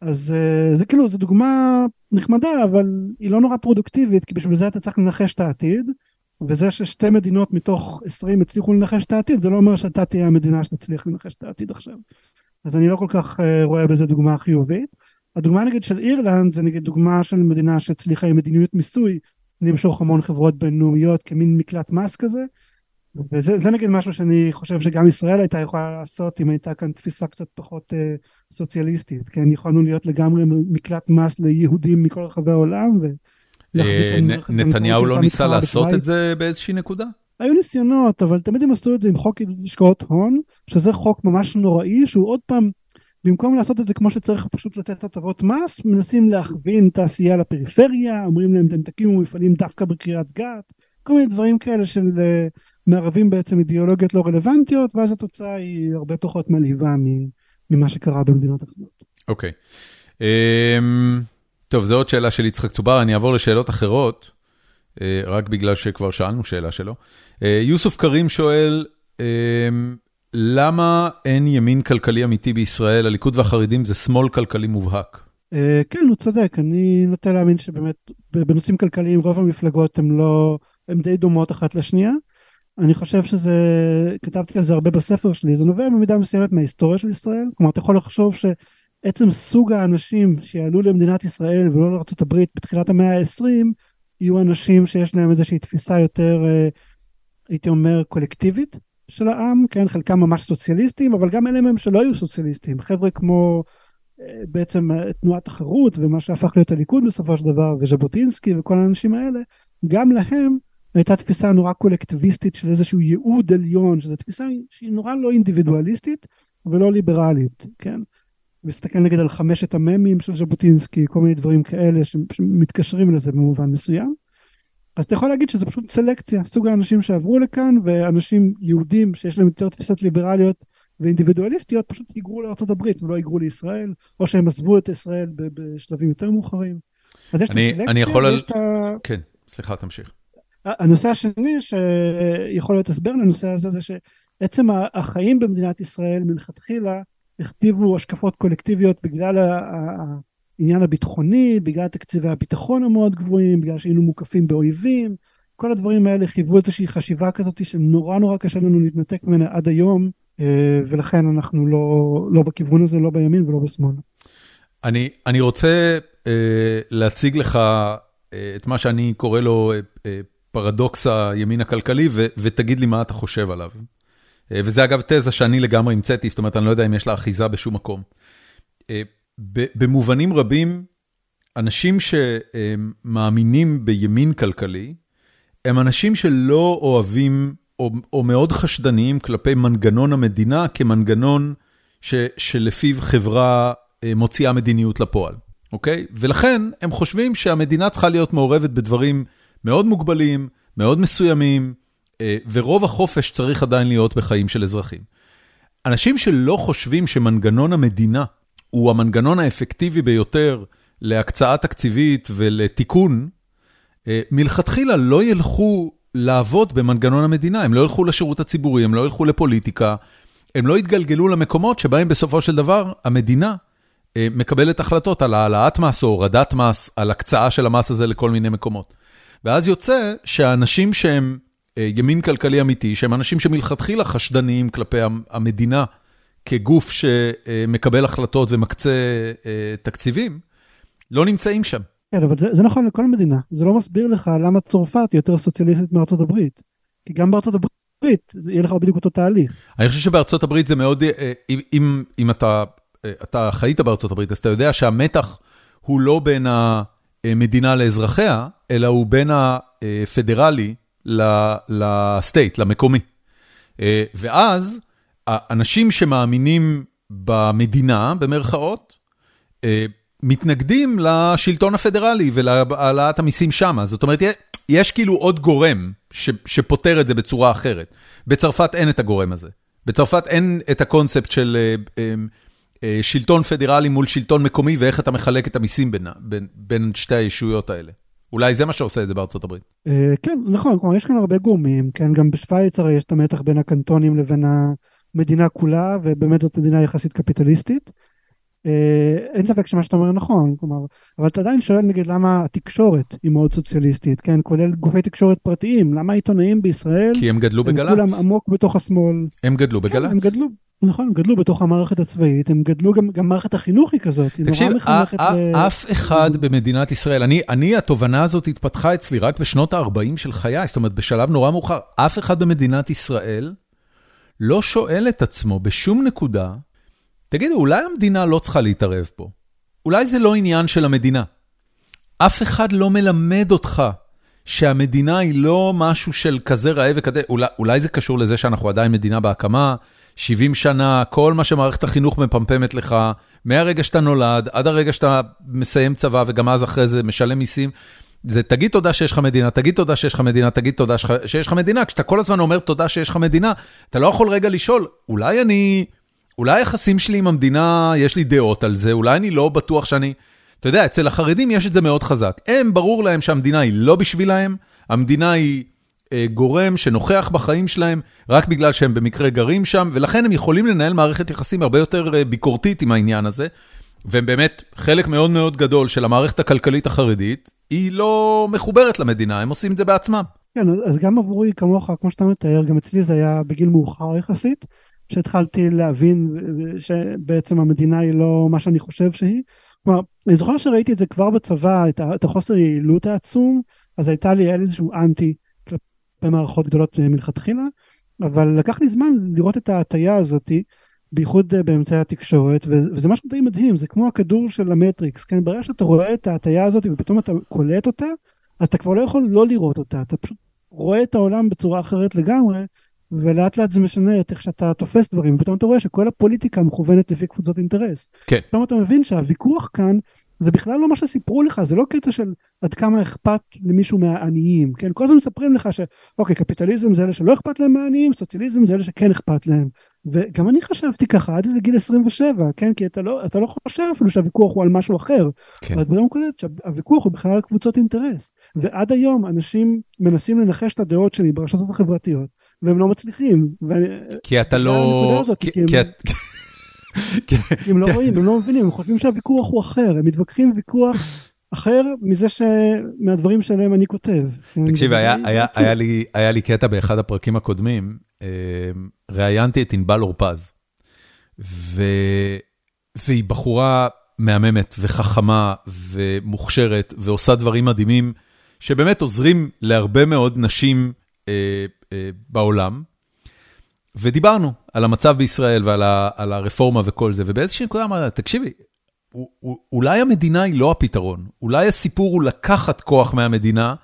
אז uh, זה כאילו, זו דוגמה נחמדה, אבל היא לא נורא פרודוקטיבית, כי בשביל זה אתה צריך לנחש את העתיד, וזה ששתי מדינות מתוך 20 הצליחו לנחש את העתיד, זה לא אומר שאתה תהיה המדינה שתצליח לנחש את העתיד עכשיו. אז אני לא כל כך uh, רואה בזה דוגמה חיובית. הדוגמה נגיד של אירלנד זה נגיד דוגמה של מדינה שהצליחה עם מדיניות מיסוי למשוך המון חברות בינלאומיות כמין מקלט מס כזה וזה נגיד משהו שאני חושב שגם ישראל הייתה יכולה לעשות אם הייתה כאן תפיסה קצת פחות אה, סוציאליסטית כן יכולנו להיות לגמרי מקלט מס ליהודים מכל רחבי העולם. אה, נתניהו לא ניסה לעשות את זה באיזושהי נקודה? היו ניסיונות אבל תמיד הם עשו את זה עם חוק השקעות הון שזה חוק ממש נוראי שהוא עוד פעם במקום לעשות את זה כמו שצריך פשוט לתת הטבות מס, מנסים להכווין תעשייה לפריפריה, אומרים להם אתם תקימו מפעלים דווקא בקריית גת, כל מיני דברים כאלה של אה, מערבים בעצם אידיאולוגיות לא רלוונטיות, ואז התוצאה היא הרבה פחות מלהיבה ממה שקרה במדינות אחרות. אוקיי. Okay. אמ, um, טוב, זו עוד שאלה של יצחק צובר, אני אעבור לשאלות אחרות, uh, רק בגלל שכבר שאלנו שאלה שלו. Uh, יוסוף קרים שואל, uh, למה אין ימין כלכלי אמיתי בישראל? הליכוד והחרדים זה שמאל כלכלי מובהק. אה, כן, הוא צודק. אני נוטה להאמין שבאמת בנושאים כלכליים רוב המפלגות הן לא, הן די דומות אחת לשנייה. אני חושב שזה, כתבתי על זה הרבה בספר שלי, זה נובע במידה מסוימת מההיסטוריה של ישראל. כלומר, אתה יכול לחשוב שעצם סוג האנשים שיעלו למדינת ישראל ולא לארה"ב בתחילת המאה ה-20, יהיו אנשים שיש להם איזושהי תפיסה יותר, אה, הייתי אומר, קולקטיבית. של העם, כן, חלקם ממש סוציאליסטים, אבל גם אלה מהם שלא היו סוציאליסטים, חבר'ה כמו אה, בעצם אה, תנועת החרות ומה שהפך להיות הליכוד בסופו של דבר, וז'בוטינסקי וכל האנשים האלה, גם להם הייתה תפיסה נורא קולקטיביסטית של איזשהו ייעוד עליון, שזו תפיסה שהיא נורא לא אינדיבידואליסטית ולא ליברלית, כן? מסתכל נגיד על חמשת המ"מים של ז'בוטינסקי, כל מיני דברים כאלה שמתקשרים לזה במובן מסוים. אז אתה יכול להגיד שזה פשוט סלקציה, סוג האנשים שעברו לכאן ואנשים יהודים שיש להם יותר תפיסות ליברליות ואינדיבידואליסטיות פשוט היגרו לארה"ב ולא היגרו לישראל, או שהם עזבו את ישראל בשלבים יותר מאוחרים. אז יש את אני- הסלקציה אני יכול ויש על- את ה- כן, סליחה, תמשיך. הנושא השני שיכול להיות הסבר לנושא הזה זה שעצם החיים במדינת ישראל מלכתחילה הכתיבו השקפות קולקטיביות בגלל העניין הביטחוני, בגלל תקציבי הביטחון המאוד גבוהים, בגלל שהיינו מוקפים באויבים, כל הדברים האלה חייבו איזושהי חשיבה כזאת שנורא נורא קשה לנו להתנתק ממנה עד היום, אה, ולכן אנחנו לא, לא בכיוון הזה, לא בימין ולא בשמאל. אני, אני רוצה אה, להציג לך אה, את מה שאני קורא לו אה, פרדוקס הימין הכלכלי, ו, ותגיד לי מה אתה חושב עליו. אה, וזה אגב תזה שאני לגמרי המצאתי, זאת אומרת, אני לא יודע אם יש לה אחיזה בשום מקום. אה, במובנים רבים, אנשים שמאמינים בימין כלכלי, הם אנשים שלא אוהבים, או, או מאוד חשדניים כלפי מנגנון המדינה כמנגנון ש, שלפיו חברה אה, מוציאה מדיניות לפועל, אוקיי? ולכן הם חושבים שהמדינה צריכה להיות מעורבת בדברים מאוד מוגבלים, מאוד מסוימים, אה, ורוב החופש צריך עדיין להיות בחיים של אזרחים. אנשים שלא חושבים שמנגנון המדינה הוא המנגנון האפקטיבי ביותר להקצאה תקציבית ולתיקון, אה, מלכתחילה לא ילכו לעבוד במנגנון המדינה, הם לא ילכו לשירות הציבורי, הם לא ילכו לפוליטיקה, הם לא יתגלגלו למקומות שבהם בסופו של דבר המדינה אה, מקבלת החלטות על העלאת מס או הורדת מס, על הקצאה של המס הזה לכל מיני מקומות. ואז יוצא שהאנשים שהם אה, ימין כלכלי אמיתי, שהם אנשים שמלכתחילה חשדניים כלפי המ- המדינה כגוף שמקבל החלטות ומקצה אה, תקציבים, לא נמצאים שם. כן, אבל זה, זה נכון לכל מדינה. זה לא מסביר לך למה צרפת היא יותר סוציאליסטית מארצות הברית. כי גם בארצות הברית זה יהיה לך בדיוק אותו תהליך. אני חושב שבארצות הברית זה מאוד, אה, אם, אם, אתה, אתה חיית בארצות הברית, אז אתה יודע שהמתח הוא לא בין המדינה לאזרחיה, אלא הוא בין הפדרלי לסטייט, למקומי. אה, ואז האנשים שמאמינים במדינה, במרכאות, אה, מתנגדים לשלטון הפדרלי ולהעלאת המיסים שם. זאת אומרת, יש כאילו עוד גורם שפותר את זה בצורה אחרת. בצרפת אין את הגורם הזה. בצרפת אין את הקונספט של אה, אה, אה, שלטון פדרלי מול שלטון מקומי ואיך אתה מחלק את המיסים בין, בין, בין שתי הישויות האלה. אולי זה מה שעושה את זה בארצות הברית. אה, כן, נכון, כלומר יש כאן הרבה גורמים, כן, גם בשוויץ הרי יש את המתח בין הקנטונים לבין המדינה כולה, ובאמת זאת מדינה יחסית קפיטליסטית. אה, אין ספק שמה שאתה אומר נכון, כלומר, אבל אתה עדיין שואל נגיד למה התקשורת היא מאוד סוציאליסטית, כן, כולל גופי תקשורת פרטיים, למה העיתונאים בישראל, כי הם גדלו הם בגל"צ. כולם עמוק בתוך השמאל. הם גדלו כן, הם בגל"צ. גדלו, נכון, הם גדלו בתוך המערכת הצבאית, הם גדלו גם, גם מערכת החינוך היא כזאת, היא תקשיב, נורא מחנכת ל- אף אחד במדינת ישראל, אני, אני, התובנה הזאת התפתחה אצלי רק בשנות ה-40 של חיי, זאת אומרת, בשלב נורא מאוחר, אף אחד במדינת ישראל לא שואל את עצמו בשום נקודה, תגידו, אולי המדינה לא צריכה להתערב פה? אולי זה לא עניין של המדינה. אף אחד לא מלמד אותך שהמדינה היא לא משהו של כזה ראה וכזה, אולי, אולי זה קשור לזה שאנחנו עדיין מדינה בהקמה, 70 שנה, כל מה שמערכת החינוך מפמפמת לך, מהרגע שאתה נולד עד הרגע שאתה מסיים צבא וגם אז אחרי זה משלם מיסים, זה תגיד תודה שיש לך מדינה, תגיד תודה שיש לך מדינה, תגיד תודה שיש לך מדינה. כשאתה כל הזמן אומר תודה שיש לך מדינה, אתה לא יכול רגע לשאול, אולי אני, אולי היחסים שלי עם המדינה, יש לי דעות על זה, אולי אני לא בטוח שאני... אתה יודע, אצל החרדים יש את זה מאוד חזק. הם, ברור להם שהמדינה היא לא בשבילהם, המדינה היא גורם שנוכח בחיים שלהם רק בגלל שהם במקרה גרים שם, ולכן הם יכולים לנהל מערכת יחסים הרבה יותר אה, ביקורתית עם העניין הזה. והם באמת, חלק מאוד מאוד גדול של המערכת הכלכלית החרדית, היא לא מחוברת למדינה, הם עושים את זה בעצמם. כן, אז גם עבורי כמוך, כמו שאתה מתאר, גם אצלי זה היה בגיל מאוחר יחסית, שהתחלתי להבין שבעצם המדינה היא לא מה שאני חושב שהיא. כלומר, אני זוכר שראיתי את זה כבר בצבא, את החוסר יעילות העצום, אז הייתה לי איזשהו אנטי כלפי מערכות גדולות מלכתחילה, אבל לקח לי זמן לראות את ההטייה הזאתי, בייחוד אה, באמצעי התקשורת, וזה משהו די מדהים, זה כמו הכדור של המטריקס, כן? ברגע שאתה רואה את ההטייה הזאת ופתאום אתה קולט אותה, אז אתה כבר לא יכול לא לראות אותה, אתה פשוט רואה את העולם בצורה אחרת לגמרי, ולאט לאט זה משנה את איך שאתה תופס דברים, ופתאום אתה רואה שכל הפוליטיקה מכוונת לפי קבוצות אינטרס. כן. פתאום אתה מבין שהוויכוח כאן זה בכלל לא מה שסיפרו לך, זה לא קטע של עד כמה אכפת למישהו מהעניים, כן? כל הזמן מספרים לך שאוקיי, קפיטליזם זה אלה שלא אכפת להם מהעניים, סוציאליזם זה אלה שכן אכפת להם. וגם אני חשבתי ככה עד איזה גיל 27, כן? כי אתה לא, אתה לא חושב אפילו שהוויכוח הוא על משהו אחר. כן. אבל דברים כאלה שהוויכוח הוא בכלל על קבוצות אינטרס. ועד היום אנשים מנסים לנחש את הדעות שלי ברשתות החברתיות, והם לא מצליחים. ואני, כי אתה לא... כי, כי, כי, הם... כי הם לא רואים, הם לא מבינים, הם חושבים שהוויכוח הוא אחר, הם מתווכחים ויכוח אחר מזה ש... מהדברים שעליהם אני כותב. תקשיב, היה, היה, היה, לי, היה לי קטע באחד הפרקים הקודמים, אה, ראיינתי את ענבל אורפז, ו... והיא בחורה מהממת וחכמה ומוכשרת ועושה דברים מדהימים, שבאמת עוזרים להרבה מאוד נשים אה, אה, בעולם. ודיברנו על המצב בישראל ועל ה, על הרפורמה וכל זה, ובאיזושהי נקודה אמרתי, תקשיבי, אולי המדינה היא לא הפתרון, אולי הסיפור הוא לקחת כוח מהמדינה,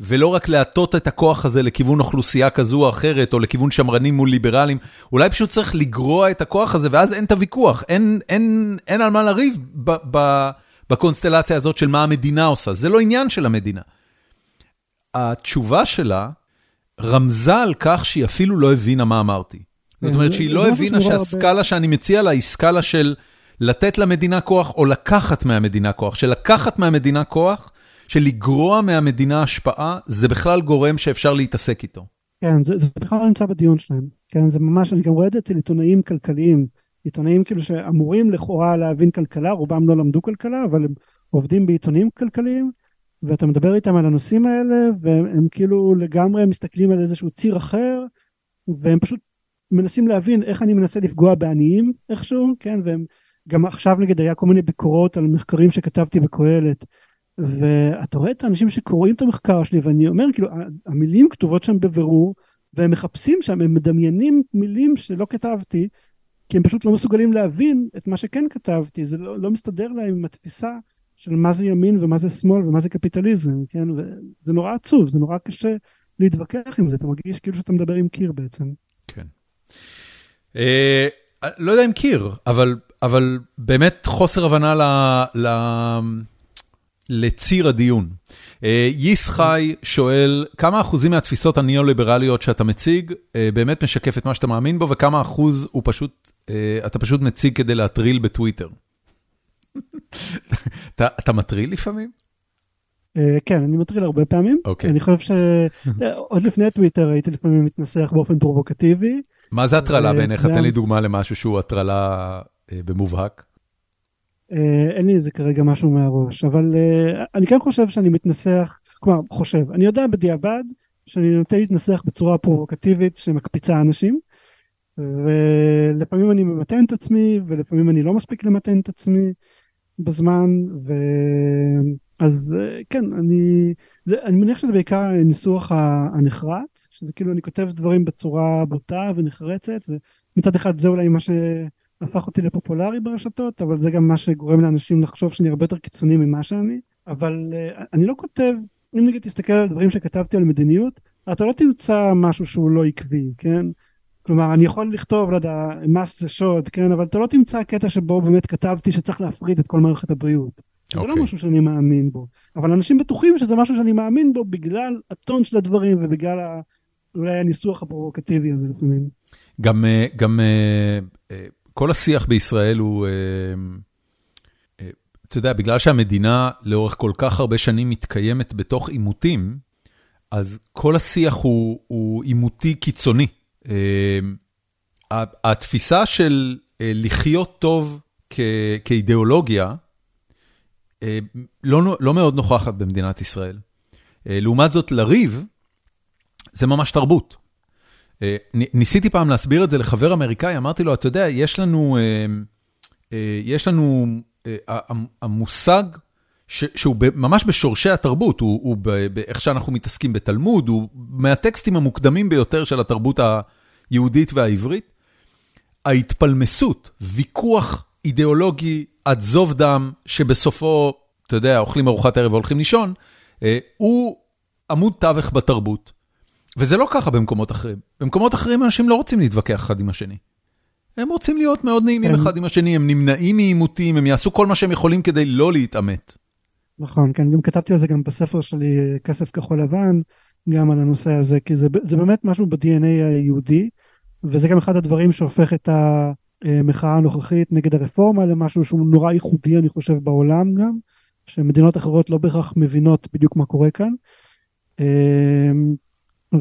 ולא רק להטות את הכוח הזה לכיוון אוכלוסייה כזו או אחרת, או לכיוון שמרנים מול ליברלים, אולי פשוט צריך לגרוע את הכוח הזה, ואז אין את הוויכוח, אין, אין, אין על מה לריב ב, ב, בקונסטלציה הזאת של מה המדינה עושה, זה לא עניין של המדינה. התשובה שלה רמזה על כך שהיא אפילו לא הבינה מה אמרתי. זאת אומרת שהיא לא הבינה שהסקאלה שאני מציע לה היא סקאלה של לתת למדינה כוח או לקחת מהמדינה כוח, שלקחת מהמדינה כוח, של לגרוע מהמדינה השפעה, זה בכלל גורם שאפשר להתעסק איתו. כן, זה, זה בכלל לא נמצא בדיון שלהם. כן, זה ממש, אני גם רואה את זה אצל עיתונאים כלכליים. עיתונאים כאילו שאמורים לכאורה להבין כלכלה, רובם לא למדו כלכלה, אבל הם עובדים בעיתונים כלכליים, ואתה מדבר איתם על הנושאים האלה, והם כאילו לגמרי מסתכלים על איזשהו ציר אחר, והם פשוט מנסים להבין איך אני מנסה לפגוע בעניים איכשהו, כן, והם גם עכשיו נגיד היה כל מיני ביקורות על מחקרים שכתבתי בקהלת, ואתה רואה את האנשים שקוראים את המחקר שלי, ואני אומר כאילו, המילים כתובות שם בבירור, והם מחפשים שם, הם מדמיינים מילים שלא כתבתי, כי הם פשוט לא מסוגלים להבין את מה שכן כתבתי, זה לא, לא מסתדר להם עם התפיסה של מה זה ימין ומה זה שמאל ומה זה קפיטליזם, כן? וזה נורא עצוב, זה נורא קשה להתווכח עם זה, אתה מרגיש כאילו שאתה מדבר עם קיר בעצם. כן. אה, לא יודע אם קיר, אבל, אבל באמת חוסר הבנה ל, ל, לציר הדיון. אה, ייס חי שואל, כמה אחוזים מהתפיסות הניאו-ליברליות שאתה מציג אה, באמת משקף את מה שאתה מאמין בו, וכמה אחוז הוא פשוט, אתה פשוט מציג כדי להטריל בטוויטר? אתה מטריל לפעמים? Uh, כן, אני מטריל הרבה פעמים. אוקיי. אני חושב שעוד לפני טוויטר הייתי לפעמים מתנסח באופן פרובוקטיבי. מה זה הטרלה בעיניך? תן לי דוגמה למשהו שהוא הטרלה uh, במובהק. אין לי איזה כרגע משהו מהראש, אבל אני כן חושב שאני מתנסח, כלומר, חושב, אני יודע בדיעבד שאני נוטה להתנסח בצורה פרובוקטיבית שמקפיצה אנשים. ולפעמים אני ממתן את עצמי ולפעמים אני לא מספיק למתן את עצמי בזמן ואז כן אני זה אני מניח שזה בעיקר הניסוח הנחרץ שזה כאילו אני כותב דברים בצורה בוטה ונחרצת ומצד אחד זה אולי מה שהפך אותי לפופולרי ברשתות אבל זה גם מה שגורם לאנשים לחשוב שאני הרבה יותר קיצוני ממה שאני. אבל אני לא כותב אם נגיד תסתכל על דברים שכתבתי על מדיניות אתה לא תמצא משהו שהוא לא עקבי כן כלומר אני יכול לכתוב לא יודע מס זה שוד כן אבל אתה לא תמצא קטע שבו באמת כתבתי שצריך להפריד את כל מערכת הבריאות. Okay. זה לא אוקיי. משהו שאני מאמין בו אבל אנשים בטוחים שזה משהו שאני מאמין בו בגלל הטון של הדברים ובגלל ה... אולי הניסוח הפרובוקטיבי הזה לפעמים. גם אה, גם אה, אה, כל השיח בישראל הוא אתה יודע בגלל שהמדינה לאורך כל כך הרבה שנים מתקיימת בתוך עימותים אז כל השיח הוא עימותי קיצוני. אמ, התפיסה של אה, לחיות טוב כאידיאולוגיה אה, לא, לא מאוד נוכחת במדינת ישראל. אה, לעומת זאת, לריב זה ממש תרבות. ניסיתי פעם להסביר את זה לחבר אמריקאי, אמרתי לו, אתה יודע, יש לנו, יש לנו, המושג שהוא ממש בשורשי התרבות, הוא הוא באיך שאנחנו מתעסקים בתלמוד, הוא מהטקסטים המוקדמים ביותר של התרבות היהודית והעברית. ההתפלמסות, ויכוח אידיאולוגי עד זוב דם, שבסופו, אתה יודע, אוכלים ארוחת ערב והולכים לישון, אה, הוא עמוד תווך בתרבות. וזה לא ככה במקומות אחרים. במקומות אחרים אנשים לא רוצים להתווכח אחד עם השני. הם רוצים להיות מאוד נעימים אחד עם השני, הם נמנעים מעימותים, הם יעשו כל מה שהם יכולים כדי לא להתעמת. נכון, כן, גם כתבתי על זה גם בספר שלי, כסף כחול לבן, גם על הנושא הזה, כי זה, זה באמת משהו ב-DNA היהודי, וזה גם אחד הדברים שהופך את המחאה הנוכחית נגד הרפורמה למשהו שהוא נורא ייחודי אני חושב בעולם גם, שמדינות אחרות לא בהכרח מבינות בדיוק מה קורה כאן.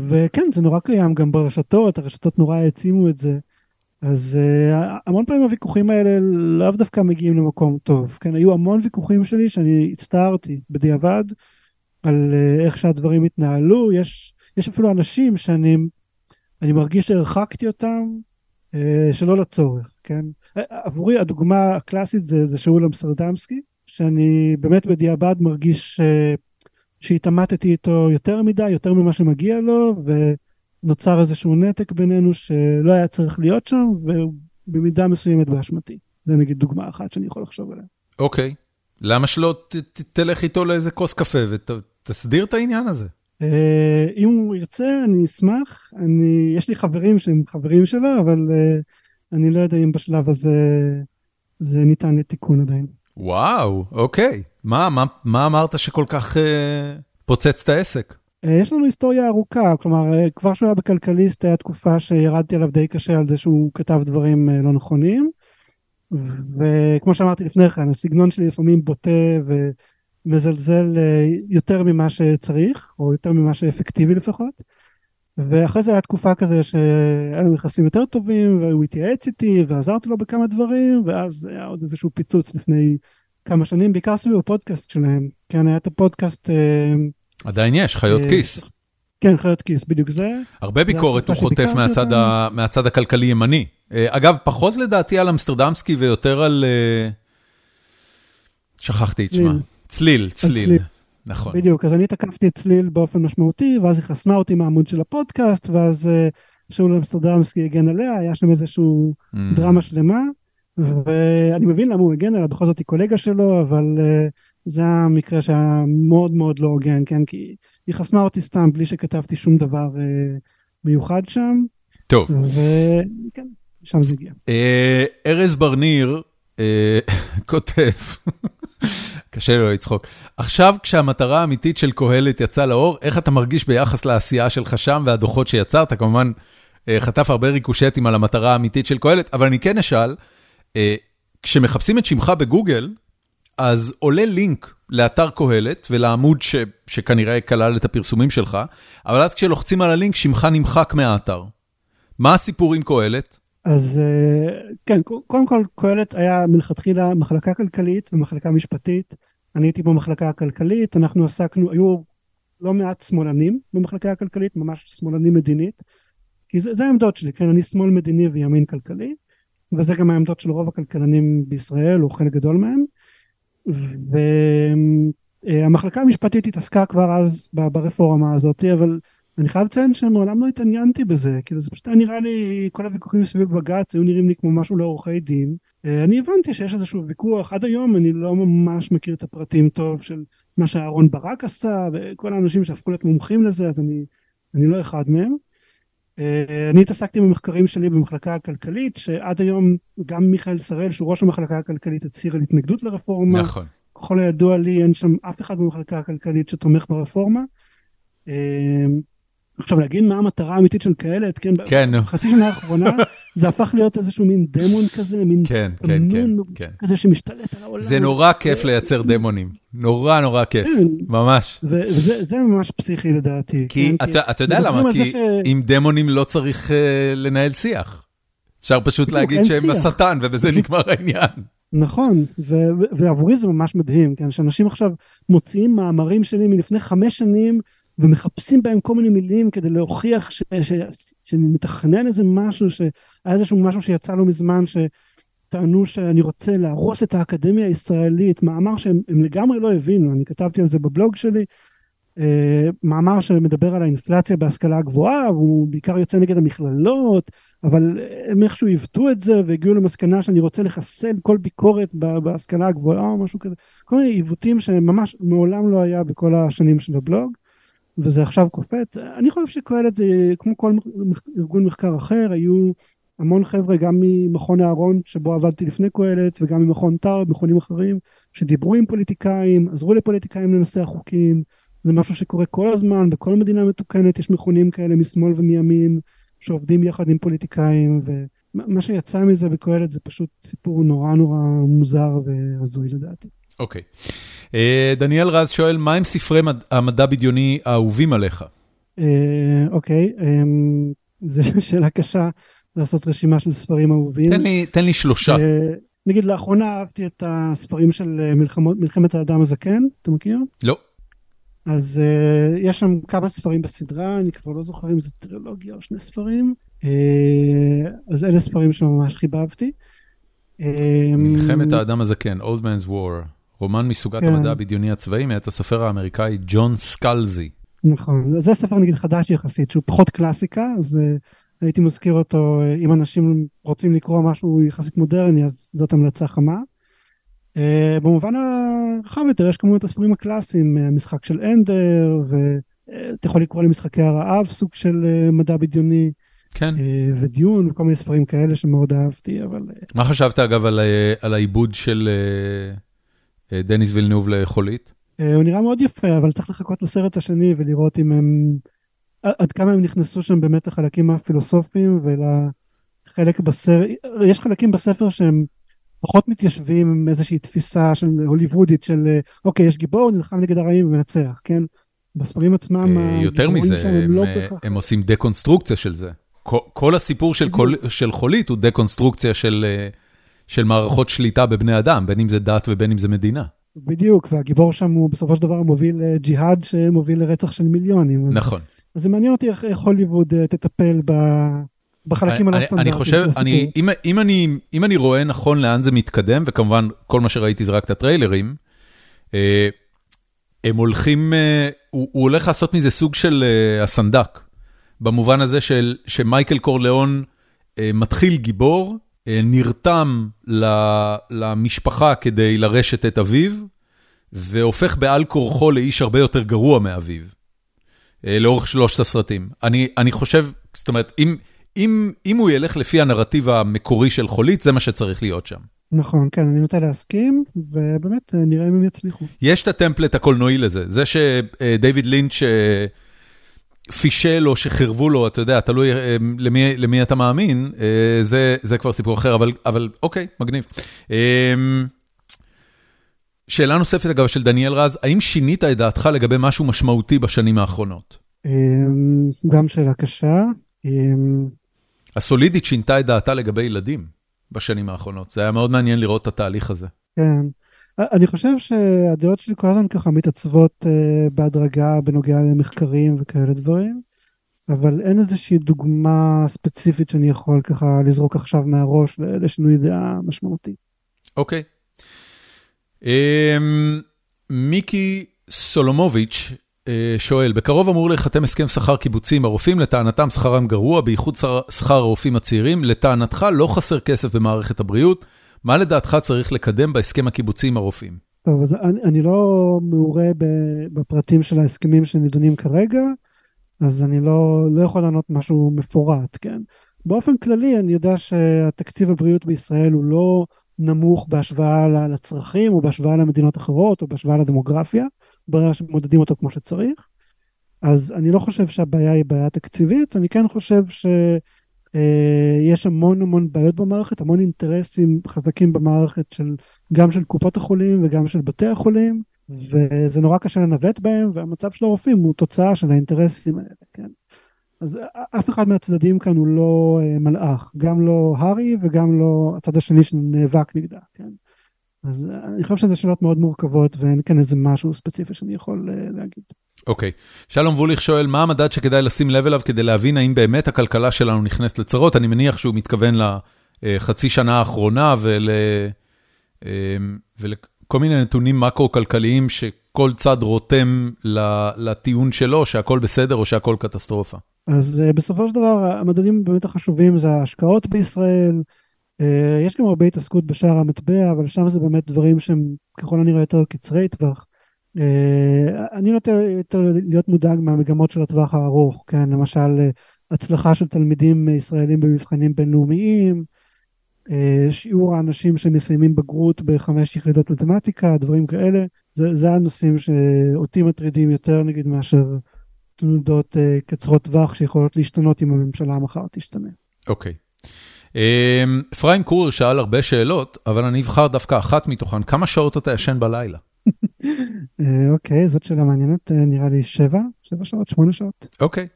וכן זה נורא קיים גם ברשתות, הרשתות נורא העצימו את זה. אז uh, המון פעמים הוויכוחים האלה לאו דווקא מגיעים למקום טוב. כן, היו המון ויכוחים שלי שאני הצטערתי בדיעבד על uh, איך שהדברים התנהלו. יש, יש אפילו אנשים שאני אני מרגיש שהרחקתי אותם uh, שלא לצורך, כן? עבורי הדוגמה הקלאסית זה, זה שאול אמסרדמסקי, שאני באמת בדיעבד מרגיש uh, שהתעמתתי איתו יותר מדי, יותר ממה שמגיע לו, ו... נוצר איזשהו נתק בינינו שלא היה צריך להיות שם, ובמידה מסוימת באשמתי. זה נגיד דוגמה אחת שאני יכול לחשוב עליה. אוקיי. למה שלא תלך איתו לאיזה כוס קפה ותסדיר את העניין הזה? אה, אם הוא ירצה, אני אשמח. אני, יש לי חברים שהם חברים שלו, אבל אה, אני לא יודע אם בשלב הזה זה ניתן לתיקון עדיין. וואו, אוקיי. מה, מה, מה אמרת שכל כך אה, פוצץ את העסק? אה, יש לנו היסטוריה ארוכה, כלומר אה, כבר שהוא היה בכלכליסט היה תקופה שירדתי עליו די קשה על זה שהוא כתב דברים אה, לא נכונים. וכמו שאמרתי לפני כן, הסגנון שלי לפעמים בוטה ומזלזל יותר ממה שצריך, או יותר ממה שאפקטיבי לפחות. ואחרי זה היה תקופה כזה שהיה לנו יחסים יותר טובים, והוא התייעץ איתי ועזרתי לו בכמה דברים, ואז היה עוד איזשהו פיצוץ לפני כמה שנים, בעיקר סביב הפודקאסט שלהם. כן, היה את הפודקאסט עדיין יש, חיות אה, כיס. כן, חיות כיס, בדיוק זה. הרבה ביקורת הוא חוטף מהצד, ה, מהצד הכלכלי ימני. אה, אגב, פחות לדעתי על אמסטרדמסקי ויותר על... אה, שכחתי את שמה. צליל, צליל. נכון. בדיוק, אז אני תקפתי את צליל באופן משמעותי, ואז היא חסמה אותי מהעמוד של הפודקאסט, ואז שאול אמסטרדמסקי הגן עליה, היה שם איזשהו mm. דרמה שלמה, ואני מבין למה הוא הגן עליה, בכל זאת היא קולגה שלו, אבל... זה המקרה שהיה מאוד מאוד לא הוגן, כן? כי היא חסמה אותי סתם בלי שכתבתי שום דבר אה, מיוחד שם. טוב. וכן, שם זה הגיע. אה, ארז ברניר אה, כותב, קשה לו לצחוק, עכשיו כשהמטרה האמיתית של קהלת יצאה לאור, איך אתה מרגיש ביחס לעשייה שלך שם והדוחות שיצרת? כמובן, אה, חטף הרבה ריקושטים על המטרה האמיתית של קהלת, אבל אני כן אשאל, כשמחפשים את שמך בגוגל, אז עולה לינק לאתר קהלת ולעמוד ש, שכנראה כלל את הפרסומים שלך, אבל אז כשלוחצים על הלינק, שמך נמחק מהאתר. מה הסיפור עם קהלת? אז אה, כן, קודם כל קהלת היה מלכתחילה מחלקה כלכלית ומחלקה משפטית. אני הייתי במחלקה הכלכלית, אנחנו עסקנו, היו לא מעט שמאלנים במחלקה הכלכלית, ממש שמאלנים מדינית. כי זה, זה העמדות שלי, כן, אני שמאל מדיני וימין כלכלי, וזה גם העמדות של רוב הכלכלנים בישראל, או חלק גדול מהם. והמחלקה המשפטית התעסקה כבר אז ברפורמה הזאת, אבל אני חייב לציין שמעולם לא התעניינתי בזה, כאילו זה פשוט היה נראה לי, כל הוויכוחים סביב בג"ץ היו נראים לי כמו משהו לעורכי דין. אה, אני הבנתי שיש איזשהו ויכוח, עד היום אני לא ממש מכיר את הפרטים טוב של מה שאהרון ברק עשה, וכל האנשים שהפכו להיות מומחים לזה, אז אני, אני לא אחד מהם. אה, אני התעסקתי במחקרים שלי במחלקה הכלכלית, שעד היום גם מיכאל שראל, שהוא ראש המחלקה הכלכלית, הצהיר על התנגדות לרפורמה. נכון. ככל הידוע לי, אין שם אף אחד במחלקה הכלכלית שתומך ברפורמה. עכשיו להגיד מה המטרה האמיתית של כאלה, כן, כן. בחצי שנה האחרונה זה הפך להיות איזשהו מין דמון כזה, מין כן, כן, כן, כן. כזה שמשתלט על העולם. זה נורא כיף לייצר דמונים, נורא נורא כיף, כן. ממש. וזה ממש פסיכי לדעתי. כי כן, אתה, אתה יודע למה, כי ש... עם דמונים לא צריך uh, לנהל שיח. אפשר פשוט להגיד שהם השטן ובזה נגמר העניין. נכון, ועבורי זה ממש מדהים, כן, שאנשים עכשיו מוציאים מאמרים שלי מלפני חמש שנים, ומחפשים בהם כל מיני מילים כדי להוכיח ש, ש, שאני מתכנן איזה משהו, שהיה איזשהו משהו שיצא לא מזמן, שטענו שאני רוצה להרוס את האקדמיה הישראלית, מאמר שהם לגמרי לא הבינו, אני כתבתי על זה בבלוג שלי, אה, מאמר שמדבר על האינפלציה בהשכלה הגבוהה, והוא בעיקר יוצא נגד המכללות, אבל הם איכשהו עיוותו את זה והגיעו למסקנה שאני רוצה לחסל כל ביקורת בהשכלה הגבוהה או משהו כזה, כל מיני עיוותים שממש מעולם לא היה בכל השנים של הבלוג. וזה עכשיו קופץ. אני חושב שקהלת זה כמו כל ארגון מחקר אחר, היו המון חבר'ה גם ממכון אהרון שבו עבדתי לפני קהלת וגם ממכון טאו, מכונים אחרים, שדיברו עם פוליטיקאים, עזרו לפוליטיקאים לנסח חוקים, זה משהו שקורה כל הזמן, בכל מדינה מתוקנת יש מכונים כאלה משמאל ומימין, שעובדים יחד עם פוליטיקאים, ומה שיצא מזה בקהלת זה פשוט סיפור נורא נורא מוזר והזוי לדעתי. אוקיי. אה, דניאל רז שואל, מה הם ספרי המדע בדיוני האהובים עליך? אה, אוקיי, אמ, זו שאלה קשה לעשות רשימה של ספרים אהובים. תן לי, תן לי שלושה. נגיד לאחרונה אהבתי את הספרים של מלחמות, מלחמת האדם הזקן, אתה מכיר? לא. אז uh, יש שם כמה ספרים בסדרה, אני כבר לא זוכר אם זה טרילוגיה או שני ספרים, uh, אז אלה ספרים שממש חיבבתי. מלחמת האדם הזקן, Old Man's War, רומן מסוגת כן. המדע הבדיוני הצבאי מאת הסופר האמריקאי ג'ון סקלזי. נכון, זה ספר נגיד חדש יחסית, שהוא פחות קלאסיקה, אז uh, הייתי מזכיר אותו, אם אנשים רוצים לקרוא משהו יחסית מודרני, אז זאת המלצה חמה. Uh, במובן הרחב יותר יש כמובן את הספרים הקלאסיים, המשחק של אנדר, ואתה יכול לקרוא למשחקי הרעב, סוג של מדע בדיוני. כן. ודיון וכל מיני ספרים כאלה שמאוד אהבתי, אבל... מה חשבת אגב על, על העיבוד של דניס וילנוב לחולית? Uh, הוא נראה מאוד יפה, אבל צריך לחכות לסרט השני ולראות אם הם... עד כמה הם נכנסו שם באמת לחלקים הפילוסופיים ולחלק בסרט, יש חלקים בספר שהם פחות מתיישבים עם איזושהי תפיסה של הוליוודית של אוקיי יש גיבור נלחם נגד הרעים ומנצח כן? בספרים עצמם אה, יותר מזה הם, לא אה, הם עושים דקונסטרוקציה של זה. כל, כל הסיפור של, כל, של חולית הוא דקונסטרוקציה של, אה, של מערכות שליטה בבני אדם בין אם זה דת ובין אם זה מדינה. בדיוק והגיבור שם הוא בסופו של דבר מוביל ג'יהאד שמוביל לרצח של מיליונים. נכון. אז זה מעניין אותי איך הוליווד תטפל ב... בחלקים הלא סטנדרטיים אני חושב, אני, אם, אם, אני, אם אני רואה נכון לאן זה מתקדם, וכמובן כל מה שראיתי זה רק את הטריילרים, אה, הם הולכים, אה, הוא, הוא הולך לעשות מזה סוג של אה, הסנדק, במובן הזה של, שמייקל קורליאון מתחיל גיבור, נרתם למשפחה כדי לרשת את אביו, והופך בעל כורחו לאיש הרבה יותר גרוע מאביו, לאורך שלושת הסרטים. אני, אני חושב, זאת אומרת, אם... אם, אם הוא ילך לפי הנרטיב המקורי של חולית, זה מה שצריך להיות שם. נכון, כן, אני נוטה להסכים, ובאמת אה, נראה אם הם יצליחו. יש את הטמפלט הקולנועי לזה, זה שדייוויד לינץ' אה, פישל או שחרבו לו, אתה יודע, תלוי אה, למי, למי אתה מאמין, זה, זה כבר סיפור אחר, אבל, אבל אוקיי, מגניב. שאלה נוספת אגב של דניאל רז, האם שינית את דעתך לגבי משהו משמעותי בשנים האחרונות? גם שאלה קשה. הסולידית שינתה את דעתה לגבי ילדים בשנים האחרונות. זה היה מאוד מעניין לראות את התהליך הזה. כן. אני חושב שהדעות שלי כל הזמן ככה מתעצבות uh, בהדרגה בנוגע למחקרים וכאלה דברים, אבל אין איזושהי דוגמה ספציפית שאני יכול ככה לזרוק עכשיו מהראש לשינוי דעה משמעותי. אוקיי. Okay. Um, מיקי סולומוביץ' אה, שואל, בקרוב אמור להיחתם הסכם שכר קיבוצי עם הרופאים, לטענתם שכרם גרוע, בייחוד שכר הרופאים הצעירים. לטענתך לא חסר כסף במערכת הבריאות, מה לדעתך צריך לקדם בהסכם הקיבוצי עם הרופאים? טוב, אז אני, אני לא מעורה בפרטים של ההסכמים שנידונים כרגע, אז אני לא, לא יכול לענות משהו מפורט, כן? באופן כללי, אני יודע שהתקציב הבריאות בישראל הוא לא נמוך בהשוואה לצרכים, או בהשוואה למדינות אחרות, או בהשוואה לדמוגרפיה. ברגע שמודדים אותו כמו שצריך. אז אני לא חושב שהבעיה היא בעיה תקציבית, אני כן חושב שיש אה, המון המון בעיות במערכת, המון אינטרסים חזקים במערכת של גם של קופות החולים וגם של בתי החולים, וזה נורא קשה לנווט בהם, והמצב של הרופאים הוא תוצאה של האינטרסים האלה, כן? אז אף אחד מהצדדים כאן הוא לא אה, מלאך, גם לא הארי וגם לא הצד השני שנאבק נגדה, כן? אז אני חושב שזה שאלות מאוד מורכבות ואין כאן איזה משהו ספציפי שאני יכול להגיד. אוקיי. Okay. שלום ווליך שואל, מה המדד שכדאי לשים לב אליו כדי להבין האם באמת הכלכלה שלנו נכנסת לצרות? אני מניח שהוא מתכוון לחצי שנה האחרונה ול, אה, ולכל מיני נתונים מקרו-כלכליים שכל צד רותם לטיעון שלו שהכל בסדר או שהכל קטסטרופה. אז uh, בסופו של דבר המדדים באמת החשובים זה ההשקעות בישראל, אה, יש גם הרבה התעסקות בשער המטבע, אבל שם זה באמת דברים שהם ככל הנראה יותר קצרי טווח. אה, אני נוטה יותר להיות מודאג מהמגמות של הטווח הארוך, כן, למשל אה, הצלחה של תלמידים ישראלים במבחנים בינלאומיים, שיעור האנשים שמסיימים בגרות בחמש יחידות מתמטיקה, דברים כאלה, זה, זה הנושאים שאותי מטרידים יותר נגיד מאשר תנודות קצרות טווח שיכולות להשתנות אם הממשלה מחר תשתנה. אוקיי. Okay. אפרים קורר שאל הרבה שאלות, אבל אני אבחר דווקא אחת מתוכן. כמה שעות אתה ישן בלילה? אוקיי, זאת שאלה מעניינת, נראה לי שבע, שבע שעות, שמונה שעות. אוקיי.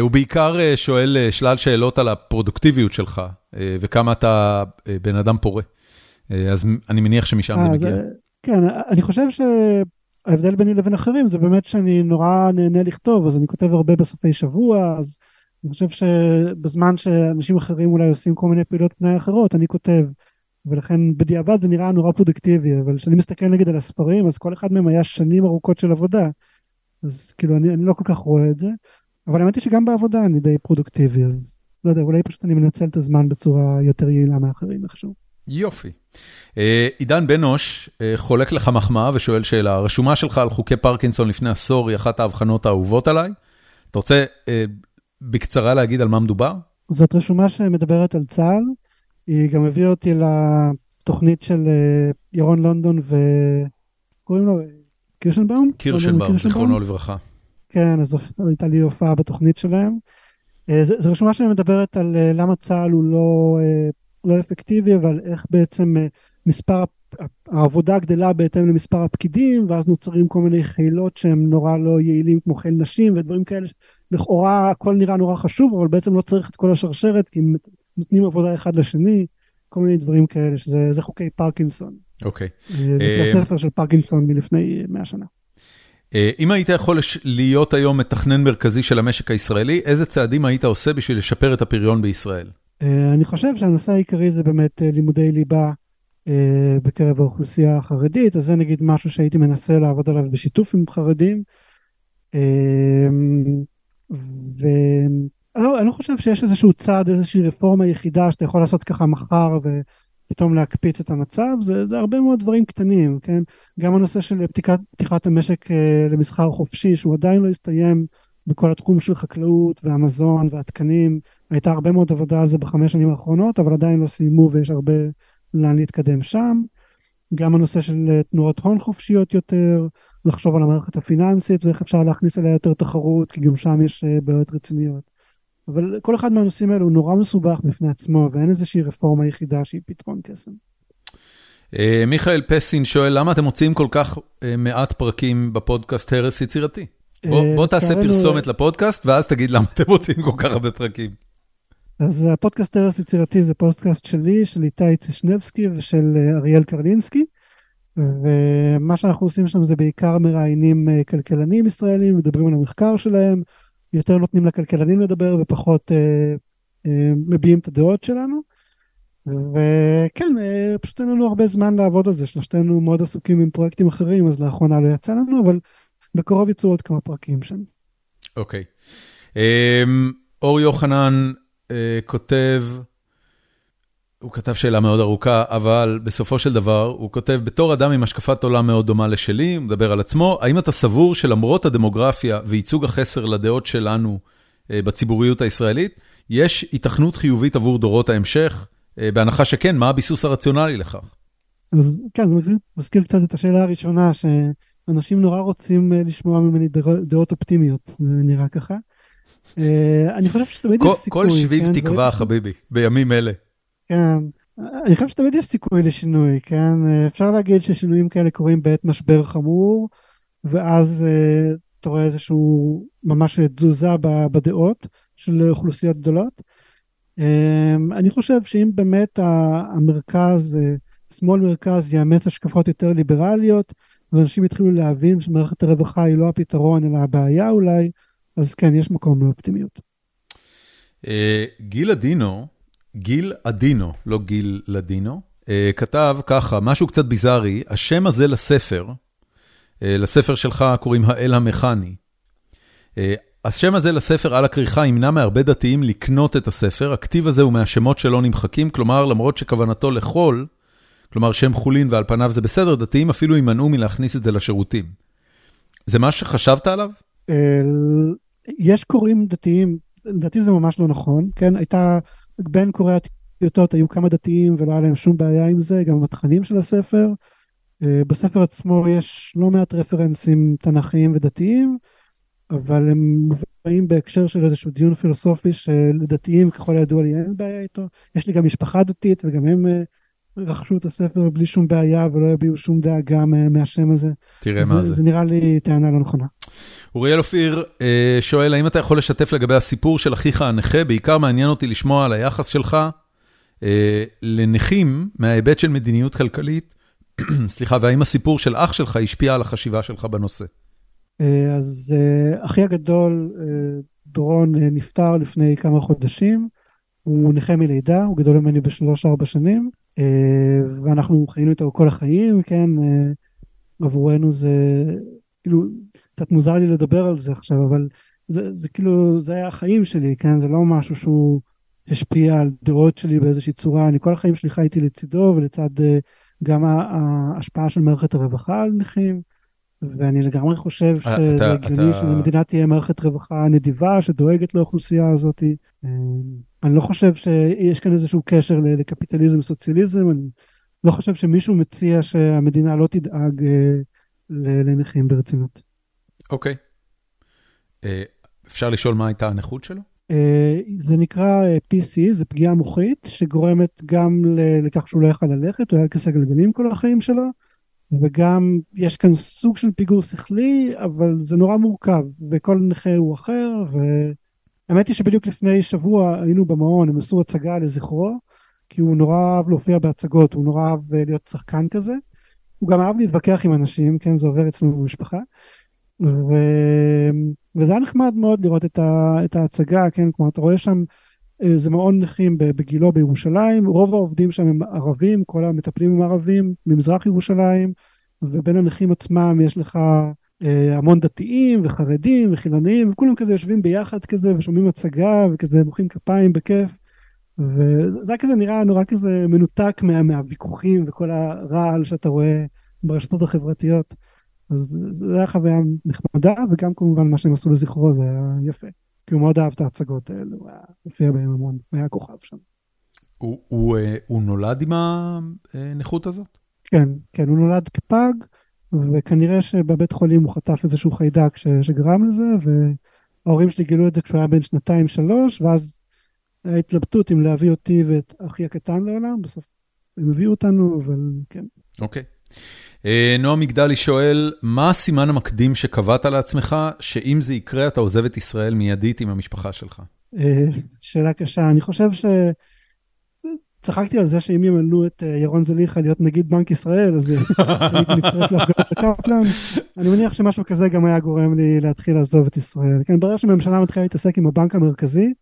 הוא בעיקר שואל שלל שאלות על הפרודוקטיביות שלך, וכמה אתה בן אדם פורה. אז אני מניח שמשם זה מגיע. כן, אני חושב שההבדל ביני לבין אחרים זה באמת שאני נורא נהנה לכתוב, אז אני כותב הרבה בסופי שבוע, אז אני חושב שבזמן שאנשים אחרים אולי עושים כל מיני פעילות פנאי אחרות, אני כותב. ולכן בדיעבד זה נראה נורא פרודקטיבי, אבל כשאני מסתכל נגיד על הספרים, אז כל אחד מהם היה שנים ארוכות של עבודה. אז כאילו אני, אני לא כל כך רואה את זה, אבל האמת היא שגם בעבודה אני די פרודוקטיבי, אז לא יודע, אולי פשוט אני מנצל את הזמן בצורה יותר יעילה מאחרים איכשהו. יופי. עידן בנוש חולק לך מחמאה ושואל שאלה, הרשומה שלך על חוקי פרקינסון לפני עשור היא אחת האבחנות האהובות עליי. אתה רוצה בקצרה להגיד על מה מדובר? זאת רשומה שמדברת על צה"ל, היא גם הביאה אותי לתוכנית של ירון לונדון וקוראים לו קירשנבאום? קירשנבאום, זיכרונו לברכה. כן, אז הייתה לי הופעה בתוכנית שלהם. זו רשומה שמדברת על למה צה"ל הוא לא, לא אפקטיבי, אבל איך בעצם מספר, העבודה גדלה בהתאם למספר הפקידים, ואז נוצרים כל מיני חילות שהם נורא לא יעילים כמו חיל נשים ודברים כאלה, לכאורה הכל נראה נורא חשוב, אבל בעצם לא צריך את כל השרשרת, כי נותנים עבודה אחד לשני, כל מיני דברים כאלה, שזה חוקי פרקינסון. אוקיי. זה ספר של פרקינסון מלפני 100 שנה. אם היית יכול להיות היום מתכנן מרכזי של המשק הישראלי, איזה צעדים היית עושה בשביל לשפר את הפריון בישראל? אני חושב שהנושא העיקרי זה באמת לימודי ליבה בקרב האוכלוסייה החרדית, אז זה נגיד משהו שהייתי מנסה לעבוד עליו בשיתוף עם חרדים. לא חושב שיש איזשהו צעד, איזושהי רפורמה יחידה שאתה יכול לעשות ככה מחר ופתאום להקפיץ את המצב, זה, זה הרבה מאוד דברים קטנים, כן? גם הנושא של פתיחת, פתיחת המשק למסחר חופשי, שהוא עדיין לא הסתיים בכל התחום של חקלאות והמזון והתקנים, הייתה הרבה מאוד עבודה על זה בחמש שנים האחרונות, אבל עדיין לא סיימו ויש הרבה לאן להתקדם שם. גם הנושא של תנועות הון חופשיות יותר, לחשוב על המערכת הפיננסית ואיך אפשר להכניס אליה יותר תחרות, כי גם שם יש בעיות רציניות. אבל כל אחד מהנושאים האלו הוא נורא מסובך בפני עצמו, ואין איזושהי רפורמה יחידה שהיא פתרון קסם. מיכאל פסין שואל, למה אתם מוצאים כל כך מעט פרקים בפודקאסט הרס יצירתי? בוא תעשה פרסומת לפודקאסט, ואז תגיד למה אתם מוצאים כל כך הרבה פרקים. אז הפודקאסט הרס יצירתי זה פודקאסט שלי, של איתי צישנבסקי ושל אריאל קרלינסקי. ומה שאנחנו עושים שם זה בעיקר מראיינים כלכלנים ישראלים, מדברים על המחקר שלהם, יותר נותנים לכלכלנים לדבר ופחות אה, אה, מביעים את הדעות שלנו. וכן, אה, פשוט אין לנו הרבה זמן לעבוד על זה, שלושתנו מאוד עסוקים עם פרויקטים אחרים, אז לאחרונה לא יצא לנו, אבל בקרוב יצאו עוד כמה פרקים שם. אוקיי. Um, אור יוחנן uh, כותב, הוא כתב שאלה מאוד ארוכה, אבל בסופו של דבר הוא כותב, בתור אדם עם השקפת עולם מאוד דומה לשלי, הוא מדבר על עצמו, האם אתה סבור שלמרות הדמוגרפיה וייצוג החסר לדעות שלנו בציבוריות הישראלית, יש התכנות חיובית עבור דורות ההמשך? בהנחה שכן, מה הביסוס הרציונלי לכך? אז כן, זה מזכיר קצת את השאלה הראשונה, שאנשים נורא רוצים לשמוע ממני דעות אופטימיות, זה נראה ככה. אני חושב שתמיד יש סיכוי. כל שביב תקווה, חביבי, בימים אלה. כן, אני חושב שתמיד יש סיכוי לשינוי, כן? אפשר להגיד ששינויים כאלה קורים בעת משבר חמור, ואז uh, אתה רואה איזשהו ממש תזוזה בדעות של אוכלוסיות גדולות. Um, אני חושב שאם באמת המרכז, שמאל מרכז יאמץ השקפות יותר ליברליות, ואנשים יתחילו להבין שמערכת הרווחה היא לא הפתרון אלא הבעיה אולי, אז כן, יש מקום לאופטימיות. Uh, גיל אדינו, גיל אדינו, לא גיל לדינו, כתב ככה, משהו קצת ביזארי, השם הזה לספר, לספר שלך קוראים האל המכני. השם הזה לספר על הכריכה ימנע מהרבה דתיים לקנות את הספר, הכתיב הזה הוא מהשמות שלא נמחקים, כלומר למרות שכוונתו לחול, כלומר שם חולין ועל פניו זה בסדר, דתיים אפילו יימנעו מלהכניס את זה לשירותים. זה מה שחשבת עליו? יש קוראים דתיים, לדעתי זה ממש לא נכון, כן? הייתה... בין קוראי הטיוטות היו כמה דתיים ולא היה להם שום בעיה עם זה, גם בתכנים של הספר. בספר עצמו יש לא מעט רפרנסים תנכיים ודתיים, אבל הם מובאים בהקשר של איזשהו דיון פילוסופי שלדתיים ככל הידוע לי אין בעיה איתו. יש לי גם משפחה דתית וגם הם אה, רכשו את הספר בלי שום בעיה ולא יביעו שום דאגה מהשם הזה. תראה מה זה. זה נראה לי טענה לא נכונה. אוריאל אופיר אה, שואל, האם אתה יכול לשתף לגבי הסיפור של אחיך הנכה? בעיקר מעניין אותי לשמוע על היחס שלך אה, לנכים מההיבט של מדיניות כלכלית. סליחה, והאם הסיפור של אח שלך השפיע על החשיבה שלך בנושא? אה, אז אחי הגדול, דורון, נפטר לפני כמה חודשים. הוא נכה מלידה, הוא גדול ממני בשלוש-ארבע שנים, ואנחנו חיינו איתו כל החיים, כן, עבורנו זה, כאילו, קצת מוזר לי לדבר על זה עכשיו, אבל זה, זה כאילו, זה היה החיים שלי, כן? זה לא משהו שהוא השפיע על דעות שלי באיזושהי צורה. אני כל החיים שלי חייתי לצידו ולצד uh, גם ההשפעה של מערכת הרווחה על נכים. ואני לגמרי חושב אה, שזה הגיוני אתה... שלמדינה תהיה מערכת רווחה נדיבה שדואגת לאוכלוסייה הזאת. אה, אני לא חושב שיש כאן איזשהו קשר לקפיטליזם סוציאליזם, אני לא חושב שמישהו מציע שהמדינה לא תדאג לנכים ברצינות. אוקיי. אה, אפשר לשאול מה הייתה הנכות שלו? אה, זה נקרא אה, PC, זה פגיעה מוחית, שגורמת גם לכך שהוא לא יכל ללכת, הוא היה על גלגלים כל החיים שלו, וגם יש כאן סוג של פיגור שכלי, אבל זה נורא מורכב, וכל נכה הוא אחר, והאמת היא שבדיוק לפני שבוע היינו במעון, הם עשו הצגה לזכרו, כי הוא נורא אהב להופיע בהצגות, הוא נורא אהב להיות שחקן כזה. הוא גם אהב להתווכח עם אנשים, כן, זה עובר אצלנו במשפחה. ו... וזה היה נחמד מאוד לראות את, ה... את ההצגה, כן, כלומר אתה רואה שם איזה מעון נכים בגילו בירושלים, רוב העובדים שם הם ערבים, כל המטפלים הם ערבים ממזרח ירושלים, ובין הנכים עצמם יש לך אה, המון דתיים וחרדים וחילונים, וכולם כזה יושבים ביחד כזה ושומעים הצגה וכזה מוחאים כפיים בכיף. וזה היה כזה נראה נורא כזה מנותק מה, מהוויכוחים וכל הרעל שאתה רואה ברשתות החברתיות. אז זו הייתה חוויה נחמדה, וגם כמובן מה שהם עשו לזכרו זה היה יפה. כי הוא מאוד אהב את ההצגות האלה, הוא היה מופיע בהם המון, הוא היה כוכב שם. הוא, הוא, אה, הוא נולד עם הנכות הזאת? כן, כן, הוא נולד כפג, וכנראה שבבית חולים הוא חטף איזשהו חיידק ש, שגרם לזה, וההורים שלי גילו את זה כשהוא היה בן שנתיים-שלוש, ואז ההתלבטות אם להביא אותי ואת אחי הקטן לעולם, בסוף הם הביאו אותנו, אבל כן. אוקיי. Okay. אה, נועם מגדלי שואל, מה הסימן המקדים שקבעת לעצמך, שאם זה יקרה אתה עוזב את ישראל מיידית עם המשפחה שלך? אה, שאלה קשה, אני חושב ש... צחקתי על זה שאם ימנו את אה, ירון זליכה להיות נגיד בנק ישראל, אז הייתי מצטרף להפגנות בקפלן. אני מניח שמשהו כזה גם היה גורם לי להתחיל לעזוב את ישראל. כן, ברגע שממשלה מתחילה להתעסק עם הבנק המרכזי,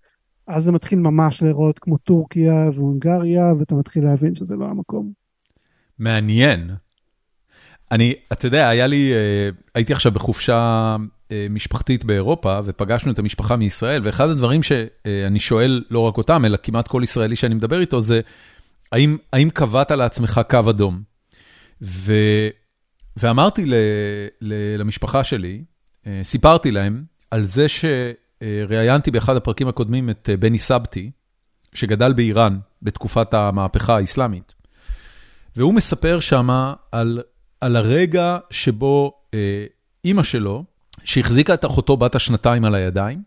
אז זה מתחיל ממש להיראות כמו טורקיה והונגריה, ואתה מתחיל להבין שזה לא המקום. מעניין. אני, אתה יודע, היה לי, אה, הייתי עכשיו בחופשה אה, משפחתית באירופה, ופגשנו את המשפחה מישראל, ואחד הדברים שאני שואל, לא רק אותם, אלא כמעט כל ישראלי שאני מדבר איתו, זה, האם, האם קבעת לעצמך קו אדום? ו, ואמרתי ל, ל, למשפחה שלי, אה, סיפרתי להם על זה שראיינתי באחד הפרקים הקודמים את בני סבתי, שגדל באיראן בתקופת המהפכה האסלאמית. והוא מספר שמה על על הרגע שבו אה, אימא שלו, שהחזיקה את אחותו בת השנתיים על הידיים,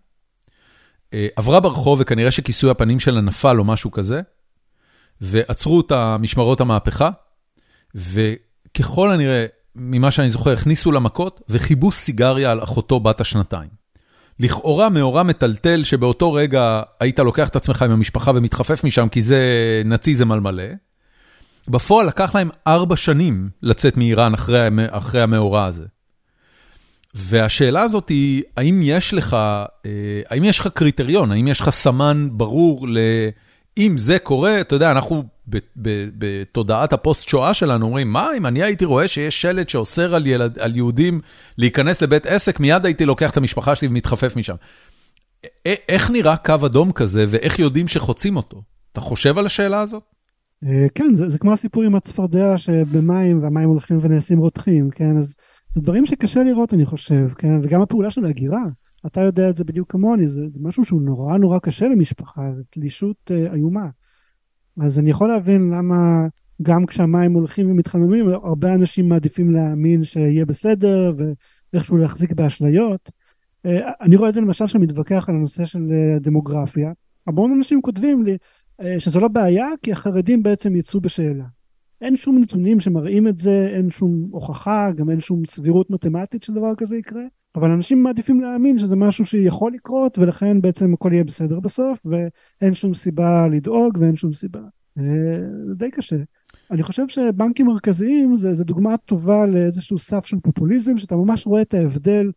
אה, עברה ברחוב וכנראה שכיסוי הפנים שלה נפל או משהו כזה, ועצרו אותה משמרות המהפכה, וככל הנראה, ממה שאני זוכר, הכניסו לה מכות וכיבו סיגריה על אחותו בת השנתיים. לכאורה מאורע מטלטל שבאותו רגע היית לוקח את עצמך עם המשפחה ומתחפף משם כי זה נאציזם על מלא, בפועל לקח להם ארבע שנים לצאת מאיראן אחרי, אחרי המאורע הזה. והשאלה הזאת היא, האם יש לך, אה, האם יש לך קריטריון, האם יש לך סמן ברור ל... אם זה קורה, אתה יודע, אנחנו בתודעת הפוסט-שואה שלנו אומרים, מה אם אני הייתי רואה שיש שלט שאוסר על, ילד, על יהודים להיכנס לבית עסק, מיד הייתי לוקח את המשפחה שלי ומתחפף משם. איך נראה קו אדום כזה ואיך יודעים שחוצים אותו? אתה חושב על השאלה הזאת? אה, כן, זה, זה כמו הסיפור עם הצפרדע שבמים והמים הולכים ונעשים רותחים, כן? אז זה דברים שקשה לראות, אני חושב, כן? וגם הפעולה של ההגירה, אתה יודע את זה בדיוק כמוני, זה, משהו שהוא נורא נורא קשה למשפחה, זו תלישות אה, איומה. אז אני יכול להבין למה גם כשהמים הולכים ומתחממים, הרבה אנשים מעדיפים להאמין שיהיה בסדר ואיכשהו להחזיק באשליות. אני רואה את זה למשל שמתווכח על הנושא של דמוגרפיה. המון אנשים כותבים לי שזה לא בעיה כי החרדים בעצם יצאו בשאלה. אין שום נתונים שמראים את זה, אין שום הוכחה, גם אין שום סבירות מתמטית שדבר כזה יקרה. אבל אנשים מעדיפים להאמין שזה משהו שיכול לקרות ולכן בעצם הכל יהיה בסדר בסוף ואין שום סיבה לדאוג ואין שום סיבה. אה, זה די קשה. אני חושב שבנקים מרכזיים זה, זה דוגמה טובה לאיזשהו סף של פופוליזם שאתה ממש רואה את ההבדל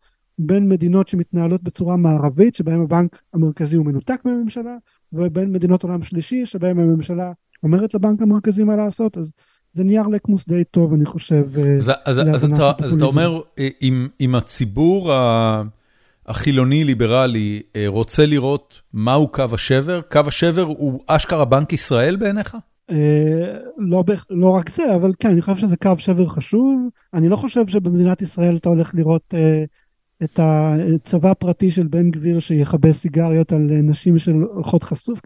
בין מדינות שמתנהלות בצורה מערבית שבהם הבנק המרכזי הוא מנותק מהממשלה ובין מדינות עולם שלישי שבהם הממשלה אומרת לבנק המרכזי מה לעשות אז זה נייר לקמוס די טוב, אני חושב. אה, אז, אז, אז, אתה, אז אתה אומר, אה, אם, אם הציבור החילוני-ליברלי אה, רוצה לראות מהו קו השבר, קו השבר הוא אשכרה בנק ישראל בעיניך? לא, לא רק זה, אבל כן, אני חושב שזה קו שבר חשוב. אני לא חושב שבמדינת ישראל אתה הולך לראות את הצבא הפרטי של בן גביר שיכבה סיגריות על נשים שהולכות חשוף.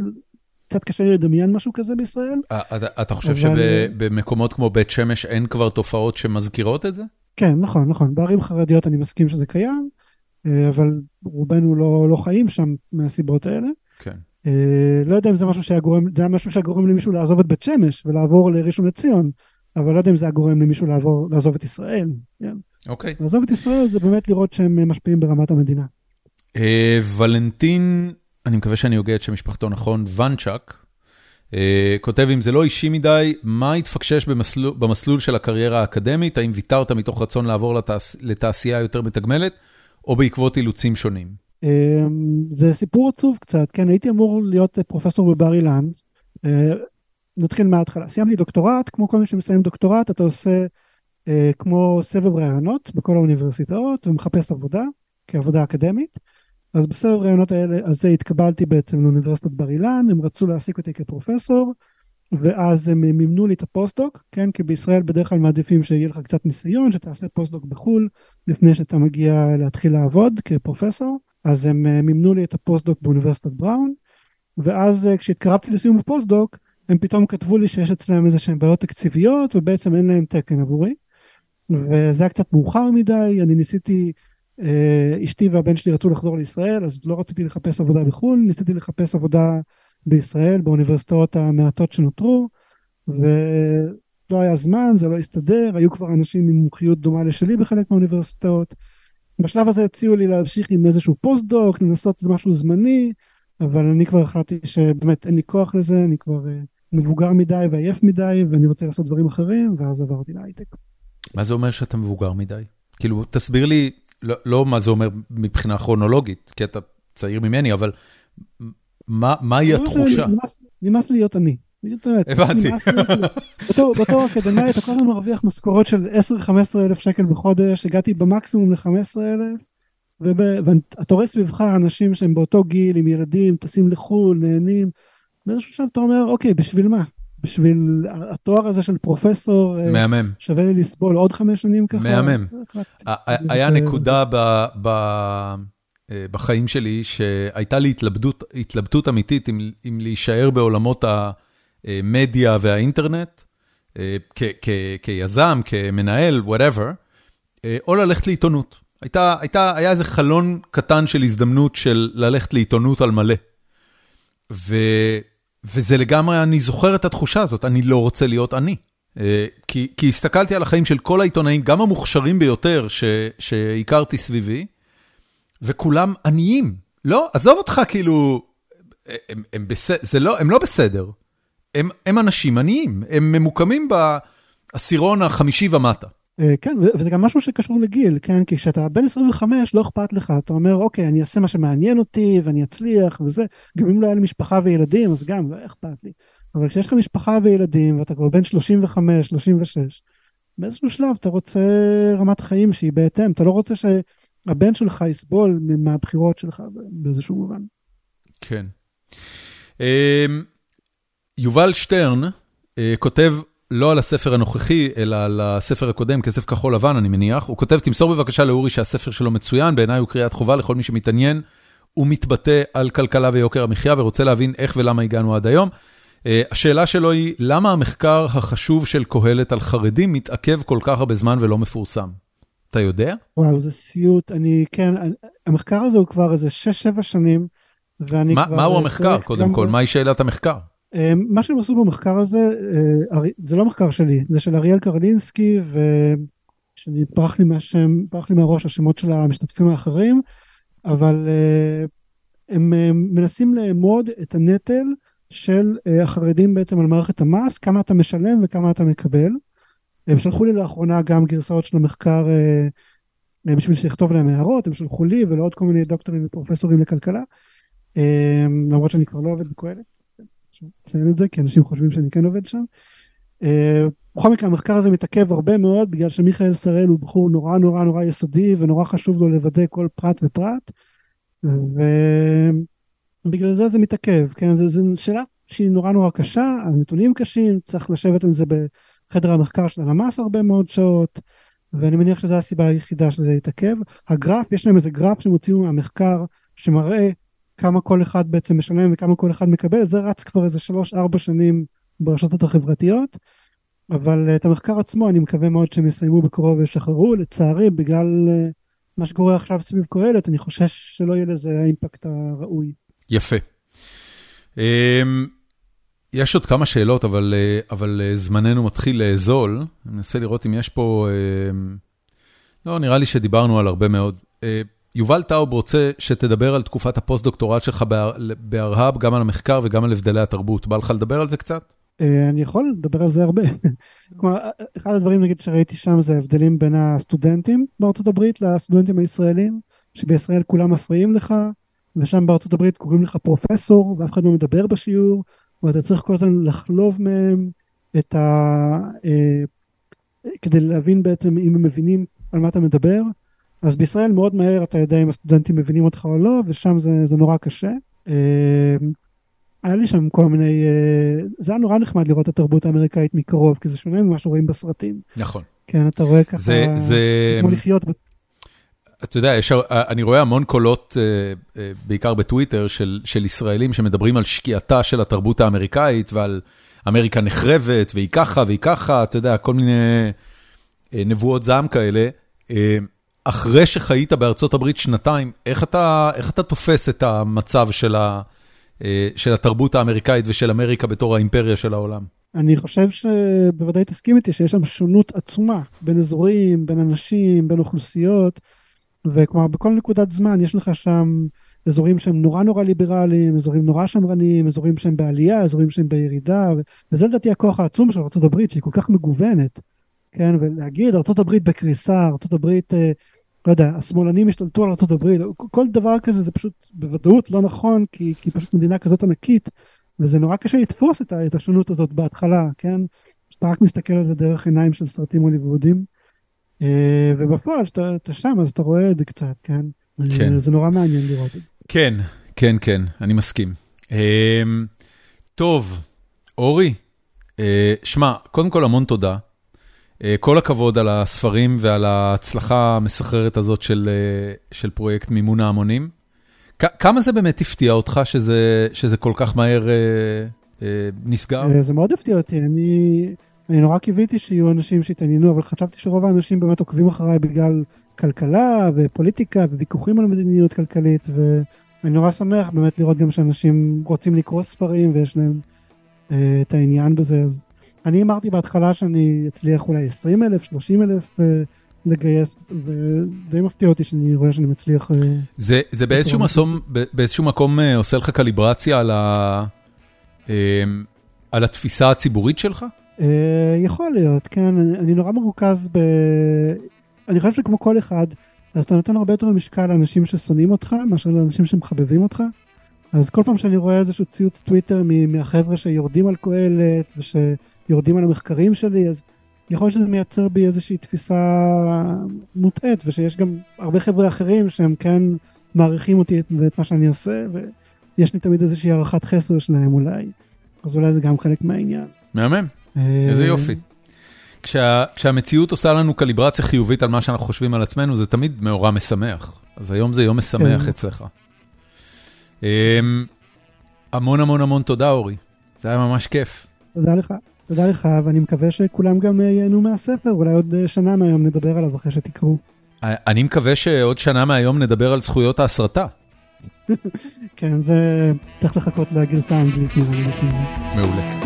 קצת קשה לדמיין משהו כזה בישראל. אה, אתה חושב שבמקומות כמו בית שמש אין כבר תופעות שמזכירות את זה? כן, נכון, נכון. בערים חרדיות אני מסכים שזה קיים, אה, אבל רובנו לא, לא חיים שם מהסיבות האלה. כן. אה, לא יודע אם זה משהו שהיה גורם, זה היה משהו שהיה גורם למישהו לעזוב את בית שמש ולעבור לראשון לציון, אבל לא יודע אם זה היה גורם למישהו לעבור, לעזוב את ישראל. כן. אוקיי. לעזוב את ישראל זה באמת לראות שהם משפיעים ברמת המדינה. ולנטין אני מקווה שאני הוגה את שם משפחתו נכון, ונצ'ק, אה, כותב אם זה לא אישי מדי, מה התפקשש במסלול, במסלול של הקריירה האקדמית? האם ויתרת מתוך רצון לעבור לתעש, לתעשייה יותר מתגמלת, או בעקבות אילוצים שונים? אה, זה סיפור עצוב קצת, כן, הייתי אמור להיות פרופסור בבר אילן. אה, נתחיל מההתחלה. סיימתי דוקטורט, כמו כל מי שמסיים דוקטורט, אתה עושה כמו סבב רעיונות בכל האוניברסיטאות ומחפש עבודה כעבודה אקדמית. אז בסבב הרעיונות האלה, הזה התקבלתי בעצם לאוניברסיטת בר אילן, הם רצו להעסיק אותי כפרופסור, ואז הם מימנו לי את הפוסט-דוק, כן, כי בישראל בדרך כלל מעדיפים שיהיה לך קצת ניסיון, שתעשה פוסט-דוק בחו"ל, לפני שאתה מגיע להתחיל לעבוד כפרופסור, אז הם אה, מימנו לי את הפוסט-דוק באוניברסיטת בראון, ואז אה, כשהתקרבתי לסיום הפוסט-דוק, הם פתאום כתבו לי שיש אצלם איזה שהם בעיות תקציביות, ובעצם אין להם תקן עבורי, וזה היה קצת מאוחר מדי, אני ניסיתי אה, אשתי והבן שלי רצו לחזור לישראל, אז לא רציתי לחפש עבודה בחו"ל, ניסיתי לחפש עבודה בישראל, באוניברסיטאות המעטות שנותרו, ולא היה זמן, זה לא הסתדר, היו כבר אנשים עם מומחיות דומה לשלי בחלק מהאוניברסיטאות. בשלב הזה הציעו לי להמשיך עם איזשהו פוסט-דוק, לנסות איזה משהו זמני, אבל אני כבר החלטתי שבאמת אין לי כוח לזה, אני כבר אה, מבוגר מדי ועייף מדי, ואני רוצה לעשות דברים אחרים, ואז עברתי להייטק. מה זה אומר שאתה מבוגר מדי? כאילו, תסביר לי לא לא מה זה אומר מבחינה כרונולוגית, כי אתה צעיר ממני, אבל מהי לא, לא, התחושה? נמאס להיות אני. הבנתי. בתור אקדמאי אתה כל הזמן מרוויח משכורות של 10-15 אלף שקל בחודש, הגעתי במקסימום ל-15 אלף, ואתה רואה סביבך אנשים שהם באותו גיל, עם ילדים, טסים לחו"ל, נהנים, באיזשהו שלב אתה אומר, אוקיי, בשביל מה? בשביל התואר הזה של פרופסור, אה, מהמם. שווה לי לסבול עוד חמש שנים ככה. מהמם. היה נקודה אה, בחיים שלי שהייתה לי התלבטות, אמיתית אם, להישאר בעולמות המדיה והאינטרנט, אה, כיזם, כמנהל, whatever, או ללכת לעיתונות. הייתה, הייתה, היה איזה חלון קטן של הזדמנות של ללכת לעיתונות על מלא. ו... וזה לגמרי, אני זוכר את התחושה הזאת, אני לא רוצה להיות אני. אה, כי, כי הסתכלתי על החיים של כל העיתונאים, גם המוכשרים ביותר ש, שהכרתי סביבי, וכולם עניים. לא, עזוב אותך, כאילו, הם, הם, בס... זה לא, הם לא בסדר. הם, הם אנשים עניים, הם ממוקמים בעשירון החמישי ומטה. אה, כן, וזה גם משהו שקשור לגיל, כן? כי כשאתה בן 25 לא אכפת לך, אתה אומר אוקיי, אני אעשה מה שמעניין אותי ואני אצליח וזה, גם אם לא היה לי משפחה וילדים אז גם לא אכפת לי. אבל כשיש לך משפחה וילדים ואתה כבר בן 35, 36, באיזשהו שלב אתה רוצה רמת חיים שהיא בהתאם, אתה לא רוצה שהבן שלך יסבול מהבחירות שלך באיזשהו מובן. כן. אמ, יובל שטרן אה, כותב, לא על הספר הנוכחי, אלא על הספר הקודם, כסף כחול לבן, אני מניח. הוא כותב, תמסור בבקשה לאורי שהספר שלו מצוין, בעיניי הוא קריאת חובה לכל מי שמתעניין. הוא מתבטא על כלכלה ויוקר המחיה ורוצה להבין איך ולמה הגענו עד היום. Uh, השאלה שלו היא, למה המחקר החשוב של קהלת על חרדים מתעכב כל כך הרבה זמן ולא מפורסם? אתה יודע? וואו, זה סיוט. אני, כן, המחקר הזה הוא כבר איזה 6-7 שנים, ואני מה, כבר... מהו אה, המחקר, קודם כל? מהי שאלת המחקר? אה, מה שהם עשו במחקר הזה, אה, זה לא מחקר שלי, זה של אריאל קרלינסקי, ושאני ברח לי מהשם, ברח לי מהראש השמות של המשתתפים האחרים, אבל אה, הם אה, מנסים לאמוד את הנטל של החרדים בעצם על מערכת המס, כמה אתה משלם וכמה אתה מקבל. הם שלחו לי לאחרונה גם גרסאות של המחקר בשביל שיכתוב להם הערות, הם שלחו לי ולעוד כל מיני דוקטורים ופרופסורים לכלכלה, למרות שאני כבר לא עובד בכהלת. אציין את זה כי אנשים חושבים שאני כן עובד שם. אה, בכל מקרה המחקר הזה מתעכב הרבה מאוד בגלל שמיכאל שראל הוא בחור נורא נורא נורא יסודי ונורא חשוב לו לוודא כל פרט ופרט. ובגלל זה זה מתעכב, כן, זו שאלה שהיא נורא נורא קשה, הנתונים קשים, צריך לשבת על זה בחדר המחקר של הלמ"ס הרבה מאוד שעות, ואני מניח שזו הסיבה היחידה שזה יתעכב. הגרף, יש להם איזה גרף שהם הוציאו מהמחקר שמראה כמה כל אחד בעצם משלם וכמה כל אחד מקבל, זה רץ כבר איזה 3-4 שנים ברשתות החברתיות, אבל אה, את המחקר עצמו אני מקווה מאוד שהם יסיימו בקרוב וישחררו, לצערי בגלל אה, מה שקורה עכשיו סביב קהלת, אני חושש שלא יהיה לזה האימפקט הראוי. יפה. אמ, יש עוד כמה שאלות, אבל, אה, אבל זמננו מתחיל לאזול. אני מנסה לראות אם יש פה... אמ, לא, נראה לי שדיברנו על הרבה מאוד. יובל טאוב רוצה שתדבר על תקופת הפוסט-דוקטורט שלך בארה"ב, גם על המחקר וגם על הבדלי התרבות. בא לך לדבר על זה קצת? אה, אני יכול לדבר על זה הרבה. כלומר, אחד הדברים נגיד שראיתי שם זה ההבדלים בין הסטודנטים בארצות הברית לסטודנטים הישראלים, שבישראל כולם מפריעים לך, ושם בארצות הברית קוראים לך פרופסור, ואף אחד לא מדבר בשיעור, ואתה צריך כל הזמן לחלוב מהם את ה... אה, כדי להבין בעצם אם הם מבינים על מה אתה מדבר. אז בישראל מאוד מהר אתה יודע אם הסטודנטים מבינים אותך או לא, ושם זה, זה נורא קשה. אה, היה לי שם כל מיני, אה, זה היה נורא נחמד לראות את התרבות האמריקאית מקרוב, כי זה שונה ממה שרואים בסרטים. נכון. כן, אתה רואה ככה, זה, זה, כמו לחיות, אתה יודע, יש, הר- אני רואה המון קולות, אה, אה, בעיקר בטוויטר, של, של ישראלים שמדברים על שקיעתה של התרבות האמריקאית ועל אמריקה נחרבת, והיא ככה והיא ככה, אתה יודע, כל מיני אה, נבואות זעם כאלה. אחרי שחיית בארצות הברית שנתיים, איך אתה, איך אתה תופס את המצב של, ה, אה, של התרבות האמריקאית ושל אמריקה בתור האימפריה של העולם? אני חושב שבוודאי תסכים איתי שיש שם שונות עצומה בין אזורים, בין אנשים, בין אוכלוסיות, וכלומר בכל נקודת זמן יש לך שם אזורים שהם נורא נורא ליברליים, אזורים נורא שמרניים, אזורים שהם בעלייה, אזורים שהם בירידה, ו- וזה לדעתי הכוח העצום של ארה"ב שהיא כל כך מגוונת, כן, ולהגיד ארה"ב בקריסה, ארה"ב, לא יודע, השמאלנים השתלטו על ארה"ב, כל דבר כזה זה פשוט בוודאות לא נכון, כי, כי פשוט מדינה כזאת ענקית, וזה נורא קשה לתפוס את, את השונות הזאת בהתחלה, כן? שאתה רק מסתכל על זה דרך עיניים של סרטים הוליוודים. אה, ובפועל, כשאתה אתה שם, אז אתה רואה את זה קצת, כן? כן. אה, זה נורא מעניין לראות את זה. כן, כן, כן, אני מסכים. אמ, טוב, אורי, אה, שמע, קודם כל המון תודה. אה, כל הכבוד על הספרים ועל ההצלחה המסחררת הזאת של, אה, של פרויקט מימון ההמונים. כמה זה באמת הפתיע אותך שזה, שזה כל כך מהר אה, אה, נסגר? אה, זה מאוד הפתיע אותי, אני, אני נורא קיוויתי שיהיו אנשים שיתעניינו, אבל חשבתי שרוב האנשים באמת עוקבים אחריי בגלל כלכלה ופוליטיקה וויכוחים על מדיניות כלכלית, ואני נורא שמח באמת לראות גם שאנשים רוצים לקרוא ספרים ויש להם אה, את העניין בזה. אז אני אמרתי בהתחלה שאני אצליח אולי 20 אלף, 30 אלף אה, לגייס, ודי מפתיע אותי שאני רואה שאני מצליח. אה, זה, זה באיזשהו, מסום, באיזשהו מקום אה, עושה לך קליברציה על, ה, על התפיסה הציבורית שלך? יכול להיות, כן, אני, נורא מרוכז ב... אני חושב שכמו כל אחד, אז אתה נותן הרבה יותר משקל לאנשים ששונאים אותך, מאשר לאנשים שמחבבים אותך. אז כל פעם שאני רואה איזשהו ציוץ טוויטר מהחבר'ה שיורדים על קהלת ושיורדים על המחקרים שלי, אז יכול להיות שזה מייצר בי איזושהי תפיסה מוטעית, ושיש גם הרבה חבר'ה אחרים שהם כן מעריכים אותי ואת מה שאני עושה, ויש לי תמיד איזושהי הערכת חסר שלהם אולי. אז אולי זה גם חלק מהעניין. מהמם, איזה אה, יופי. כשה, כשהמציאות עושה לנו קליברציה חיובית על מה שאנחנו חושבים על עצמנו, זה תמיד מאורע משמח. אז היום זה יום משמח כן. אצלך. אמ, המון המון המון תודה, אורי. זה היה ממש כיף. תודה לך, תודה לך, ואני מקווה שכולם גם אה, ייהנו מהספר, אולי עוד אה, שנה מהיום נדבר עליו אחרי שתקראו. אני מקווה שעוד שנה מהיום נדבר על זכויות ההסרטה. כן, זה צריך לחכות לגרסה האנגלית נראה לי. מעולה.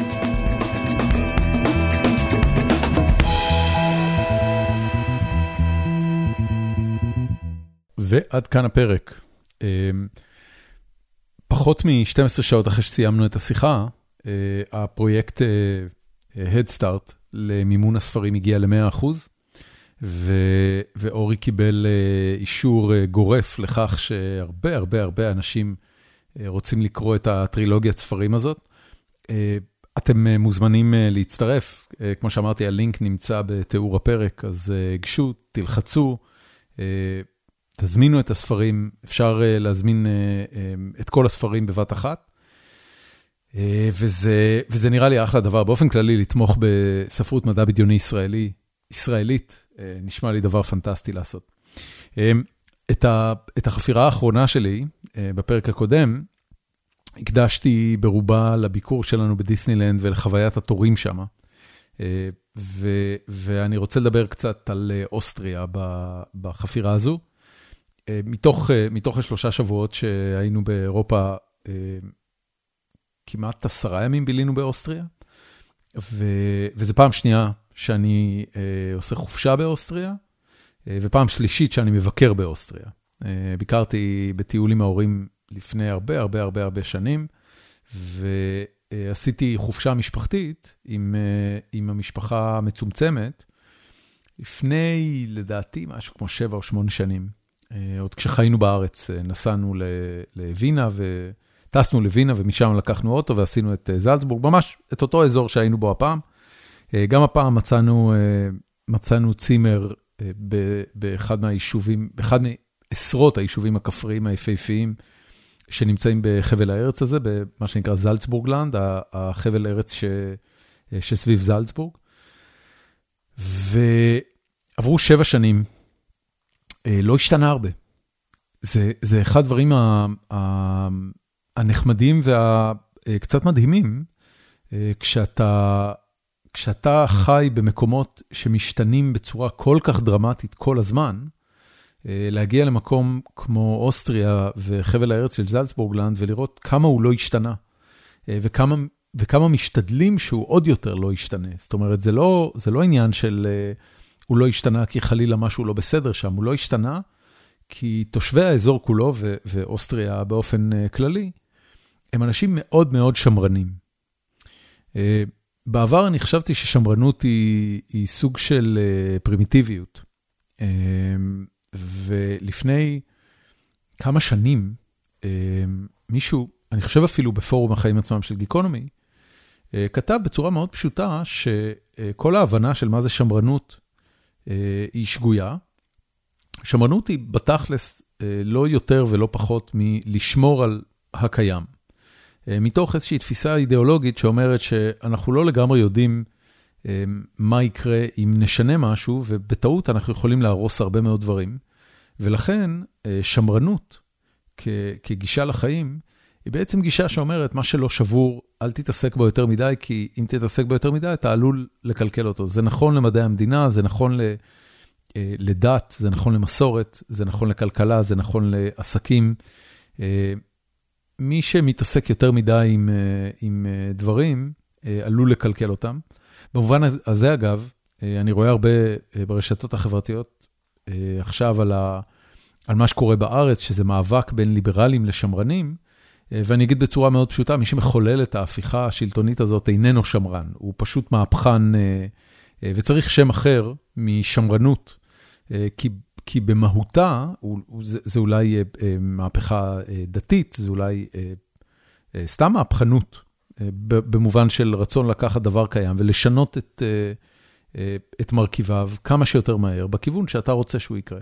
ועד כאן הפרק. פחות מ-12 שעות אחרי שסיימנו את השיחה, הפרויקט Head Start למימון הספרים הגיע ל-100%, ואורי קיבל אישור גורף לכך שהרבה הרבה הרבה אנשים רוצים לקרוא את הטרילוגיית ספרים הזאת. אתם מוזמנים להצטרף, כמו שאמרתי, הלינק נמצא בתיאור הפרק, אז גשו, תלחצו. תזמינו את הספרים, אפשר להזמין את כל הספרים בבת אחת. וזה, וזה נראה לי אחלה דבר, באופן כללי לתמוך בספרות מדע בדיוני ישראלי, ישראלית, נשמע לי דבר פנטסטי לעשות. את, ה, את החפירה האחרונה שלי, בפרק הקודם, הקדשתי ברובה לביקור שלנו בדיסנילנד ולחוויית התורים שם. ואני רוצה לדבר קצת על אוסטריה בחפירה הזו. מתוך, מתוך השלושה שבועות שהיינו באירופה, כמעט עשרה ימים בילינו באוסטריה, וזו פעם שנייה שאני עושה חופשה באוסטריה, ופעם שלישית שאני מבקר באוסטריה. ביקרתי בטיול עם ההורים לפני הרבה הרבה הרבה הרבה שנים, ועשיתי חופשה משפחתית עם, עם המשפחה המצומצמת, לפני, לדעתי, משהו כמו שבע או שמונה שנים. עוד כשחיינו בארץ, נסענו לווינה וטסנו לווינה ומשם לקחנו אוטו ועשינו את זלצבורג, ממש את אותו אזור שהיינו בו הפעם. גם הפעם מצאנו, מצאנו צימר באחד מהיישובים, באחד מעשרות היישובים הכפריים היפהפיים שנמצאים בחבל הארץ הזה, במה שנקרא זלצבורגלנד, החבל הארץ ש, שסביב זלצבורג. ועברו שבע שנים. לא השתנה הרבה. זה, זה אחד הדברים הנחמדים והקצת מדהימים, כשאתה, כשאתה חי במקומות שמשתנים בצורה כל כך דרמטית כל הזמן, להגיע למקום כמו אוסטריה וחבל הארץ של זלצבורגלנד ולראות כמה הוא לא השתנה, וכמה, וכמה משתדלים שהוא עוד יותר לא ישתנה. זאת אומרת, זה לא, זה לא עניין של... הוא לא השתנה כי חלילה משהו לא בסדר שם, הוא לא השתנה כי תושבי האזור כולו, ואוסטריה באופן כללי, הם אנשים מאוד מאוד שמרנים. בעבר אני חשבתי ששמרנות היא, היא סוג של פרימיטיביות. ולפני כמה שנים, מישהו, אני חושב אפילו בפורום החיים עצמם של גיקונומי, כתב בצורה מאוד פשוטה שכל ההבנה של מה זה שמרנות היא שגויה. שמרנות היא בתכלס לא יותר ולא פחות מלשמור על הקיים. מתוך איזושהי תפיסה אידיאולוגית שאומרת שאנחנו לא לגמרי יודעים מה יקרה אם נשנה משהו, ובטעות אנחנו יכולים להרוס הרבה מאוד דברים. ולכן שמרנות כגישה לחיים, היא בעצם גישה שאומרת, מה שלא שבור, אל תתעסק בו יותר מדי, כי אם תתעסק בו יותר מדי, אתה עלול לקלקל אותו. זה נכון למדעי המדינה, זה נכון לדת, זה נכון למסורת, זה נכון לכלכלה, זה נכון לעסקים. מי שמתעסק יותר מדי עם, עם דברים, עלול לקלקל אותם. במובן הזה, אגב, אני רואה הרבה ברשתות החברתיות עכשיו על, ה, על מה שקורה בארץ, שזה מאבק בין ליברלים לשמרנים, ואני אגיד בצורה מאוד פשוטה, מי שמחולל את ההפיכה השלטונית הזאת איננו שמרן, הוא פשוט מהפכן, וצריך שם אחר משמרנות, כי, כי במהותה, זה, אולי מהפכה דתית, זה אולי סתם מהפכנות, במובן של רצון לקחת דבר קיים ולשנות את, את מרכיביו כמה שיותר מהר, בכיוון שאתה רוצה שהוא יקרה.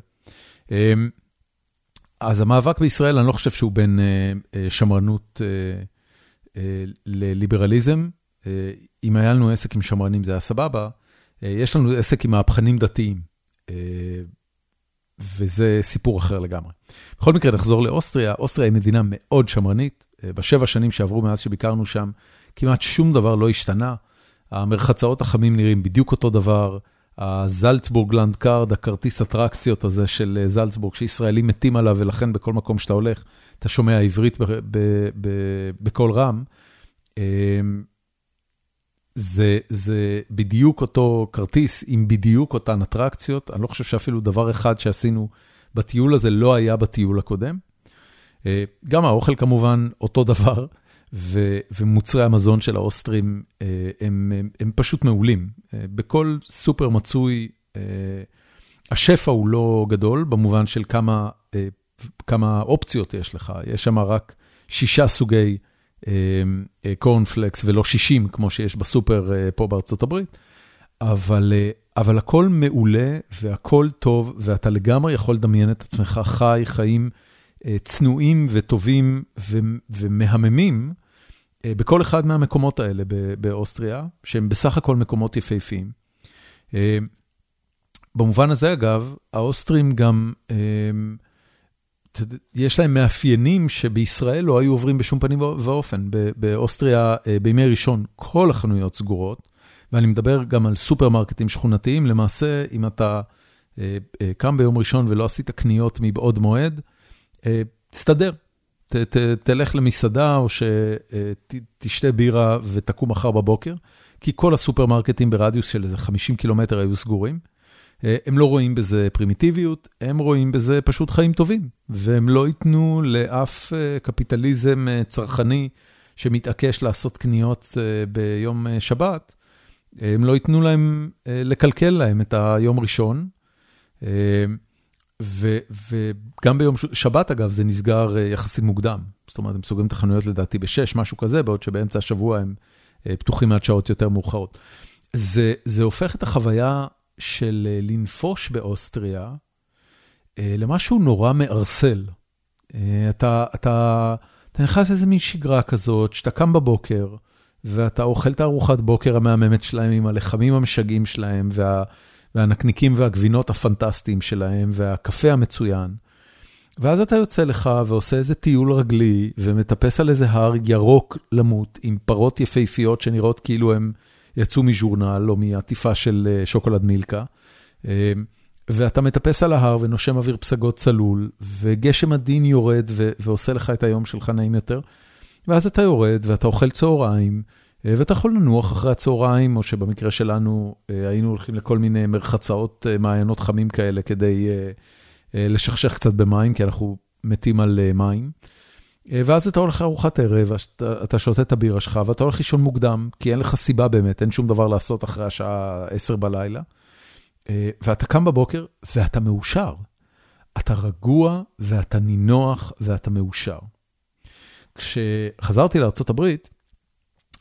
אז המאבק בישראל, אני לא חושב שהוא בין שמרנות לליברליזם. אם היה לנו עסק עם שמרנים זה היה סבבה, יש לנו עסק עם מהפכנים דתיים, וזה סיפור אחר לגמרי. בכל מקרה, נחזור לאוסטריה. אוסטריה היא מדינה מאוד שמרנית. בשבע שנים שעברו מאז שביקרנו שם, כמעט שום דבר לא השתנה. המרחצאות החמים נראים בדיוק אותו דבר, הזלצבורג לנדקארד, הכרטיס אטרקציות הזה של זלצבורג, שישראלים מתים עליו, ולכן בכל מקום שאתה הולך, אתה שומע עברית בקול רם. זה, זה בדיוק אותו כרטיס עם בדיוק אותן אטרקציות. אני לא חושב שאפילו דבר אחד שעשינו בטיול הזה לא היה בטיול הקודם. גם האוכל כמובן אותו דבר. ו, ומוצרי המזון של האוסטרים אה, הם, הם, הם פשוט מעולים. אה, בכל סופר מצוי, אה, השפע הוא לא גדול, במובן של כמה, כמה אופציות יש לך. יש שם רק שישה סוגי קורנפלקס ולא שישים, כמו שיש בסופר פה בארצות הברית, אבל, אבל הכל מעולה והכל טוב, ואתה לגמרי יכול לדמיין את עצמך חי חיים צנועים וטובים ומהממים אה, בכל אחד מהמקומות האלה באוסטריה, שהם בסך הכל מקומות יפהפיים. אה, במובן הזה, אגב, האוסטרים גם, אה, יש להם מאפיינים שבישראל לא היו עוברים בשום פנים ואופן. באוסטריה, בימי ראשון, כל החנויות סגורות, ואני מדבר גם על סופרמרקטים שכונתיים. למעשה, אם אתה קם ביום ראשון ולא עשית קניות מבעוד מועד, תסתדר. ת, ת, תלך למסעדה או שתשתה בירה ותקום מחר בבוקר, כי כל הסופרמרקטים ברדיוס של איזה 50 קילומטר היו סגורים. אה, הם לא רואים בזה פרימיטיביות, הם רואים בזה פשוט חיים טובים, והם לא ייתנו לאף אה, קפיטליזם אה, צרכני שמתעקש לעשות קניות ביום שבת, הם לא ייתנו להם לקלקל להם את היום ראשון. וגם ביום שבת, אגב, זה נסגר יחסית מוקדם. זאת אומרת, הם סוגרים את החנויות לדעתי ב-6, משהו כזה, בעוד שבאמצע השבוע הם פתוחים עד שעות יותר מאוחרות. זה, זה הופך את החוויה של אה, לנפוש באוסטריה למשהו נורא מערסל. אתה, אתה, אתה נכנס לאיזה מין שגרה כזאת, שאתה קם בבוקר, ואתה אוכל את הארוחת בוקר המהממת שלהם עם הלחמים המשגעים שלהם, וה... והנקניקים והגבינות הפנטסטיים שלהם, והקפה המצוין. ואז אתה יוצא לך ועושה איזה טיול רגלי, ומטפס על איזה הר ירוק למות, עם פרות יפהפיות שנראות כאילו הם יצאו מז'ורנל או מעטיפה של אה, שוקולד מילקה. אה, ואתה מטפס על ההר ונושם אוויר פסגות צלול, וגשם עדין יורד ועושה לך את היום שלך נעים יותר. ואז אתה יורד ואתה אוכל צהריים, אה, ואתה יכול לנוח אחרי הצהריים, או שבמקרה שלנו אה, היינו הולכים לכל מיני מרחצאות מעיינות חמים כאלה כדי לשכשך קצת במים, כי אנחנו מתים על מים. ואז אתה הולך לארוחת ערב, אתה שותה את הבירה שלך, ואתה הולך לישון מוקדם, כי אין לך סיבה באמת, אין שום דבר לעשות אחרי השעה 10 בלילה. ואתה קם בבוקר ואתה מאושר. אתה רגוע ואתה נינוח ואתה מאושר. כשחזרתי לארה"ב,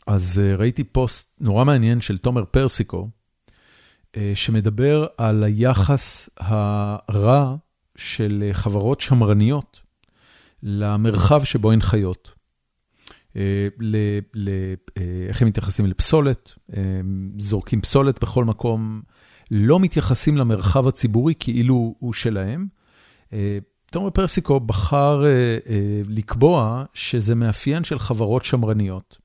אז uh, ראיתי פוסט נורא מעניין של תומר פרסיקו, שמדבר על היחס הרע של חברות שמרניות למרחב שבו הן חיות. Uh, ל, ל, uh, איך הם מתייחסים לפסולת, uh, זורקים פסולת בכל מקום, לא מתייחסים למרחב הציבורי כאילו הוא שלהם. תומר פרסיקו בחר לקבוע שזה מאפיין של חברות שמרניות.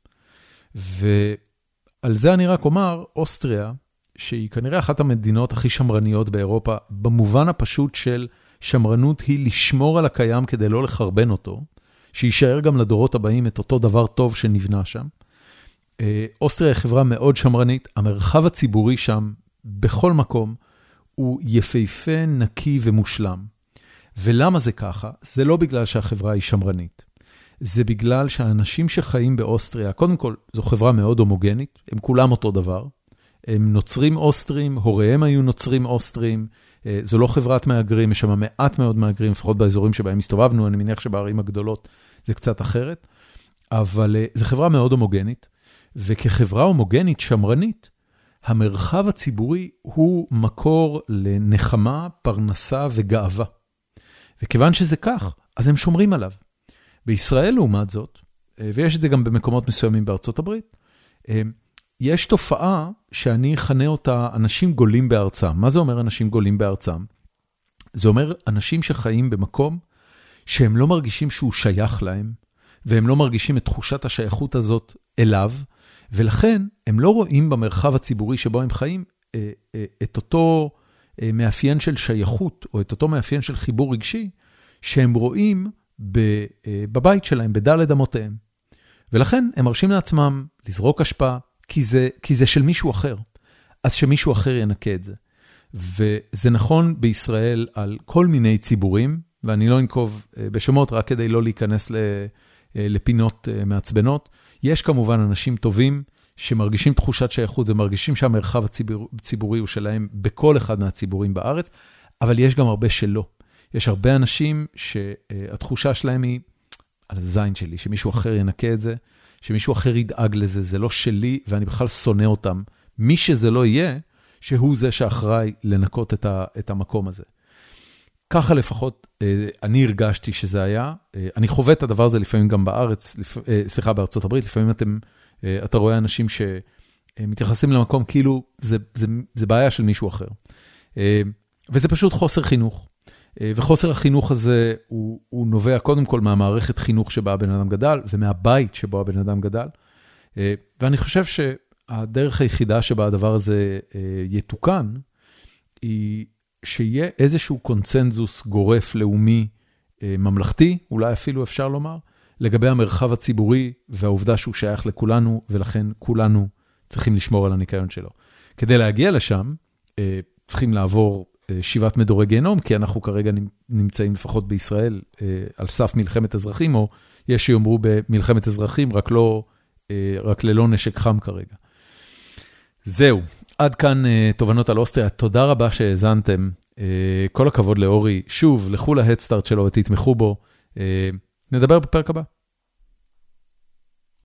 ועל זה אני רק אומר, אוסטריה, שהיא כנראה אחת המדינות הכי שמרניות באירופה, במובן הפשוט של שמרנות היא לשמור על הקיים כדי לא לחרבן אותו, שיישאר גם לדורות הבאים את אותו דבר טוב שנבנה שם. אה, אוסטריה היא חברה מאוד שמרנית, המרחב הציבורי שם, בכל מקום, הוא יפהפה, נקי ומושלם. ולמה זה ככה? זה לא בגלל שהחברה היא שמרנית. זה בגלל שהאנשים שחיים באוסטריה, קודם כל, זו חברה מאוד הומוגנית, הם כולם אותו דבר. הם נוצרים אוסטרים, הוריהם היו נוצרים אוסטרים, זו לא חברת מהגרים, יש שם מעט מאוד מהגרים, לפחות באזורים שבהם הסתובבנו, אני מניח שבערים הגדולות זה קצת אחרת, אבל אה, זו חברה מאוד הומוגנית, וכחברה הומוגנית, שמרנית, המרחב הציבורי הוא מקור לנחמה, פרנסה וגאווה. וכיוון שזה כך, אז הם שומרים עליו. בישראל, לעומת זאת, אה, ויש את זה גם במקומות מסוימים בארצות הברית, אה, יש תופעה שאני אכנה אותה אנשים גולים בארצם. מה זה אומר אנשים גולים בארצם? זה אומר אנשים שחיים במקום שהם לא מרגישים שהוא שייך להם, והם לא מרגישים את תחושת השייכות הזאת אליו, ולכן הם לא רואים במרחב הציבורי שבו הם חיים את אותו מאפיין של שייכות, או את אותו מאפיין של חיבור רגשי, שהם רואים בבית שלהם, בדלת אמותיהם. ולכן הם מרשים לעצמם לזרוק אשפה, כי זה, כי זה של מישהו אחר. אז שמישהו אחר ינקה את זה. וזה נכון בישראל על כל מיני ציבורים, ואני לא אנקוב בשמות רק כדי לא להיכנס לפינות מעצבנות. יש כמובן אנשים טובים שמרגישים תחושת שייכות ומרגישים שהמרחב הציבורי הוא שלהם בכל אחד מהציבורים בארץ, אבל יש גם הרבה שלא. יש הרבה אנשים שהתחושה שלהם היא על הזין שלי, שמישהו אחר ינקה את זה, שמישהו אחר ידאג לזה, זה לא שלי ואני בכלל שונא אותם. מי שזה לא יהיה, שהוא זה שאחראי לנקות את המקום הזה. ככה לפחות אני הרגשתי שזה היה. אני חווה את הדבר הזה לפעמים גם בארץ, סליחה, בארצות הברית, לפעמים אתם, אתה רואה אנשים שמתייחסים למקום כאילו זה, זה, זה בעיה של מישהו אחר. וזה פשוט חוסר חינוך. וחוסר החינוך הזה הוא, הוא נובע קודם כל מהמערכת חינוך שבה הבן אדם גדל, ומהבית שבו הבן אדם גדל. ואני חושב שהדרך היחידה שבה הדבר הזה יתוקן, היא שיהיה איזשהו קונצנזוס גורף לאומי ממלכתי, אולי אפילו אפשר לומר, לגבי המרחב הציבורי והעובדה שהוא שייך לכולנו, ולכן כולנו צריכים לשמור על הניקיון שלו. כדי להגיע לשם, צריכים לעבור שבעת מדורי גיהנום, כי אנחנו כרגע נמצאים לפחות בישראל על סף מלחמת אזרחים, או יש שיאמרו במלחמת אזרחים, רק, לא, רק ללא נשק חם כרגע. זהו, עד כאן תובנות על אוסטריה, תודה רבה שהאזנתם. כל הכבוד לאורי, שוב, לכו להדסטארט שלו ותתמכו בו. נדבר בפרק הבא.